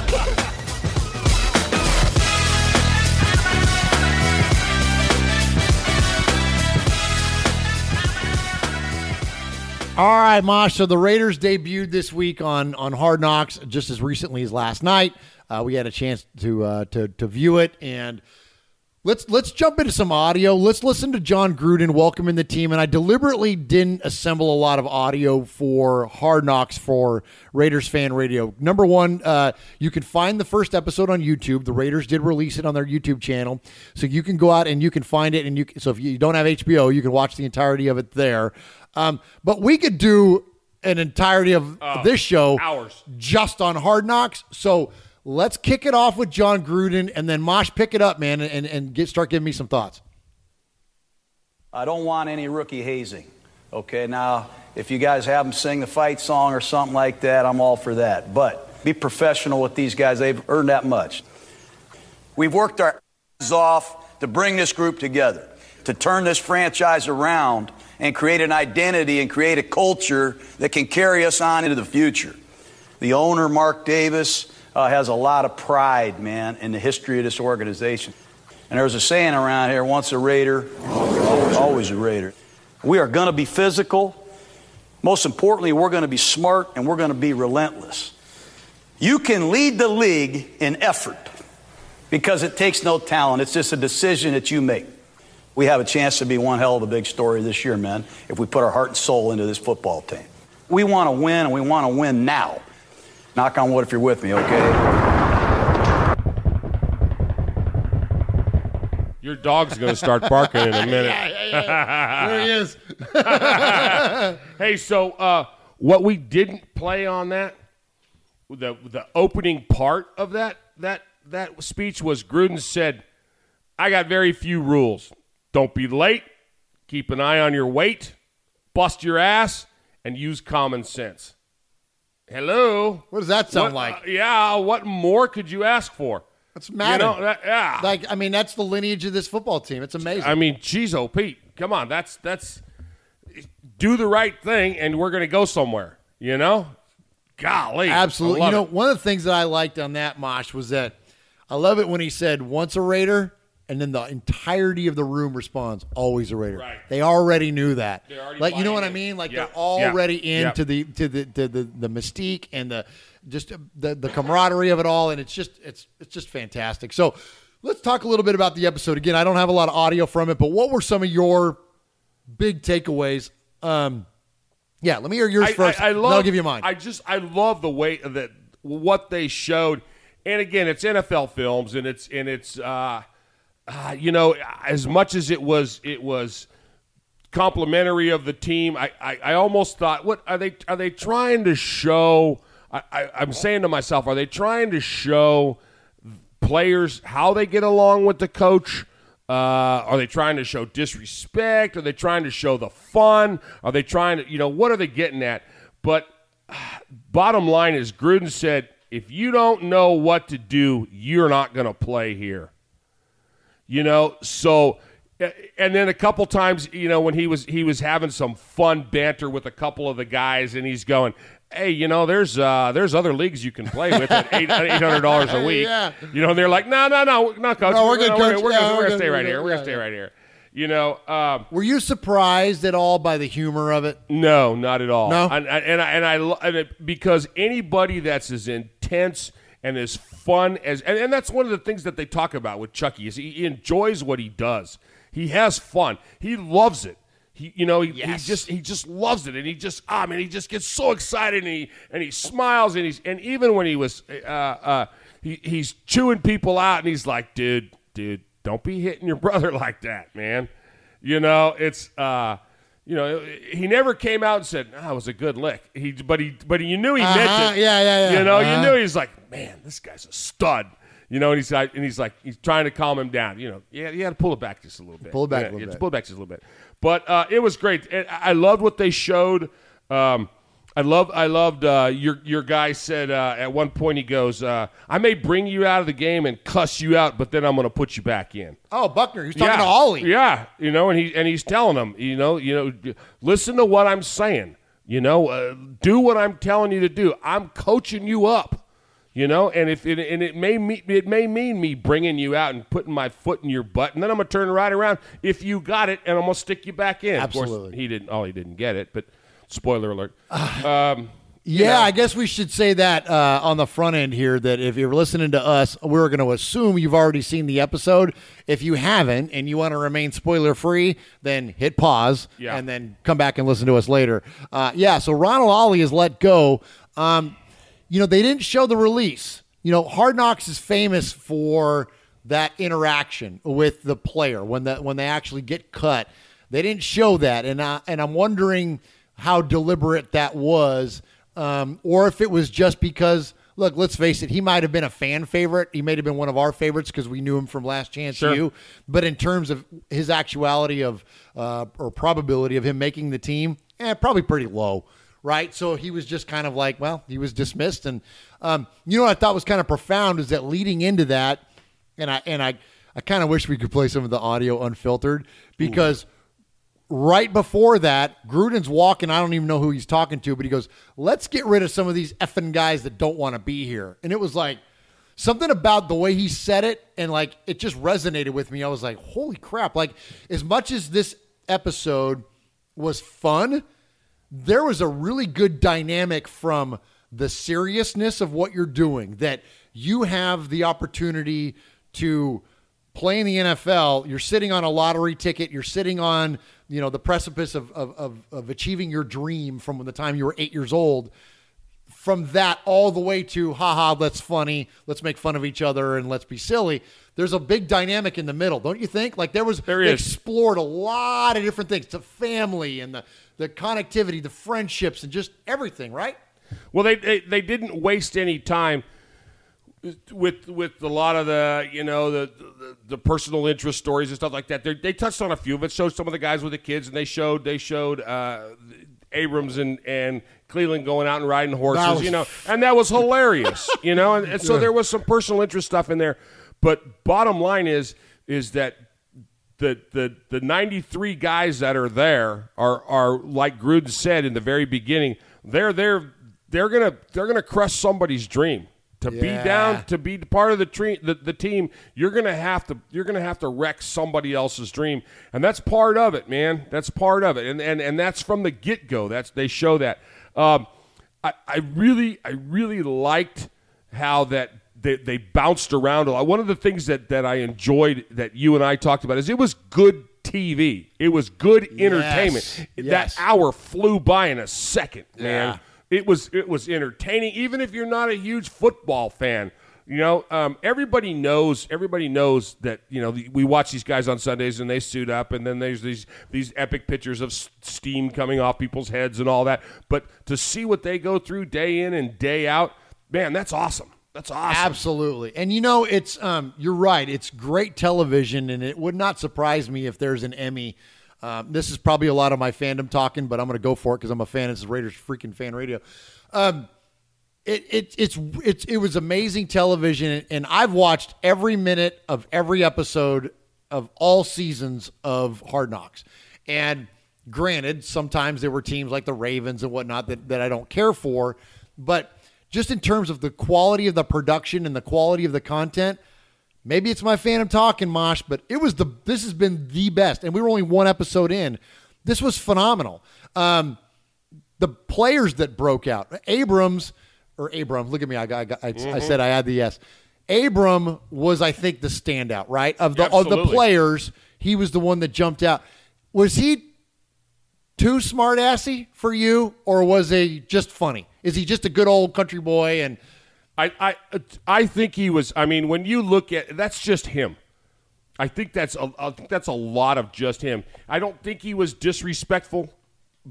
All right, Mosh. So the Raiders debuted this week on on Hard Knocks just as recently as last night. Uh, we had a chance to uh, to to view it, and let's let's jump into some audio. Let's listen to Jon Gruden welcoming the team. And I deliberately didn't assemble a lot of audio for Hard Knocks for Raiders fan radio. Number one, uh, you can find the first episode on YouTube. The Raiders did release it on their YouTube channel, so you can go out and you can find it. And you so if you don't have HBO, you can watch the entirety of it there. Um, but we could do an entirety of uh, this show hours just on Hard Knocks. So let's kick it off with Jon Gruden, and then Mosh, pick it up, man, and, and get start giving me some thoughts. I don't want any rookie hazing. Okay, now if you guys have them sing the fight song or something like that, I'm all for that. But be professional with these guys; they've earned that much. We've worked our ass off to bring this group together, to turn this franchise around and create an identity and create a culture that can carry us on into the future. The owner, Mark Davis, uh, has a lot of pride, man, in the history of this organization. And there's a saying around here once a Raider, always a Raider. We are going to be physical. Most importantly, we're going to be smart and we're going to be relentless. You can lead the league in effort because it takes no talent, it's just a decision that you make. We have a chance to be one hell of a big story this year, man, if we put our heart and soul into this football team. We want to win, and we want to win now. Knock on wood if you're with me, okay? Your dog's going to start barking in a minute. yeah, yeah, yeah. There he is. hey, so uh, what we didn't play on that, the the opening part of that that that speech was Gruden said, "I got very few rules. Don't be late. Keep an eye on your weight. Bust your ass and use common sense. Hello. What does that sound what, like? Uh, yeah. What more could you ask for? That's mad. You know, that, yeah. Like, I mean, that's the lineage of this football team. It's amazing. I mean, geez, oh, Pete. come on, that's that's do the right thing, and we're going to go somewhere. You know, golly, Absolutely. You know, it. one of the things that I liked on that Mosh was that I love it when he said once a Raider, and then the entirety of the room responds always a Raider. Right. They already knew that. Already like you know what I mean? Like Yeah. they're already Yeah. into the to the to the the mystique and the just the the camaraderie of it all, and it's just it's it's just fantastic. So. Let's talk a little bit about the episode. Again, I don't have a lot of audio from it, but what were some of your big takeaways? Um, yeah, let me hear yours I, first. I, I love. I'll give you mine. I just I love the way that what they showed, and again, it's NFL films, and it's and it's uh, uh, you know as much as it was it was complimentary of the team. I, I, I almost thought, what are they are they trying to show? I, I, I'm saying to myself, are they trying to show players how they get along with the coach? Uh, are they trying to show disrespect? Are they trying to show the fun? Are they trying to, you know, what are they getting at? But bottom line is, Gruden said, if you don't know what to do, you're not going to play here. You know, so and then a couple times, you know, when he was he was having some fun banter with a couple of the guys, and he's going, "Hey, you know, there's uh, there's other leagues you can play with at eight hundred dollars a week." Yeah. You know, and they're like, "No, no, no, no, coach. No, we're good, no, coach. We're, Yeah, gonna, we're we're gonna good, stay right here. We're gonna stay right here." You know, um, Were you surprised at all by the humor of it? no, not at all. No? and, and, and I, and I and it, because anybody that's as intense and as fun as and, and that's one of the things that they talk about with Chucky is he, he enjoys what he does. He has fun. He loves it. He, you know, he, he just he just loves it, and he just ah man, he just gets so excited, and he and he smiles, and he's and even when he was uh, uh, he, he's chewing people out, and he's like, dude, dude, don't be hitting your brother like that, man. You know, it's uh, you know, he never came out and said, "Ah, it was a good lick." He, but he, but you knew he Uh-huh. meant it. Yeah, yeah, yeah. You know, Uh-huh. you knew he's like, man, this guy's a stud. You know, and he's like, and he's like, he's trying to calm him down. You know, yeah, you had to pull it back just a little bit. Pull it back a little yeah, just bit. Pull it back just a little bit. But uh, it was great. I loved what they showed. Um, I love, I loved uh, your your guy said uh, at one point he goes, uh, "I may bring you out of the game and cuss you out, but then I'm going to put you back in." Oh, Buckner, he was talking yeah. to Ollie. Yeah, you know, and he and he's telling him, you know, you know, listen to what I'm saying. You know, uh, do what I'm telling you to do. I'm coaching you up. You know, and if it, and it may me, it may mean me bringing you out and putting my foot in your butt, and then I'm gonna turn right around if you got it, and I'm gonna stick you back in. Of Absolutely. course, he didn't. He didn't get it, but spoiler alert. Um, Yeah, know. I guess we should say that uh, on the front end here that if you're listening to us, we're going to assume you've already seen the episode. If you haven't and you want to remain spoiler free, then hit pause Yeah. and then come back and listen to us later. Uh, yeah, so Ronald Ollie is let go. Um, you know, they didn't show the release. You know, Hard Knocks is famous for that interaction with the player when the when they actually get cut. They didn't show that, and I, and I'm wondering how deliberate that was, um, or if it was just because. Look, let's face it. He might have been a fan favorite. He may have been one of our favorites because we knew him from Last Chance Sure. U. But in terms of his actuality of uh, or probability of him making the team, eh, probably pretty low, right? So he was just kind of like, well, he was dismissed. And um, you know what I thought was kind of profound is that leading into that, and I and I I kind of wish we could play some of the audio unfiltered because right before that, Gruden's walking. I don't even know who he's talking to, but he goes, "Let's get rid of some of these effing guys that don't want to be here." And it was like something about the way he said it, and like it just resonated with me. I was like, "Holy crap!" Like as much as this episode was fun, there was a really good dynamic from the seriousness of what you're doing that you have the opportunity to play in the NFL. You're sitting on a lottery ticket. You're sitting on, you know, the precipice of, of, of, of achieving your dream from the time you were eight years old. From that all the way to, haha, that's funny. Let's make fun of each other and let's be silly. There's a big dynamic in the middle, don't you think? Like there was, There explored a lot of different things, the family and the, the connectivity, the friendships, and just everything, right? Well, they, they they didn't waste any time with with a lot of the you know the the, the personal interest stories and stuff like that. They, they touched on a few of it. Showed some of the guys with the kids, and they showed they showed uh, Abrams and and Cleveland going out and riding horses. Was- you know, and that was hilarious. you know, and, and so Yeah. there was some personal interest stuff in there. But bottom line is is that the the the 93 guys that are there are are like Gruden said in the very beginning. They're they're they're gonna they're gonna crush somebody's dream. To be down, to be part of the, tre- the the team, you're gonna have to you're gonna have to wreck somebody else's dream, and that's part of it, man. That's part of it, and and and that's from the get go. That's they show that. Um, I I really I really liked how that they, they bounced around a lot. One of the things that that I enjoyed that you and I talked about is it was good TV. It was good entertainment. Yes. That hour flew by in a second, man. Yeah. It was it was entertaining, even if you're not a huge football fan. You know, um, everybody knows. Everybody knows that you know the, we watch these guys on Sundays and they suit up, and then there's these these epic pictures of steam coming off people's heads and all that. But to see what they go through day in and day out, man, that's awesome. That's awesome. Absolutely. And you know, it's um, you're right. It's great television, and it would not surprise me if there's an Emmy. Um, this is probably a lot of my fandom talking, but I'm going to go for it because I'm a fan. This is Raiders freaking fan radio. Um, it, it it's it's it was amazing television, and I've watched every minute of every episode of all seasons of Hard Knocks. And granted, sometimes there were teams like the Ravens and whatnot that, that I don't care for, but just in terms of the quality of the production and the quality of the content, maybe it's my phantom talking, Mosh, but it was the this has been the best, and we were only one episode in. This was phenomenal. Um, the players that broke out, Abrams or Abram, look at me, I got, I, got, I, I said I had the yes. Abram was, I think, the standout, right? Of the of the players, he was the one that jumped out. Was he too smart assy for you, or was he just funny? Is he just a good old country boy? And I, I, I think he was. I mean, when you look at that's just him. I think that's a, I think that's a lot of just him. I don't think he was disrespectful,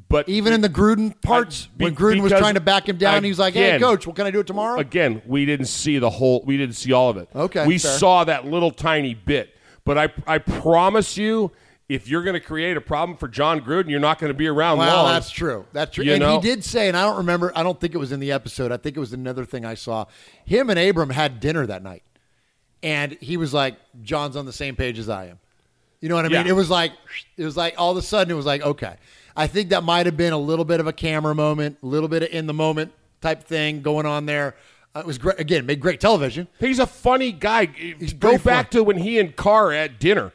but even in the Gruden parts, be- when Gruden was trying to back him down, he was like, "Hey, coach, what can I do it tomorrow?" Again, we didn't see the whole. We didn't see all of it. Okay, we fair. saw that little tiny bit. But I, I promise you, if you're going to create a problem for Jon Gruden, you're not going to be around Well, long. that's true. That's true. You and know? he did say, and I don't remember. I don't think it was in the episode. I think it was another thing I saw. Him and Abram had dinner that night, and he was like, "Jon's on the same page as I am." You know what I mean? Yeah. It was like, it was like all of a sudden, it was like, okay. I think that might have been a little bit of a camera moment, a little bit of in the moment type thing going on there. Uh, it was great. Again, made great television. He's a funny guy. Go very back to when he and Carr at dinner.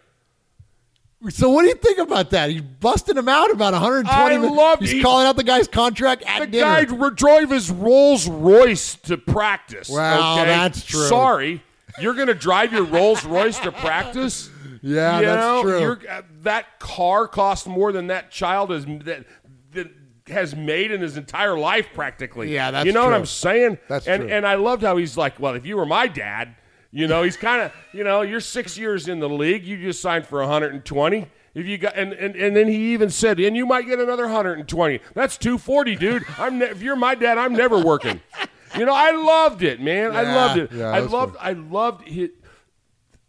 So what do you think about that? He's busting him out about 120 I minutes. love- He's he- calling out the guy's contract at The dinner. guy drove his Rolls Royce to practice. Well, okay? that's true. Sorry, you're going to drive your Rolls Royce to practice. Yeah, You that's know, true. you're- uh, that car cost more than that child has that, that has made in his entire life, practically. Yeah, that's you know what. I'm saying. That's and true. and I loved how he's like, well, if you were my dad, you know, he's kind of, you know, you're six years in the league, you just signed for 120. If you got and, and, and then he even said, and you might get another 120. That's 240, dude. I'm ne- if you're my dad, I'm never working. You know, I loved it, man. I loved it. yeah, I loved I loved his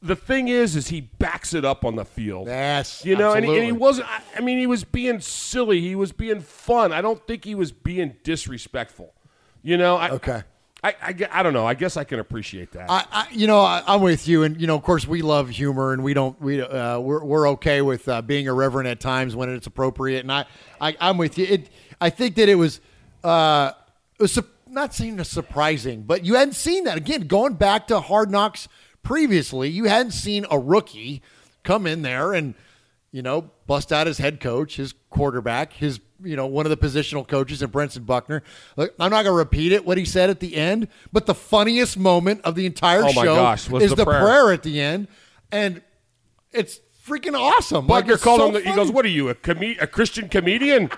the thing is, is he backs it up on the field. Yes, you know, and he, and he wasn't. I- I mean, he was being silly. He was being fun. I don't think he was being disrespectful. You know, I, okay. I, I, I don't know. I guess I can appreciate that. I, I, you know, I, I'm with you, and you know, of course, we love humor, and we don't, we, uh, we're, we're okay with uh, being irreverent at times when it's appropriate, and I, I I'm with you. It, I think that it was, uh, it was su- not saying surprising, but you hadn't seen that again. Going back to Hard Knocks previously, you hadn't seen a rookie come in there and, you know, bust out his head coach, his quarterback, his you know one of the positional coaches, and Brentson Buckner. Look, I'm not going to repeat it what he said at the end, but the funniest moment of the entire Oh show gosh, is the the, prayer. prayer. at the end, and it's freaking awesome. Like, Buckner it's called so him. the- He goes, "What are you, a com- a Christian comedian?"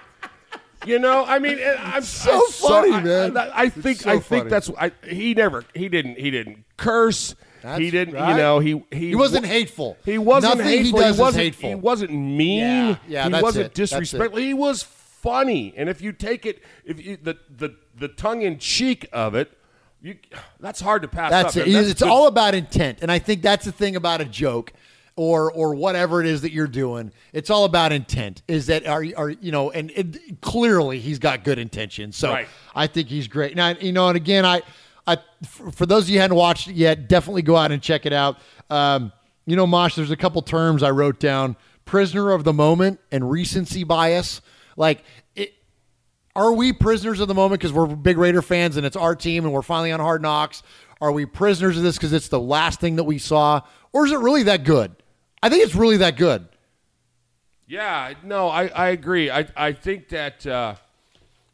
You know, I mean, I'm so I'm funny, I, man. I, I think so I funny. think that's I, he never he didn't he didn't curse. That's he didn't, right. you know. He he, He wasn't wa- hateful. He wasn't Nothing he hateful. does is wasn't. hateful. He wasn't mean. Yeah, yeah, he wasn't it. disrespectful. He was funny. And if you take it, if you the the the tongue in cheek of it, you that's hard to pass That's up. it. man. it's good all about intent, and I think that's the thing about a joke, or or whatever it is that you're doing. It's all about intent. Is that are are you know? And it, clearly he's got good intentions. So Right. I think he's great. Now you know, and again, I, I for, for those of you who hadn't watched it yet, definitely go out and check it out. Um, you know, Mosh, there's a couple terms I wrote down: prisoner of the moment and recency bias. Like, it, are we prisoners of the moment because we're big Raider fans and it's our team and we're finally on Hard Knocks? Are we prisoners of this because it's the last thing that we saw, or is it really that good? I think it's really that good. Yeah, no, I, I agree. I, I think that uh,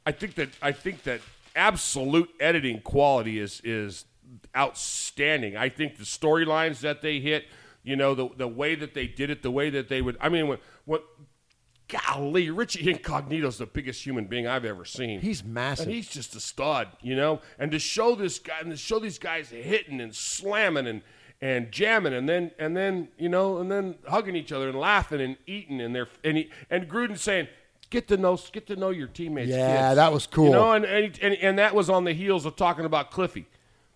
I think that I think that absolute editing quality is is outstanding. I think the storylines that they hit, you know, the the way that they did it, the way that they would. I mean, when what. Golly, Richie Incognito's the biggest human being I've ever seen. He's massive. And he's just a stud, you know. And to show this guy, and to show these guys hitting and slamming and and jamming, and then and then you know, and then hugging each other and laughing and eating, and they're and he, and Gruden saying, "Get to know, get to know your teammates." Yeah, kids." that was cool. You know, and and, and and that was on the heels of talking about Cliffy.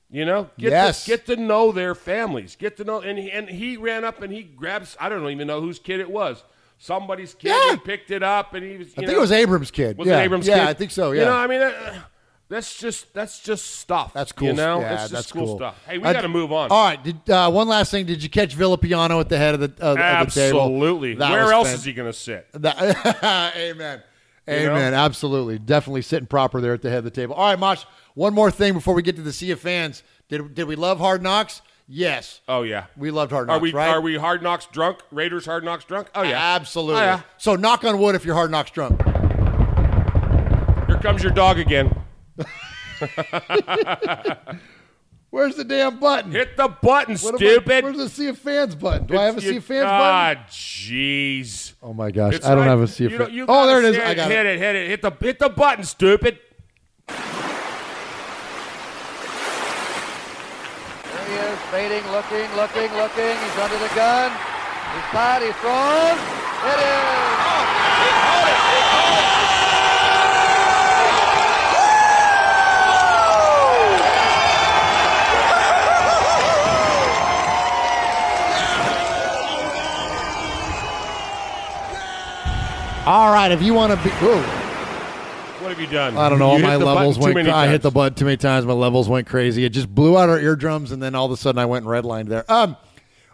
You know, get Yes. to, get to know their families. Get to know, and he, and he ran up and he grabs. I don't even know whose kid it was. Somebody's kid. Yeah. Picked it up and he was. You I think know- it was Abrams' kid. Was Yeah. it Abrams' Yeah, kid? Yeah, I think so, Yeah. You know, I mean, that, that's just that's just stuff. That's cool. You know, yeah, just that's cool, cool stuff. Hey, we got to move on. All right. Did, uh, one last thing. Did you catch Villapiano at the head of the, uh, of the table? Absolutely. Where else is he going to sit? That- Amen. You Amen. know? Absolutely. Definitely sitting proper there at the head of the table. All right, Mosh. One more thing before we get to the Sea of Fans. Did did we love Hard Knocks? Yes. Oh yeah, we loved Hard Knocks. Are we right? are we Hard Knocks drunk? Raiders Hard Knocks drunk? Oh yeah, Absolutely. Oh, yeah. So knock on wood if you're Hard Knocks drunk. Here comes your dog again. Where's the damn button? Hit the button, What am I- stupid. where's the Sea of Fans button? Do I have a It's- you- of Fans button? Ah, jeez. Oh my gosh, It's I don't right- have a of you Fans. Oh, there it is. say I got hit it. it. Hit it. Hit the hit the button, stupid. There he is, fading, looking, looking, looking. He's under the gun. He's tied, he throws. It is. All right, if you want to be, whoa, What have you done? I don't know. You my levels went. I hit the button too many times. My levels went crazy. It just blew out our eardrums, and then all of a sudden I went and redlined there. Um.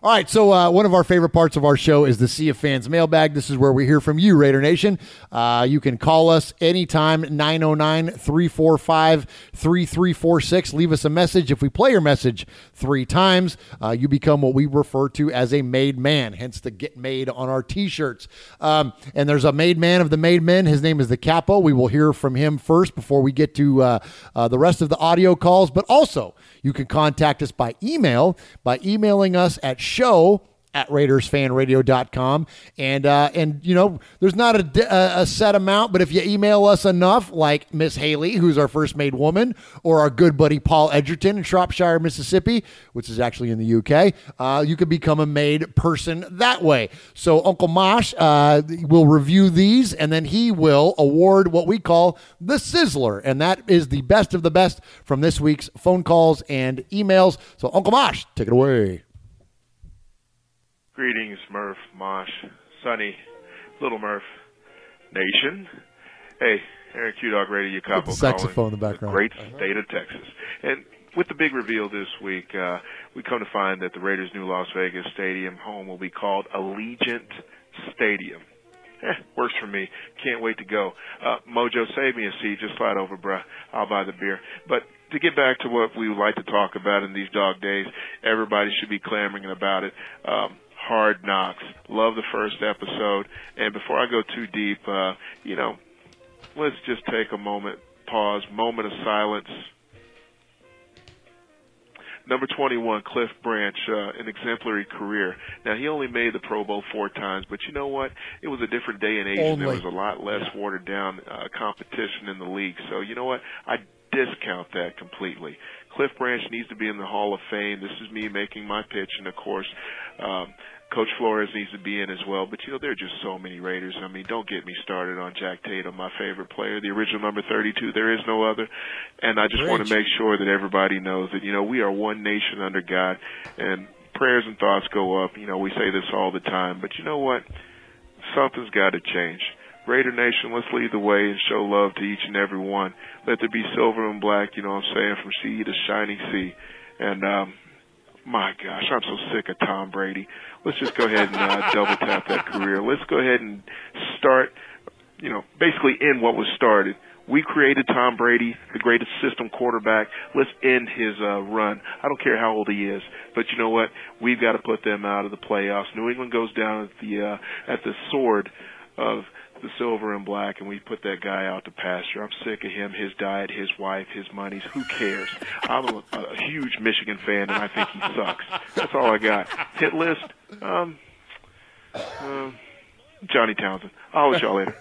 All right, so uh, one of our favorite parts of our show is the Sea of Fans mailbag. This is where we hear from you, Raider Nation. Uh, you can call us anytime, 909 345 3346. Leave us a message. If we play your message three times, uh, you become what we refer to as a made man, hence the get made on our t shirts. Um, and there's a made man of the made men. His name is the Capo. We will hear from him first before we get to uh, uh, the rest of the audio calls, but also you can contact us by email by emailing us at show at RaidersFanRadio.com. And, uh, and you know, there's not a, a, set amount, but if you email us enough, like Miss Haley, who's our first made woman, or our good buddy Paul Edgerton in Shropshire, Mississippi, which is actually in the UK, uh, you can become a made person that way. So Uncle Mosh uh, will review these, and then he will award what we call the Sizzler. And that is the best of the best from this week's phone calls and emails. So Uncle Mosh, take it away. Greetings, Murph, Mosh, Sonny, Little Murph, Nation. Hey, Aaron Q Dog Radio, capo saxophone in the background. Great state of Texas. And with the big reveal this week, uh, we come to find that the Raiders' new Las Vegas stadium home will be called Allegiant Stadium. Eh, works for me. Can't wait to go. Uh, Mojo, save me a seat. Just slide over, bruh. I'll buy the beer. But to get back to what we would like to talk about in these dog days, everybody should be clamoring about it. Um, Hard Knocks. Love the first episode. And before I go too deep, uh, you know, let's just take a moment, pause, moment of silence. Number 21, Cliff Branch, uh, an exemplary career. Now, he only made the Pro Bowl four times, but you know what? It was a different day and age, and there was a lot less watered down uh, competition in the league. So, you know what? I discount that completely. Cliff Branch needs to be in the Hall of Fame. This is me making my pitch, and of course, um, Coach Flores needs to be in as well. But you know, there are just so many Raiders. I mean, don't get me started on Jack Tatum, my favorite player, the original number 32. There is no other. And I just want to make sure that everybody knows that you know we are one nation under God, and prayers and thoughts go up. You know, we say this all the time, but you know what? Something's got to change. Raider Nation, let's lead the way and show love to each and every one. Let there be silver and black, you know what I'm saying, from sea to shining sea. And um, My gosh, I'm so sick of Tom Brady. Let's just go ahead and uh, double tap that career. Let's go ahead and start, you know, basically end what was started. We created Tom Brady, the greatest system quarterback. Let's end his uh, run. I don't care how old he is, but you know what? We've got to put them out of the playoffs. New England goes down at the uh, at the sword of the silver and black, and we put that guy out to pasture. I'm sick of him, his diet, his wife, his monies. Who cares? I'm a, a huge Michigan fan, and I think he sucks. That's all I got. Hit list. Um. um Johnny Townsend. I'll let y'all later.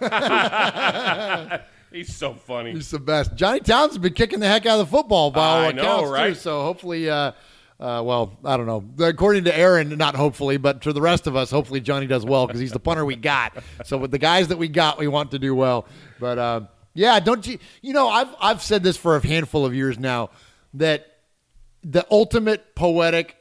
He's so funny. He's the best. Johnny Townsend's been kicking the heck out of the football by all I accounts know, too. right? So hopefully, uh, uh, well, I don't know. According to Aaron, not hopefully, but to the rest of us, hopefully Johnny does well because he's the punter we got. So with the guys that we got, we want to do well. But uh, yeah, don't you? You know, I've I've said this for a handful of years now that the ultimate poetic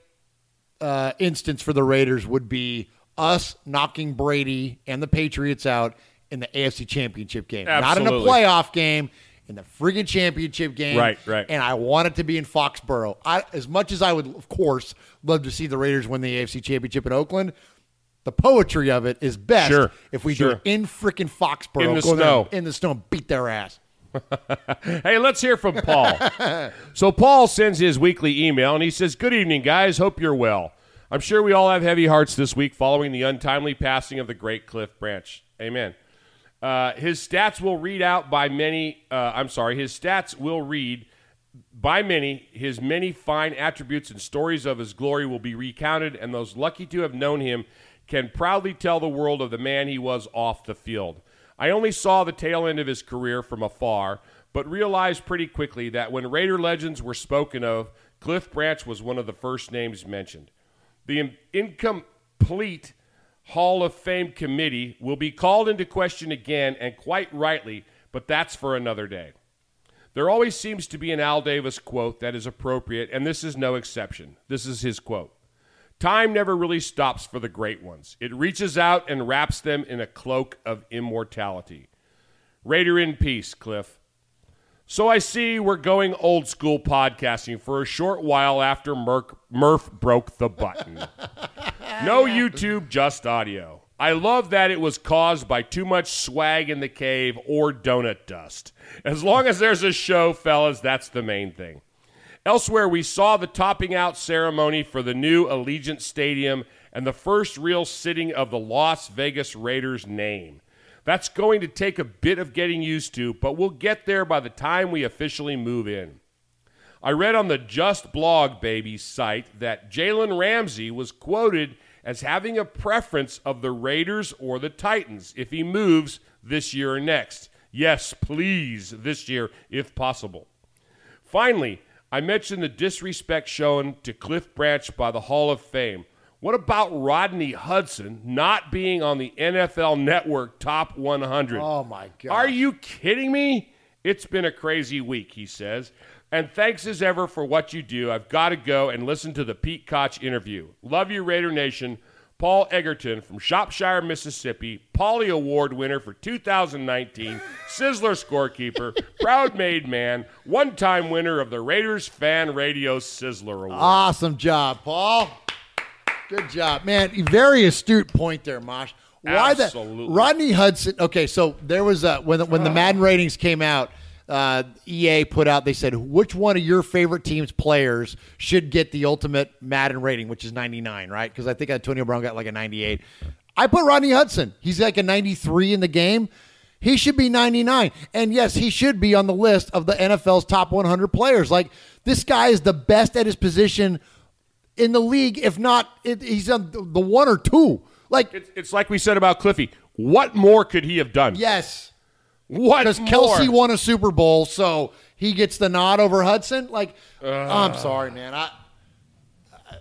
uh, instance for the Raiders would be us knocking Brady and the Patriots out in the AFC Championship game, not in a playoff game, in the friggin' championship game. Right, right. And I want it to be in Foxborough. I, as much as I would, of course, love to see the Raiders win the AFC Championship in Oakland. The poetry of it is best Sure, if we sure. do it in freaking Foxborough, In the snow. in the snow, and beat their ass. hey, let's hear from Paul. so Paul sends his weekly email and he says, "Good evening, guys. Hope you're well. I'm sure we all have heavy hearts this week following the untimely passing of the great Cliff Branch. Amen. Uh, his stats will read out by many. Uh, I'm sorry, his stats will read by many. His many fine attributes and stories of his glory will be recounted, and those lucky to have known him can proudly tell the world of the man he was off the field. I only saw the tail end of his career from afar, but realized pretty quickly that when Raider legends were spoken of, Cliff Branch was one of the first names mentioned. The incomplete Hall of Fame committee will be called into question again, and quite rightly, but that's for another day. There always seems to be an Al Davis quote that is appropriate, and this is no exception. This is his quote Time never really stops for the great ones, it reaches out and wraps them in a cloak of immortality. Raider in peace, Cliff. So I see we're going old school podcasting for a short while after Murk, Murph broke the button. no YouTube, just audio. I love that it was caused by too much swag in the cave or donut dust. As long as there's a show, fellas, that's the main thing. Elsewhere, we saw the topping out ceremony for the new Allegiant Stadium and the first real sitting of the Las Vegas Raiders name. That's going to take a bit of getting used to, but we'll get there by the time we officially move in. I read on the Just Blog Baby site that Jalen Ramsey was quoted as having a preference of the Raiders or the Titans if he moves this year or next. Yes, please, this year if possible. Finally, I mentioned the disrespect shown to Cliff Branch by the Hall of Fame. What about Rodney Hudson not being on the NFL Network Top 100? Oh my god! Are you kidding me? It's been a crazy week, he says. And thanks as ever for what you do. I've got to go and listen to the Pete Koch interview. Love you, Raider Nation. Paul Egerton from Shropshire, Mississippi, Polly Award winner for 2019, Sizzler scorekeeper, proud made man, one time winner of the Raiders Fan Radio Sizzler Award. Awesome job, Paul. Good job, man. Very astute point there, Mosh. Why Absolutely. the Rodney Hudson? Okay, so there was a when the, when the Madden ratings came out. Uh, EA put out. They said which one of your favorite team's players should get the ultimate Madden rating, which is 99, right? Because I think Antonio Brown got like a 98. I put Rodney Hudson. He's like a 93 in the game. He should be 99. And yes, he should be on the list of the NFL's top 100 players. Like this guy is the best at his position in the league. If not, it, he's on the one or two. Like It's, it's like we said about Cliffy. What more could he have done? yes, What more? Kelce won a Super Bowl, so he gets the nod over Hudson. Like I'm sorry, man. I,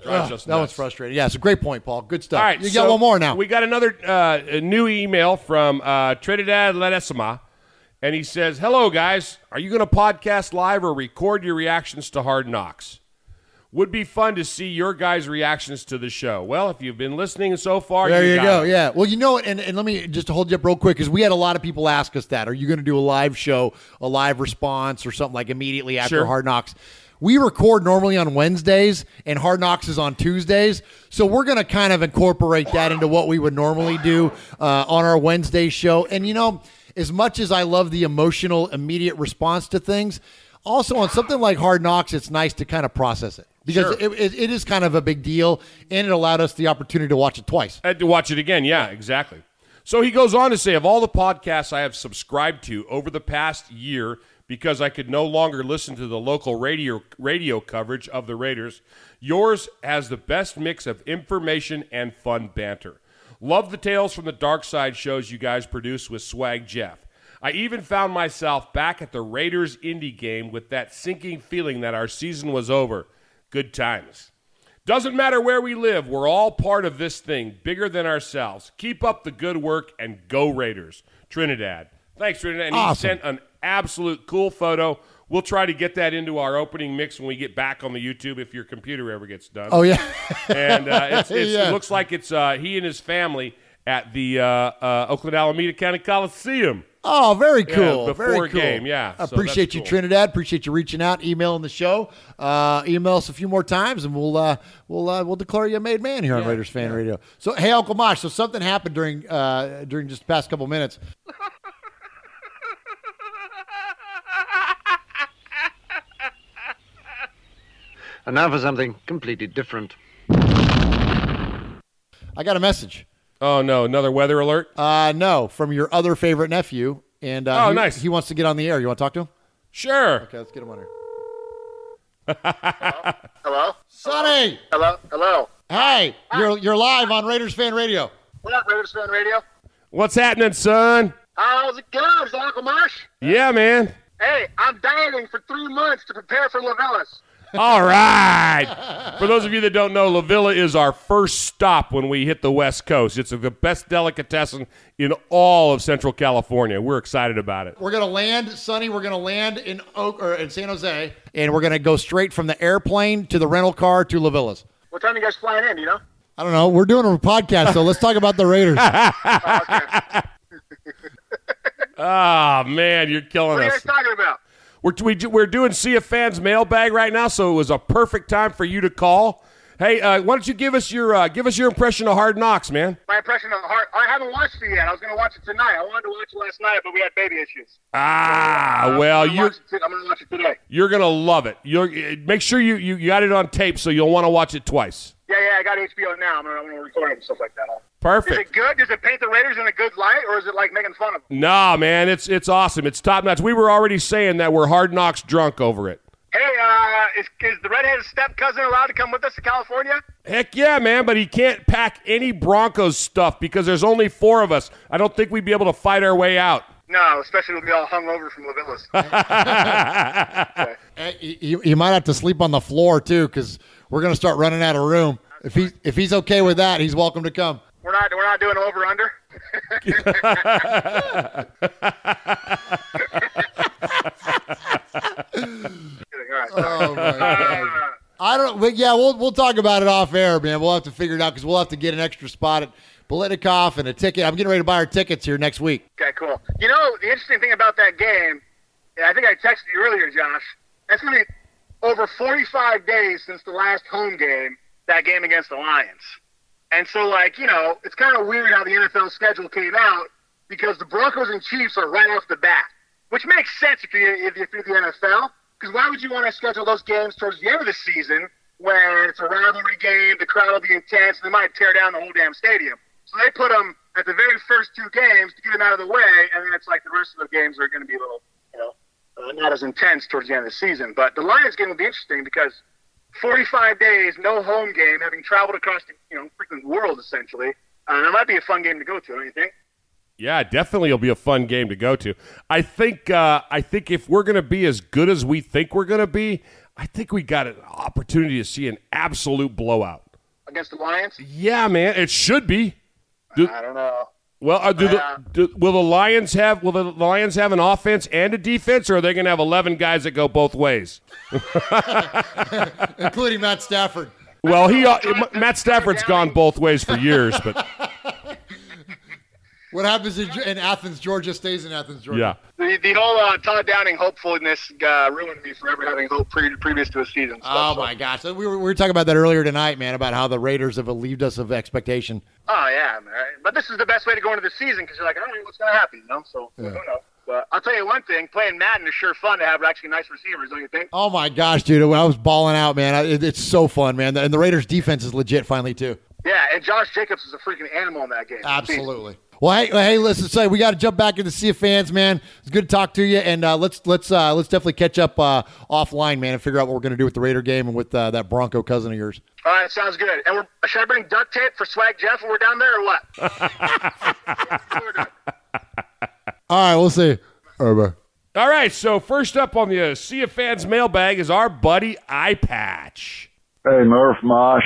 us that one's frustrating. Yeah, it's a great point, Paul. Good stuff. All right, you so got one more now. We got another uh, a new email from uh, Trinidad Ledesma, and he says, "Hello, guys. Are you going to podcast live or record your reactions to Hard Knocks? Would be fun to see your guys' reactions to the show. Well, if you've been listening so far, There you, got go. it. Yeah. Well, you know what? And, and let me just hold you up real quick because we had a lot of people ask us that. Are you going to do a live show, a live response, or something like immediately after Sure. Hard Knocks? we record normally on Wednesdays and Hard Knocks is on Tuesdays. So we're going to kind of incorporate that into what we would normally do uh, on our Wednesday show. And, you know, as much as I love the emotional, immediate response to things, also on something like Hard Knocks, it's nice to kind of process it because Sure. it, it, it is kind of a big deal and it allowed us the opportunity to watch it twice. Had to watch it again. Yeah, exactly. So he goes on to say, of all the podcasts I have subscribed to over the past year, because I could no longer listen to the local radio radio coverage of the Raiders, yours has the best mix of information and fun banter. Love the tales from the dark side shows you guys produce with Swag Jeff. I even found myself back at the Raiders indie game with that sinking feeling that our season was over. Good times. Doesn't matter where we live, we're all part of this thing, bigger than ourselves. Keep up the good work and go Raiders. Trinidad. Thanks, Trinidad. And he sent an absolute cool photo. We'll try to get that into our opening mix when we get back on the YouTube if your computer ever gets done. Oh, yeah. and uh, it's, it's, Yeah. it looks like it's uh, he and his family at the uh, uh, Oakland Alameda County Coliseum. Oh, very Yeah, cool. before very cool. game, yeah. So Appreciate that's you, cool. Trinidad. Appreciate you reaching out, emailing the show. Uh, email us a few more times, and we'll uh, we'll uh, we'll declare you a made man here on Raiders Fan Radio. So, hey, Uncle Mosh. So something happened during uh, during just the past couple minutes. And now for something completely different. I got a message. Oh no, another weather alert? Uh, no, from your other favorite nephew, and uh, Oh, he, nice. He wants to get on the air. You want to talk to him? Sure. Okay, let's get him on here. Hello? Hello? Sonny. Hello? Hello? Hey, you're you're live on Raiders Fan Radio. What up, Raiders Fan Radio? What's happening, son? How's it going? Is Uncle Marsh? Yeah, man. Hey, I'm dieting for three months to prepare for Lavellas. All right. For those of you that don't know, La Villa is our first stop when we hit the West Coast. It's the best delicatessen in all of Central California. We're excited about it. We're gonna land, Sonny. We're gonna land in Oak or in San Jose, and we're gonna go straight from the airplane to the rental car to La Villas. What time you guys flying in, do you know? I don't know. We're doing a podcast, so let's talk about the Raiders. Ah, man, you're killing us. What are you us. guys talking about? We're, we, we're doing Sea of Fans mailbag right now, so it was a perfect time for you to call. Hey, uh, why don't you give us your uh, give us your impression of Hard Knocks, man? My impression of Hard I haven't watched it yet. I was going to watch it tonight. I wanted to watch it last night, but we had baby issues. Ah, well, you're watch it t- I'm going to watch it today. you're gonna love it. You're make sure you, you you got it on tape, so you'll want to watch it twice. Yeah, yeah, I got HBO now. I'm going to record it and stuff like that. Is it good? Does it paint the Raiders in a good light, or is it like making fun of them? Nah, man, it's it's awesome. It's top notch. We were already saying that we're Hard Knocks drunk over it. Hey, uh, is, is the redheaded step cousin allowed to come with us to California? Heck yeah, man, but he can't pack any Broncos stuff because there's only four of us. I don't think we'd be able to fight our way out. No, especially if we'll be all hung over from Lavillas. Hey, you, you might have to sleep on the floor too, because we're gonna start running out of room. If he if he's okay with that, he's welcome to come. We're not we're not doing over under. Oh my god. I don't. But yeah, we'll we'll talk about it off air, man. We'll have to figure it out because we'll have to get an extra spot at Politicoff and a ticket. I'm getting ready to buy our tickets here next week. Okay, cool. You know the interesting thing about that game, I think I texted you earlier, Josh. That's to be over 45 days since the last home game, that game against the Lions. And so, like, you know, it's kind of weird how the NFL schedule came out because the Broncos and Chiefs are right off the bat, which makes sense if you're, if you're the NFL. Because why would you want to schedule those games towards the end of the season when it's a rivalry game, the crowd will be intense, and they might tear down the whole damn stadium? So they put them at the very first two games to get them out of the way, and then it's like the rest of the games are going to be a little, you know, uh, not as intense towards the end of the season. But the Lions game will be interesting because 45 days, no home game, having traveled across the you know freaking world essentially. Uh, that might be a fun game to go to, don't you think? Yeah, definitely it'll be a fun game to go to. I think uh, I think if we're going to be as good as we think we're going to be, I think we got an opportunity to see an absolute blowout. Against the Lions? Yeah, man, it should be. I don't know. Well, uh, do the, do, will the Lions have will the Lions have an offense and a defense, or are they going to have eleven guys that go both ways? including Matt Stafford. Well, he uh, Matt Stafford's gone both ways for years, but What happens in, in Athens, Georgia, stays in Athens, Georgia. Yeah. The, the whole uh, Todd Downing hopefulness uh, ruined me for ever having hope pre- previous to a season. Oh my gosh, So we were, we were talking about that earlier tonight, man, about how the Raiders have relieved us of expectation. Oh yeah, man. But this is the best way to go into the season because you're like, I don't know what's going to happen, you know. So Yeah. who knows? But I'll tell you one thing: playing Madden is sure fun to have actually nice receivers, don't you think? Oh my gosh, dude, when I was balling out, man, I, it, it's so fun, man, and the Raiders' defense is legit finally too. Yeah, and Josh Jacobs is a freaking animal in that game. Absolutely. Well, hey, hey, listen, say we got to jump back into Sea of Fans, man. It's good to talk to you, and uh, let's let's uh, let's definitely catch up uh, offline, man, and figure out what we're going to do with the Raider game and with uh, that Bronco cousin of yours. All right, sounds good. And we're, should I bring duct tape for Swag Jeff when we're down there, or what? All right, we'll see. All right, bye. All right, so first up on the uh, Sea of Fans mailbag is our buddy Eye Patch. Hey, Murph, Mosh,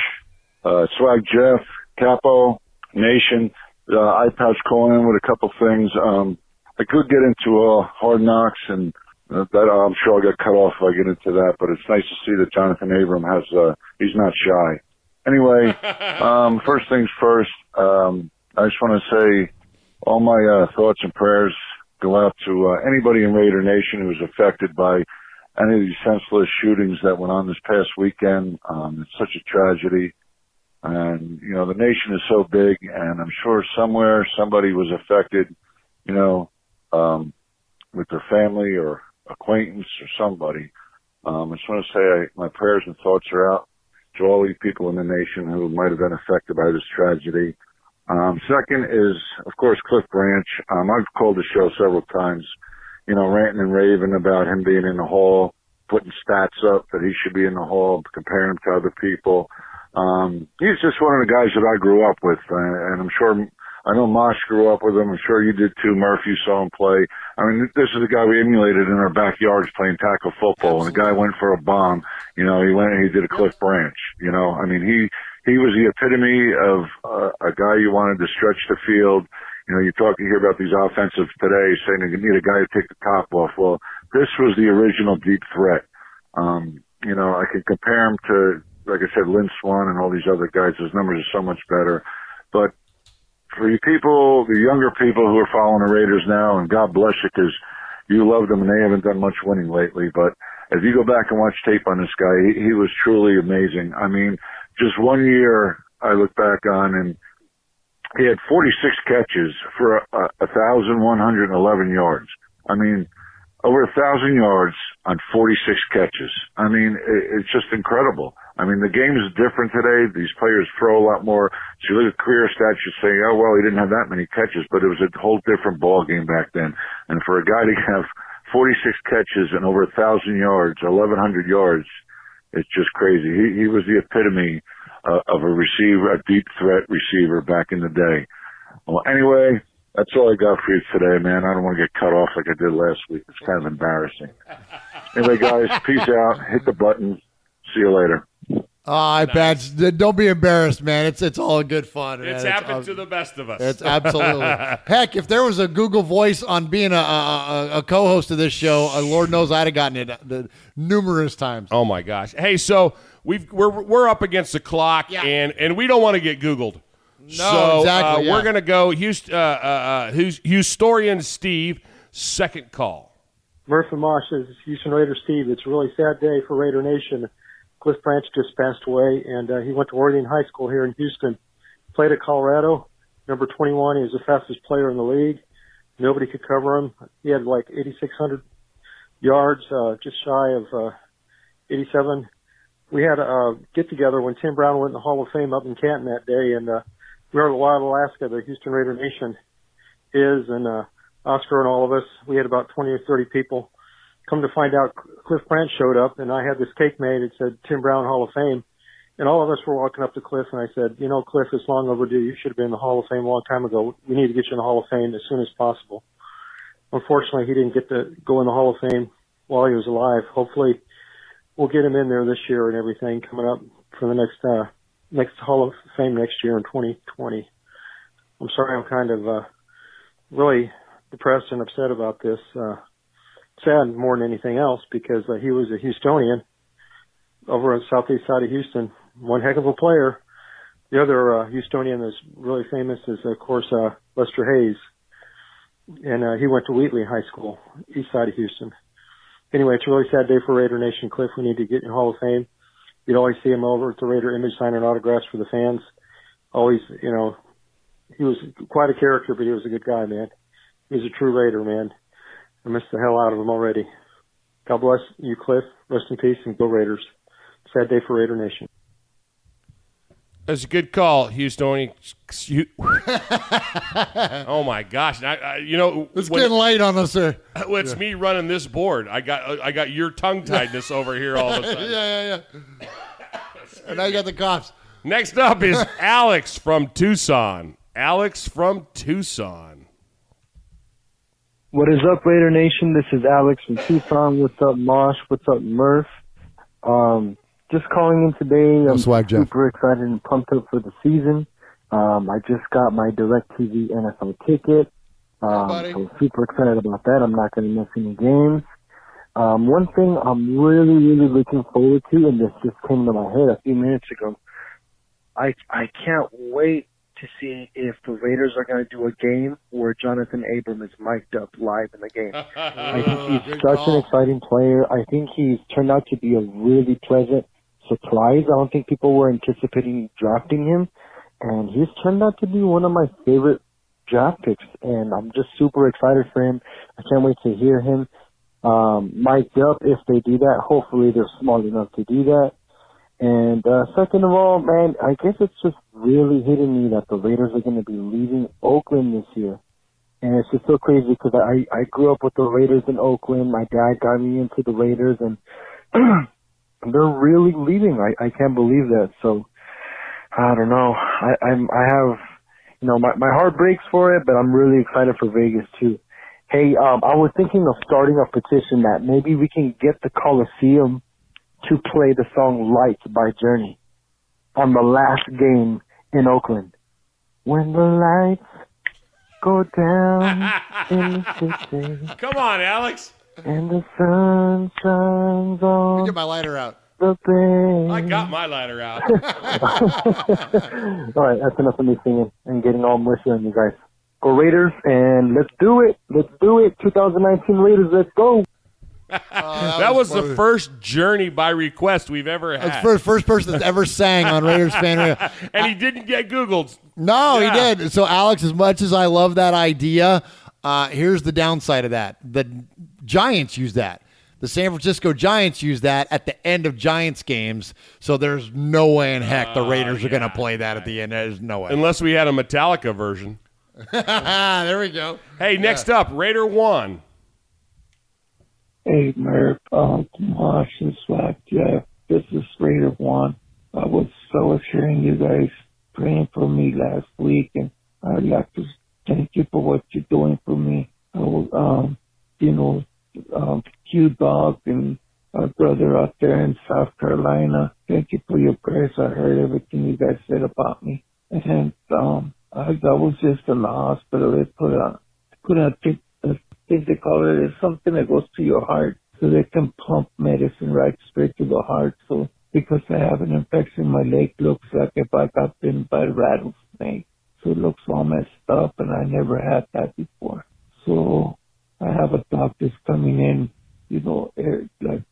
uh, Swag Jeff, Capo, Nation, uh, iPatch calling in with a couple things. Um, I could get into uh, Hard Knocks, and uh, that I'm sure I'll get cut off if I get into that. But it's nice to see that Johnathan Abram has. Uh, he's not shy. Anyway, um, first things first. Um, I just want to say all my uh, thoughts and prayers go out to uh, anybody in Raider Nation who's affected by any of these senseless shootings that went on this past weekend. Um, it's such a tragedy. And, you know, the nation is so big and I'm sure somewhere somebody was affected, you know, um, with their family or acquaintance or somebody. Um, I just want to say I, my prayers and thoughts are out to all these people in the nation who might have been affected by this tragedy. Um, second is, of course, Cliff Branch. Um, I've called the show several times, you know, ranting and raving about him being in the hall, putting stats up that he should be in the hall, comparing him to other people. Um, he's just one of the guys that I grew up with, uh, and I'm sure, I know Mosh grew up with him. I'm sure you did too, Murph. You saw him play. I mean, this is the guy we emulated in our backyards playing tackle football, and the guy went for a bomb. You know, he went and he did a Cliff Branch. You know, I mean, he he was the epitome of uh, a guy you wanted to stretch the field. You know, you talk, you hear about these offensives today saying you need a guy to take the top off. Well, this was the original deep threat. Um, you know, I could compare him to, like I said, Lynn Swann and all these other guys. His numbers are so much better. But for you people, the younger people who are following the Raiders now, and God bless you because you love them and they haven't done much winning lately. But if you go back and watch tape on this guy, he, he was truly amazing. I mean, just one year I look back on and he had 46 catches for a, a, 1,111 yards. I mean, over a thousand yards on 46 catches. I mean, it, it's just incredible. I mean, the game is different today. These players throw a lot more. So you look at career stats, you say, oh, well, he didn't have that many catches, but it was a whole different ball game back then. And for a guy to have 46 catches and over a thousand yards, 1,100 yards, it's just crazy. He, he was the epitome uh, of a receiver, a deep threat receiver back in the day. Well, anyway, that's all I got for you today, man. I don't want to get cut off like I did last week. It's kind of embarrassing. Anyway, guys, peace out. Hit the button. See you later. Uh, nice. Don't be embarrassed, man. It's it's all good fun. It's man. happened uh, to the best of us. It's absolutely heck. If there was a Google Voice on being a, a, a co-host of this show, uh, Lord knows I'd have gotten it uh, numerous times. Oh my gosh! Hey, so we've we're we're up against the clock, Yeah. and and we don't want to get Googled. No, so, exactly, Uh, yeah. We're gonna go Houston, uh, uh, uh, Hus- Houstonian Steve, second call. Murph and Mosh is Houston Raider Steve. It's a really sad day for Raider Nation. Cliff Branch just passed away, and uh, he went to Oregon High School here in Houston. Played at Colorado, number 21. He was the fastest player in the league. Nobody could cover him. He had like 8,600 yards, uh, just shy of uh, 87. We had a get together when Tim Brown went in the Hall of Fame up in Canton that day, and uh, we were at Wild Alaska. The Houston Raider Nation is, and uh, Oscar and all of us. We had about 20 or 30 people. Come to find out, Cliff Branch showed up, and I had this cake made. It said Tim Brown Hall of Fame, and all of us were walking up to Cliff, and I said, "You know, Cliff, it's long overdue. You should have been in the Hall of Fame a long time ago. We need to get you in the Hall of Fame as soon as possible." Unfortunately, he didn't get to go in the Hall of Fame while he was alive. Hopefully, we'll get him in there this year and everything coming up for the next uh, next Hall of Fame next year in 2020. I'm sorry, I'm kind of uh, really depressed and upset about this. Uh, sad more than anything else because uh, he was a Houstonian over on the southeast side of Houston. One heck of a player. The other uh, Houstonian that's really famous is, of course, uh, Lester Hayes. and uh, he went to Wheatley High School, east side of Houston. Anyway, it's a really sad day for Raider Nation. Cliff, we need to get in Hall of Fame. You'd always see him over at the Raider image signing autographs for the fans. Always, you know, he was quite a character, but he was a good guy, man. He was a true Raider, man. I miss the hell out of him already. God bless you, Cliff. Rest in peace and go Raiders. Sad day for Raider Nation. That's a good call, Houston. You- oh my gosh! I, I, you know, It's when- getting late on us, sir. Well, it's me running this board. I got uh, I got your tongue tiedness over here all of a sudden. yeah, yeah, yeah. and now you got the cops. Next up is Alex from Tucson. Alex from Tucson. What is up, Raider Nation? This is Alex from Tucson. What's up, Mosh? What's up, Murph? Um, just calling in today. I'm swag, Jeff. super excited and pumped up for the season. Um, I just got my DirecTV NFL ticket. Um, so I'm super excited about that. I'm not going to miss any games. Um, one thing I'm really, really looking forward to, and this just came to my head a few minutes ago. I I can't wait to see if the Raiders are going to do a game where Johnathan Abram is mic'd up live in the game. I think he's such an exciting player. I think he's turned out to be a really pleasant surprise. I don't think people were anticipating drafting him, and he's turned out to be one of my favorite draft picks. And I'm just super excited for him. I can't wait to hear him um, mic'd up if they do that. Hopefully, they're smart enough to do that. And uh, second of all, man, I guess it's just really hitting me that the Raiders are going to be leaving Oakland this year. And it's just so crazy because I, I grew up with the Raiders in Oakland. My dad got me into the Raiders and they're really leaving. I, I can't believe that. So I don't know. I, I'm, I have, you know, my, my heart breaks for it, but I'm really excited for Vegas too. Hey, um, I was thinking of starting a petition that maybe we can get the Coliseum to play the song Lights by Journey on the last game in Oakland. When the lights go down in the city Come on, Alex. and the sun shines on Get my lighter out. the bay. I got my lighter out. all right, that's enough of me singing and getting all mushy on you guys. Go Raiders, and let's do it. Let's do it. 2019 Raiders, let's go. that, was, the first journey by request we've ever had. That's the first, first person that's ever sang on Raiders fan radio. and he didn't get Googled. No, Yeah. he did. So, Alex, as much as I love that idea, uh, here's the downside of that. The Giants use that. The San Francisco Giants use that at the end of Giants games. So there's no way in heck the Raiders are going to play that at the end. There's no way. Unless we had a Metallica version. there we go. Hey, next up, Raider One. Hey, Murph, uh, Tomash and Swag Jeff. This is Raider One. I was so assuring you guys praying for me last week, and I'd like to thank you for what you're doing for me. I will, um, you know, um, Q Dog and our brother out there in South Carolina. Thank you for your prayers. I heard everything you guys said about me, and um, I, I was just in the hospital. They put a put a thing, thing they call it is something that goes to your heart, so they can pump medicine right straight to the heart. So because I have an infection, my leg looks like if I got bitten by a rattlesnake. So it looks all messed up, and I never had that before. So I have a doctor's coming in, you know, like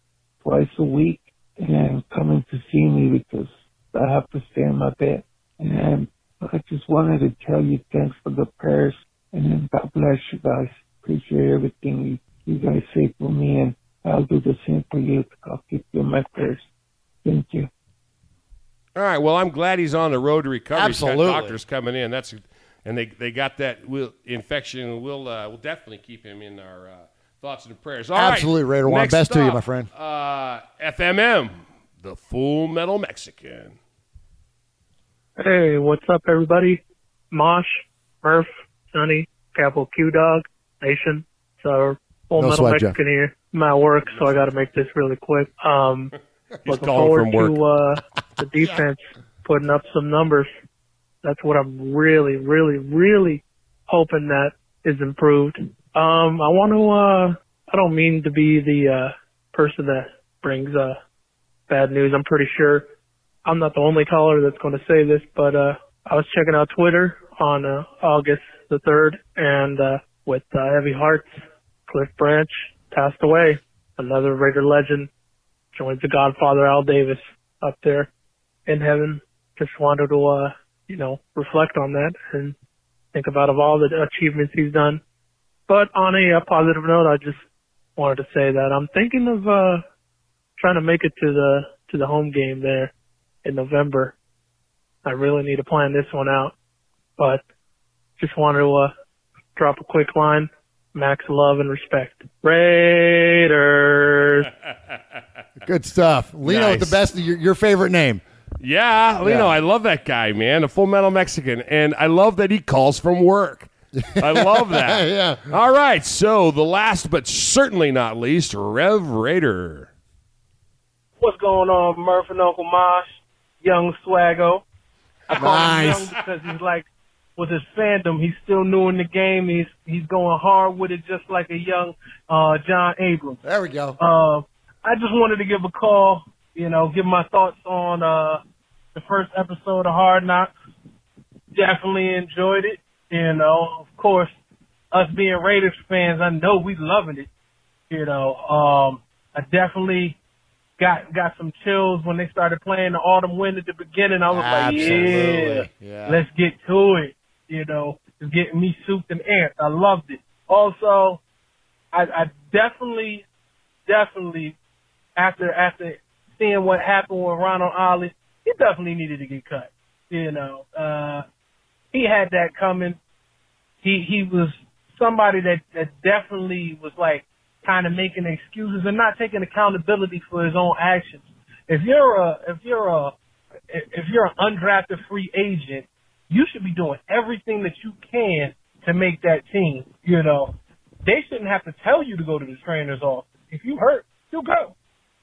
twice a week and coming to see me because I have to stay in my bed. And I just wanted to tell you thanks for the prayers and God bless you guys. Appreciate everything you, you guys say for me and I'll do the same for you. I'll keep you in my prayers. Thank you. All right. Well, I'm glad he's on the road to recovery. He's got Absolutely. doctors coming in. That's and they they got that will, infection. We'll uh, we'll definitely keep him in our uh, thoughts and prayers. All right. Absolutely, Raider One. Next Best to you, my friend. Uh, FMM, the Full Metal Mexican. Hey, what's up, everybody? Mosh, Murph, Sonny, Capital Q Dog, Nation. So, full No metal sweat, Jeff. Here. I'm at work, so I got to make this really quick. Um, looking forward from to uh, the defense putting up some numbers. That's what I'm really, really, really hoping that is improved. Um, I want to. Uh, I don't mean to be the uh, person that brings uh, bad news. I'm pretty sure I'm not the only caller that's going to say this, but uh, I was checking out Twitter on uh, August the third, and uh, with uh, heavy hearts. Cliff Branch passed away. Another Raider legend joins the Godfather Al Davis up there in heaven. Just wanted to, uh, you know, reflect on that and think about of all the achievements he's done. But on a, uh positive note, I just wanted to say that I'm thinking of uh trying to make it to the to the home game there in November. I really need to plan this one out, but just wanted to uh, drop a quick line. Max love and respect. Raiders. Good stuff. Lino, Nice. the best. Your, your favorite name? Yeah, Lino, Yeah. I love that guy, man. A full metal Mexican. And I love that he calls from work. I love that. Yeah. All right. So the last but certainly not least, Rev Raider. What's going on, Murph and Uncle Mosh? Young Swaggo. I call Nice. him young because he's like, with his fandom, he's still new in the game. He's he's going hard with it, just like a young uh, John Abrams. There we go. Uh, I just wanted to give a call, you know, give my thoughts on uh, the first episode of Hard Knocks. Definitely enjoyed it. You know, of course, us being Raiders fans, I know we loving it. You know, um, I definitely got got some chills when they started playing the autumn wind at the beginning. I was Absolutely. like, yeah, Yeah. let's get to it. You know, it's getting me souped and amped. I loved it. Also, I, I definitely, definitely, after after seeing what happened with Ronald Ollie, he definitely needed to get cut. You know, uh, he had that coming. He he was somebody that that definitely was like kind of making excuses and not taking accountability for his own actions. If you're a if you're a if you're an undrafted free agent, you should be doing everything that you can to make that team. You know, they shouldn't have to tell you to go to the trainer's office. If you hurt, you go.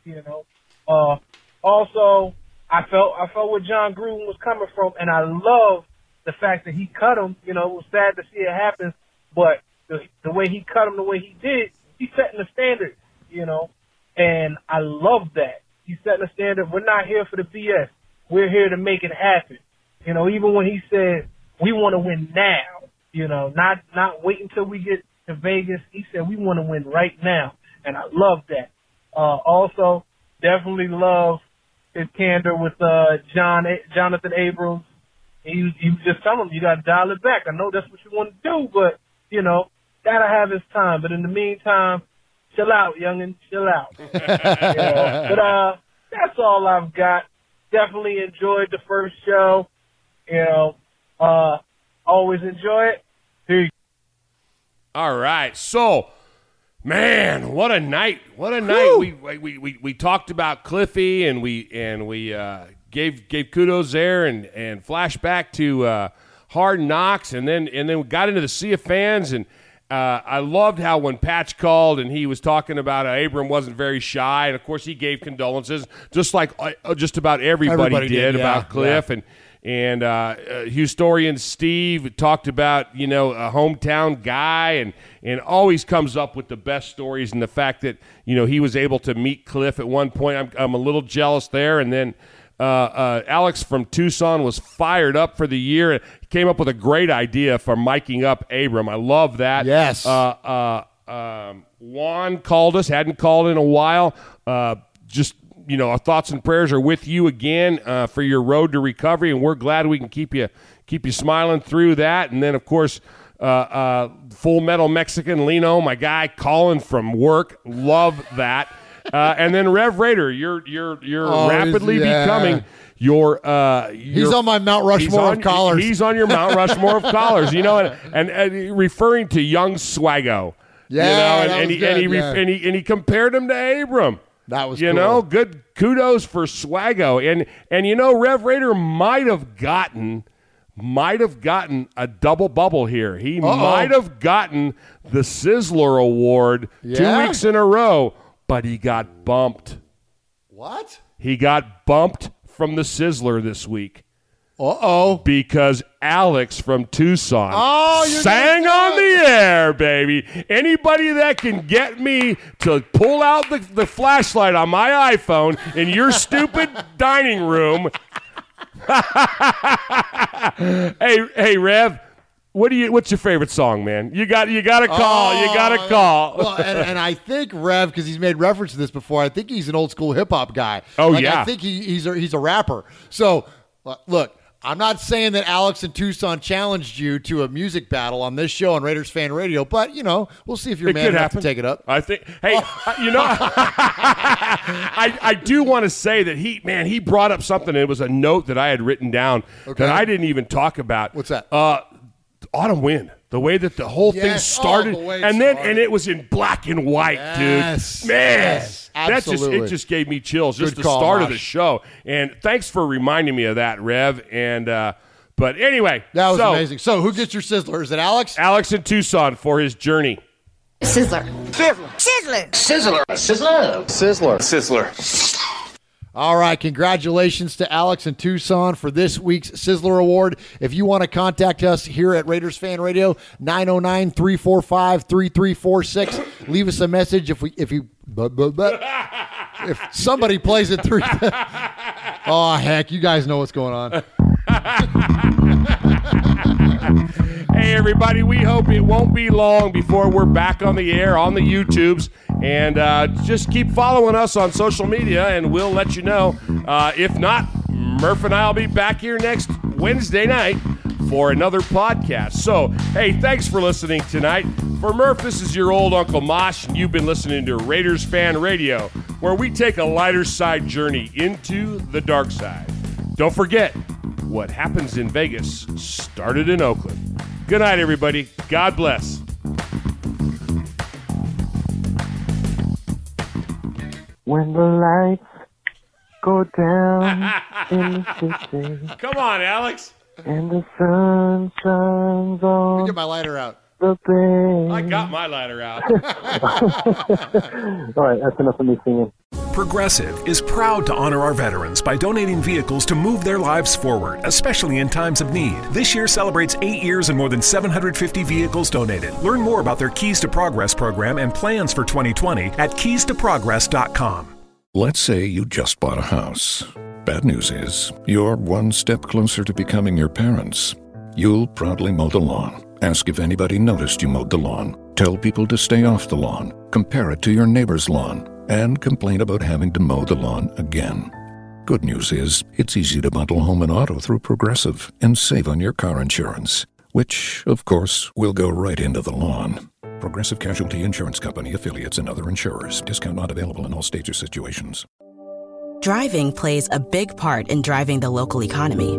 You know. Uh, also, I felt I felt where Jon Gruden was coming from, and I love the fact that he cut him. You know, it was sad to see it happen, but the the way he cut him, the way he did, he's setting the standard. You know, and I love that he's setting the standard. We're not here for the BS. We're here to make it happen. You know, even when he said we want to win now, you know, not not wait until we get to Vegas. He said we want to win right now, and I love that. Uh, also, definitely love his candor with uh, John Johnathan Abrams. He he was just telling him you got to dial it back. I know that's what you want to do, but you know gotta have his time. But in the meantime, chill out, youngin, chill out. You know, but uh, that's all I've got. Definitely enjoyed the first show. You know, uh, always enjoy it. Peace. All right. So, man, what a night! What a night! We, we we we talked about Cliffy, and we and we uh, gave gave kudos there, and and flashback to uh, Hard Knocks, and then and then we got into the Sea of Fans, and uh, I loved how when Patch called and he was talking about how Abram wasn't very shy, and of course he gave condolences, just like uh, just about everybody, Everybody did, did, yeah, about Cliff, and and uh, uh, Houstonian Steve talked about you know a hometown guy and and always comes up with the best stories and the fact that you know he was able to meet Cliff at one point. I'm I'm a little jealous there, and then. Uh, uh, Alex from Tucson was fired up for the year. and Came up with a great idea for miking up Abram. I love that. Yes. Uh, uh, um, Juan called us. Hadn't called in a while. Uh, just you know, our thoughts and prayers are with you again uh, for your road to recovery, and we're glad we can keep you keep you smiling through that. And then, of course, uh, uh, Full Metal Mexican Lino, my guy, calling from work. Love that. Uh, and then Rev Raider, you're you're you're Oh, rapidly yeah. becoming your. Uh, He's on my Mount Rushmore on- of collars. He's on your Mount Rushmore of collars. You know, and, and, and referring to young Swaggo. you Yeah, know, and, and he, and, he yeah. and he and he compared him to Abram. That was you cool. know good kudos for Swaggo and and you know Rev Raider might have gotten might have gotten a double bubble here. He Uh-oh. might have gotten the Sizzler Award Yeah? two weeks in a row, but he got bumped. What? He got bumped from the Sizzler this week. Uh oh. Because Alex from Tucson Oh, sang on the air, baby. Anybody that can get me to pull out the, the flashlight on my iPhone in your stupid dining room. hey, hey, Rev. What do you? What's your favorite song, man? You got you got to call. you got to Oh, call. well, and, and I think Rev, because he's made reference to this before, I think he's an old school hip hop guy. Oh, Like, yeah. I think he, he's a, he's a rapper. So uh, look, I'm not saying that Alex and Tucson challenged you to a music battle on this show on Raiders Fan Radio, but you know, we'll see if you're It man enough happen. to take it up. I think. Hey, you know, I I do want to say that he man he brought up something. It was a note that I had written down Okay. that I didn't even talk about. What's that? Uh, autumn wind. The way that the whole thing started, Oh, the way and then started. and it was in black and white, Yes. dude. Man, Yes. that just it just gave me chills. Just Good the call, start of the show. And thanks for reminding me of that, Rev. And uh, but anyway, That was so, amazing. So who gets your sizzler? Is it Alex? Alex in Tucson for his journey. Sizzler. Sizzler. Sizzler. Sizzler. Sizzler. Sizzler. Sizzler. All right, congratulations to Alex and Tucson for this week's Sizzler Award. If you want to contact us here at Raiders Fan Radio, 909-345-3346. Leave us a message if we if you but, but, but, if somebody plays it through Oh heck, you guys know what's going on. Hey, everybody, we hope it won't be long before we're back on the air on the YouTubes. And uh, just keep following us on social media, and we'll let you know. Uh, if not, Murph and I will be back here next Wednesday night for another podcast. So, hey, thanks for listening tonight. For Murph, this is your old Uncle Mosh, and you've been listening to Raiders Fan Radio, where we take a lighter side journey into the dark side. Don't forget, what happens in Vegas started in Oakland. Good night, everybody. God bless. When the lights go down in the city Come on, Alex. and the sun shines on Get my lighter out. The bay. I got my lighter out. All right, that's enough of me singing. Progressive is proud to honor our veterans by donating vehicles to move their lives forward, especially in times of need. This year celebrates eight years and more than 750 vehicles donated. Learn more about their Keys to Progress program and plans for 2020 at keystoprogress.com. Let's say you just bought a house. Bad news is, you're one step closer to becoming your parents. You'll proudly mow the lawn, ask if anybody noticed you mowed the lawn, tell people to stay off the lawn, compare it to your neighbor's lawn, and complain about having to mow the lawn again. Good news is, it's easy to bundle home and auto through Progressive and save on your car insurance, which, of course, will go right into the lawn. Progressive Casualty Insurance Company affiliates and other insurers. Discount not available in all states or situations. Driving plays a big part in driving the local economy.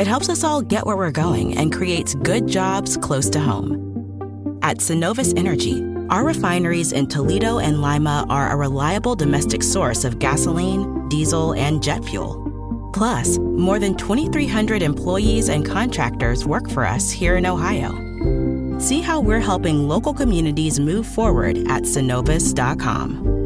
It helps us all get where we're going and creates good jobs close to home. At Cenovus Energy, our refineries in Toledo and Lima are a reliable domestic source of gasoline, diesel, and jet fuel. Plus, more than 2,300 employees and contractors work for us here in Ohio. See how we're helping local communities move forward at cenovus.com.